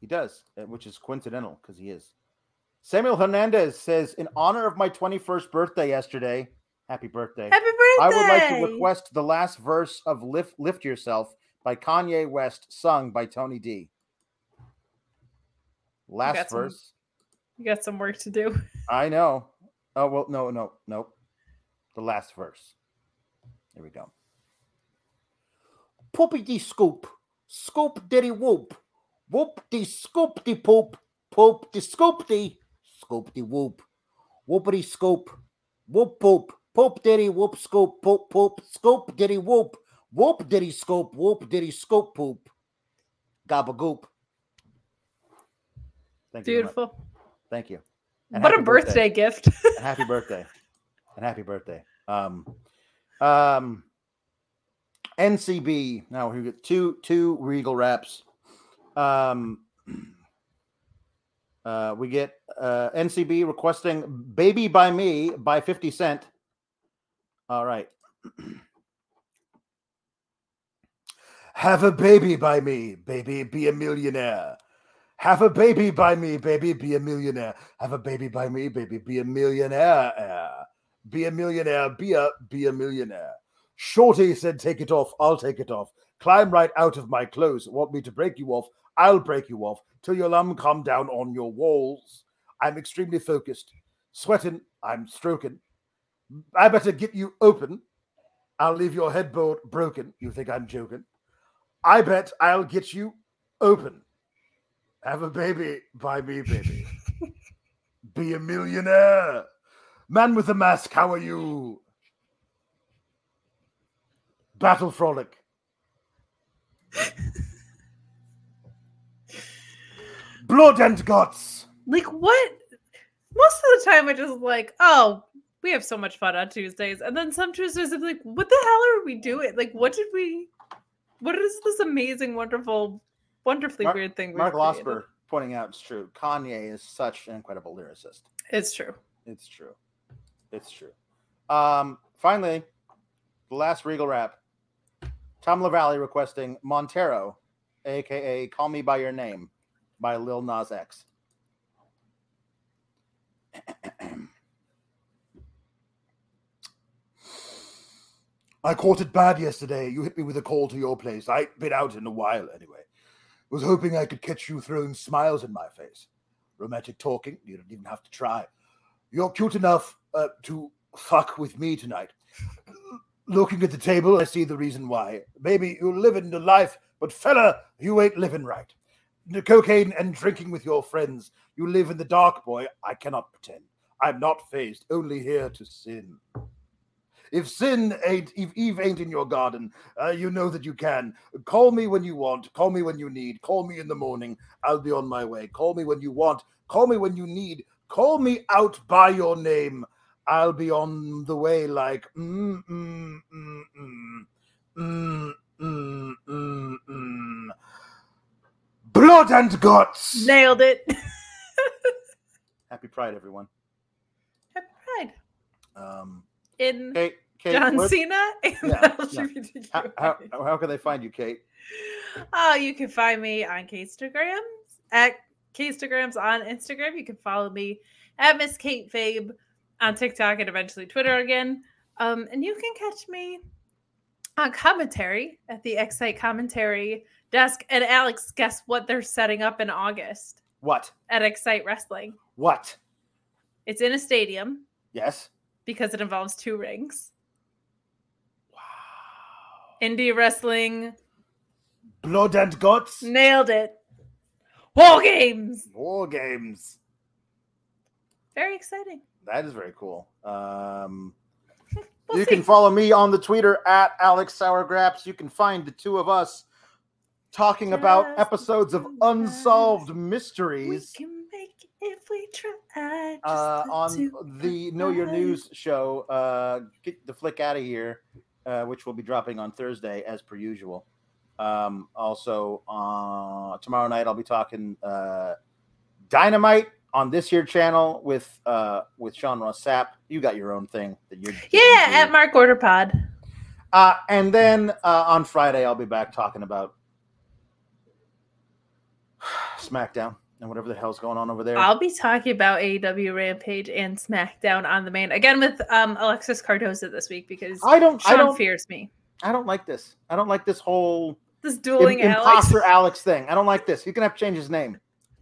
Speaker 1: he does, uh, which is coincidental because he is. Samuel Hernandez says, in honor of my 21st birthday yesterday, happy birthday.
Speaker 2: Happy birthday!
Speaker 1: I would like to request the last verse of Lift, Lift Yourself by Kanye West, sung by Tony D. Last
Speaker 2: some-
Speaker 1: verse.
Speaker 2: You got some work to do.
Speaker 1: I know. Oh, well, no, no, no. The last verse. Here we go. Poopy dee scoop. Scoop diddy whoop. Whoop dee scoop dee poop. Poop dee scoop dee. Scoop dee whoop. Whoopity scoop. Whoop poop. Poop diddy whoop scoop. Poop poop. Scoop diddy whoop. Whoop diddy scoop. Whoop diddy scoop poop. Gabagoop. Thank you.
Speaker 2: Beautiful.
Speaker 1: Thank you. And
Speaker 2: What a
Speaker 1: happy
Speaker 2: birthday, gift.
Speaker 1: happy birthday and happy birthday um um ncb now we get two two regal wraps um uh we get uh ncb requesting baby by me by 50 cent all right have a baby by me baby be a millionaire have a baby by me, baby. Be a millionaire. Have a baby by me, baby. Be a millionaire. Be a millionaire. Be a be a millionaire. Shorty said, "Take it off. I'll take it off. Climb right out of my clothes. Want me to break you off? I'll break you off till your lum come down on your walls. I'm extremely focused. Sweating. I'm stroking. I better get you open. I'll leave your headboard broken. You think I'm joking? I bet I'll get you open. Have a baby by me, baby. (laughs) be a millionaire. Man with the mask, how are you? Battle Frolic. (laughs) Blood and guts.
Speaker 2: Like what? Most of the time, I just like, oh, we have so much fun on Tuesdays, and then some Tuesdays I'm like, what the hell are we doing? Like, what did we? What is this amazing, wonderful, wonderfully
Speaker 1: Mark-
Speaker 2: weird thing?
Speaker 1: Mark
Speaker 2: created?
Speaker 1: Losper pointing out it's true. Kanye is such an incredible lyricist.
Speaker 2: It's true.
Speaker 1: It's true. It's true. Um, finally, the last Regal rap. Tom LaValle requesting Montero, aka Call Me By Your Name by Lil Nas X. (clears throat) I caught it bad yesterday. You hit me with a call to your place. I ain't been out in a while anyway. Was hoping I could catch you throwing smiles in my face. Romantic talking, you don't even have to try. You're cute enough uh, to fuck with me tonight. Looking at the table, I see the reason why. Maybe you're living the life, but fella, you ain't living right. The cocaine and drinking with your friends. You live in the dark, boy. I cannot pretend. I'm not phased, only here to sin. If sin ain't, if Eve ain't in your garden, uh, you know that you can. Call me when you want. Call me when you need. Call me in the morning. I'll be on my way. Call me when you want. Call me when you need. Call me out by your name. I'll be on the way like mm mm mm mm mm mm mm mm. Blood and guts.
Speaker 2: Nailed it. (laughs)
Speaker 1: Happy Pride, everyone.
Speaker 2: Happy Pride.
Speaker 1: Um,
Speaker 2: In
Speaker 1: Kate, Kate,
Speaker 2: John
Speaker 1: where-
Speaker 2: Cena (laughs) and
Speaker 1: Yeah, how, how, how can they find you, Kate?
Speaker 2: Oh, you can find me on Instagrams at Instagrams on Instagram. You can follow me at Miss Kate Fabe on TikTok and eventually Twitter again. Um, and you can catch me on commentary at the Excite commentary desk. And Alex, guess what they're setting up in August
Speaker 1: What?
Speaker 2: at Excite Wrestling?
Speaker 1: What?
Speaker 2: It's in a stadium
Speaker 1: Yes.
Speaker 2: because it involves two rings. Indie wrestling
Speaker 1: Blood and guts.
Speaker 2: nailed it. War games.
Speaker 1: War games.
Speaker 2: Very exciting.
Speaker 1: That is very cool. Um, (laughs)
Speaker 2: We'll
Speaker 1: you
Speaker 2: see.
Speaker 1: can follow me on the Twitter at Alex Sourgraps. You can find the two of us talking about episodes of. Unsolved
Speaker 2: We
Speaker 1: Mysteries
Speaker 2: can make it if we try. just
Speaker 1: uh, on the Know Your. News show. Uh, get the flick out of here, uh, which will be dropping on Thursday as per usual. Um, also, uh, tomorrow night I'll be talking uh, Dynamite on this here channel with uh, with Sean Ross Sapp. You got your own thing that you're
Speaker 2: Yeah, at Mark Order Pod.
Speaker 1: Uh, and then uh, on Friday, I'll be back talking about (sighs) SmackDown and whatever the hell's going on over there.
Speaker 2: I'll be talking about AEW Rampage and SmackDown on the main again with um Alexis Cardoza this week because
Speaker 1: I don't. I don't.
Speaker 2: fears me.
Speaker 1: I don't like this. I don't like this whole
Speaker 2: This dueling Alex.
Speaker 1: imposter Alex thing. I don't like this. He's gonna have to change his name.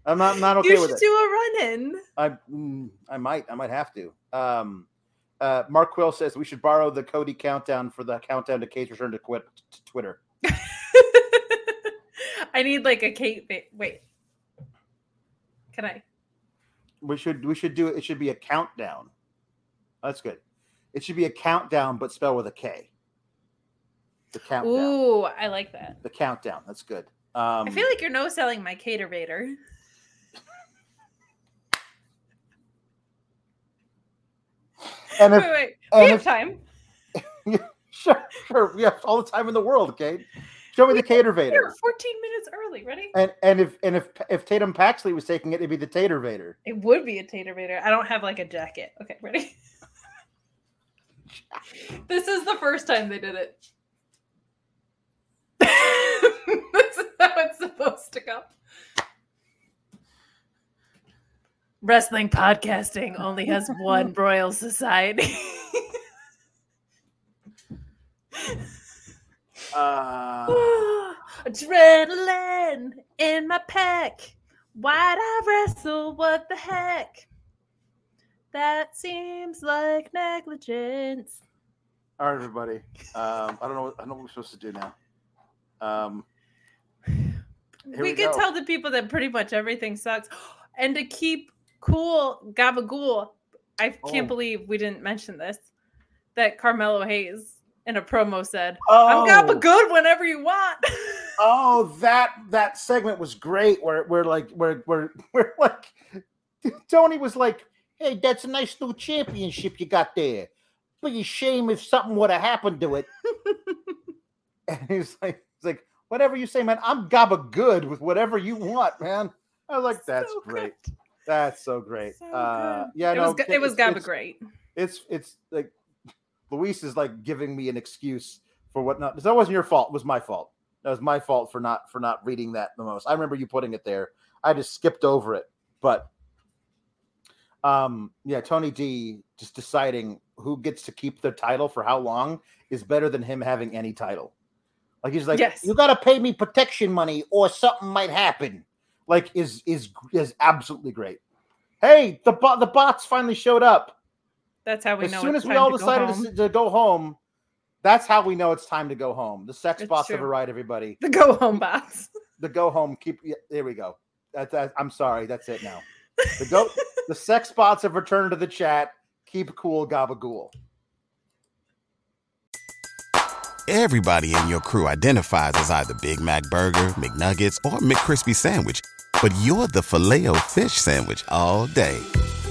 Speaker 1: I'm not. Not okay
Speaker 2: you
Speaker 1: with
Speaker 2: should
Speaker 1: it.
Speaker 2: do a run-in.
Speaker 1: I. mm, I might. I might have to. Um, uh, Mark Quill says we should borrow the Cody countdown for the countdown to Kate's return to quit to Twitter. (laughs)
Speaker 2: I need like a Kate. Wait, can I?
Speaker 1: We should. We should do it. It should be a countdown. That's good. It should be a countdown, but spelled with a K. The countdown.
Speaker 2: Ooh, I like that.
Speaker 1: The countdown. That's good. Um,
Speaker 2: I feel like you're no selling my catervator.
Speaker 1: and if,
Speaker 2: Wait, wait,
Speaker 1: and
Speaker 2: we have
Speaker 1: if-
Speaker 2: time. (laughs)
Speaker 1: sure, sure, we have all the time in the world, Kate. Show me the
Speaker 2: We're
Speaker 1: catervator.
Speaker 2: 14 minutes early. Ready?
Speaker 1: And and if and if if Tatum Paxley was taking it, it'd be the Tater Vader.
Speaker 2: It would be a Tater Vader. I don't have like a jacket. Okay, ready? (laughs) this is the first time they did it. (laughs) this is how it's supposed to go. Wrestling podcasting only has one (laughs) Royal Society.
Speaker 1: Uh,
Speaker 2: Adrenaline in my pack. Why'd I wrestle? What the heck? That seems like negligence.
Speaker 1: all right, everybody. Um, I don't know. What, I don't know what we're supposed to do now. Um, (sighs)
Speaker 2: we
Speaker 1: we
Speaker 2: can
Speaker 1: go.
Speaker 2: tell the people that pretty much everything sucks. And to keep cool gabagool. I can't
Speaker 1: Oh.
Speaker 2: believe we didn't mention this. That Carmelo Hayes in a promo said,
Speaker 1: Oh.
Speaker 2: "I'm gabagood whenever you want." (laughs)
Speaker 1: Oh, that that segment was great. Where where like where where (laughs) where like Tony was like, "Hey, that's a nice new championship you got there. But a shame if something would have happened to it." (laughs) and he's like, "He's like, whatever you say, man. I'm gabba good with whatever you want, man." I was like, "That's
Speaker 2: So
Speaker 1: great.
Speaker 2: good.
Speaker 1: That's so great."
Speaker 2: So
Speaker 1: uh, yeah,
Speaker 2: it
Speaker 1: no,
Speaker 2: was it was gaba great.
Speaker 1: it's it's like Luis is like giving me an excuse for what not. That wasn't your fault. It was my fault. That was my fault for not for not reading that the most. I remember you putting it there. I just skipped over it. But um yeah, Tony D just deciding who gets to keep the title for how long is better than him having any title. Like he's like,
Speaker 2: Yes.
Speaker 1: you got to pay me protection money or something might happen. Like is is is absolutely great. Hey, the bot the bots finally showed up
Speaker 2: That's how we
Speaker 1: as
Speaker 2: know.
Speaker 1: soon
Speaker 2: it's
Speaker 1: as we all
Speaker 2: to
Speaker 1: decided
Speaker 2: home.
Speaker 1: to, to go home, that's how we know it's time to go home. The sex
Speaker 2: It's
Speaker 1: bots have
Speaker 2: true.
Speaker 1: arrived, everybody.
Speaker 2: the go home bots.
Speaker 1: The go home. Keep. yeah, There we go. That, that, I'm sorry. That's it now. The go. (laughs) the sex bots have returned to the chat. Keep cool, gabagool.
Speaker 4: Everybody in your crew identifies as either Big Mac Burger, McNuggets, or McCrispy Sandwich. But you're the Filet-O-Fish Sandwich all day.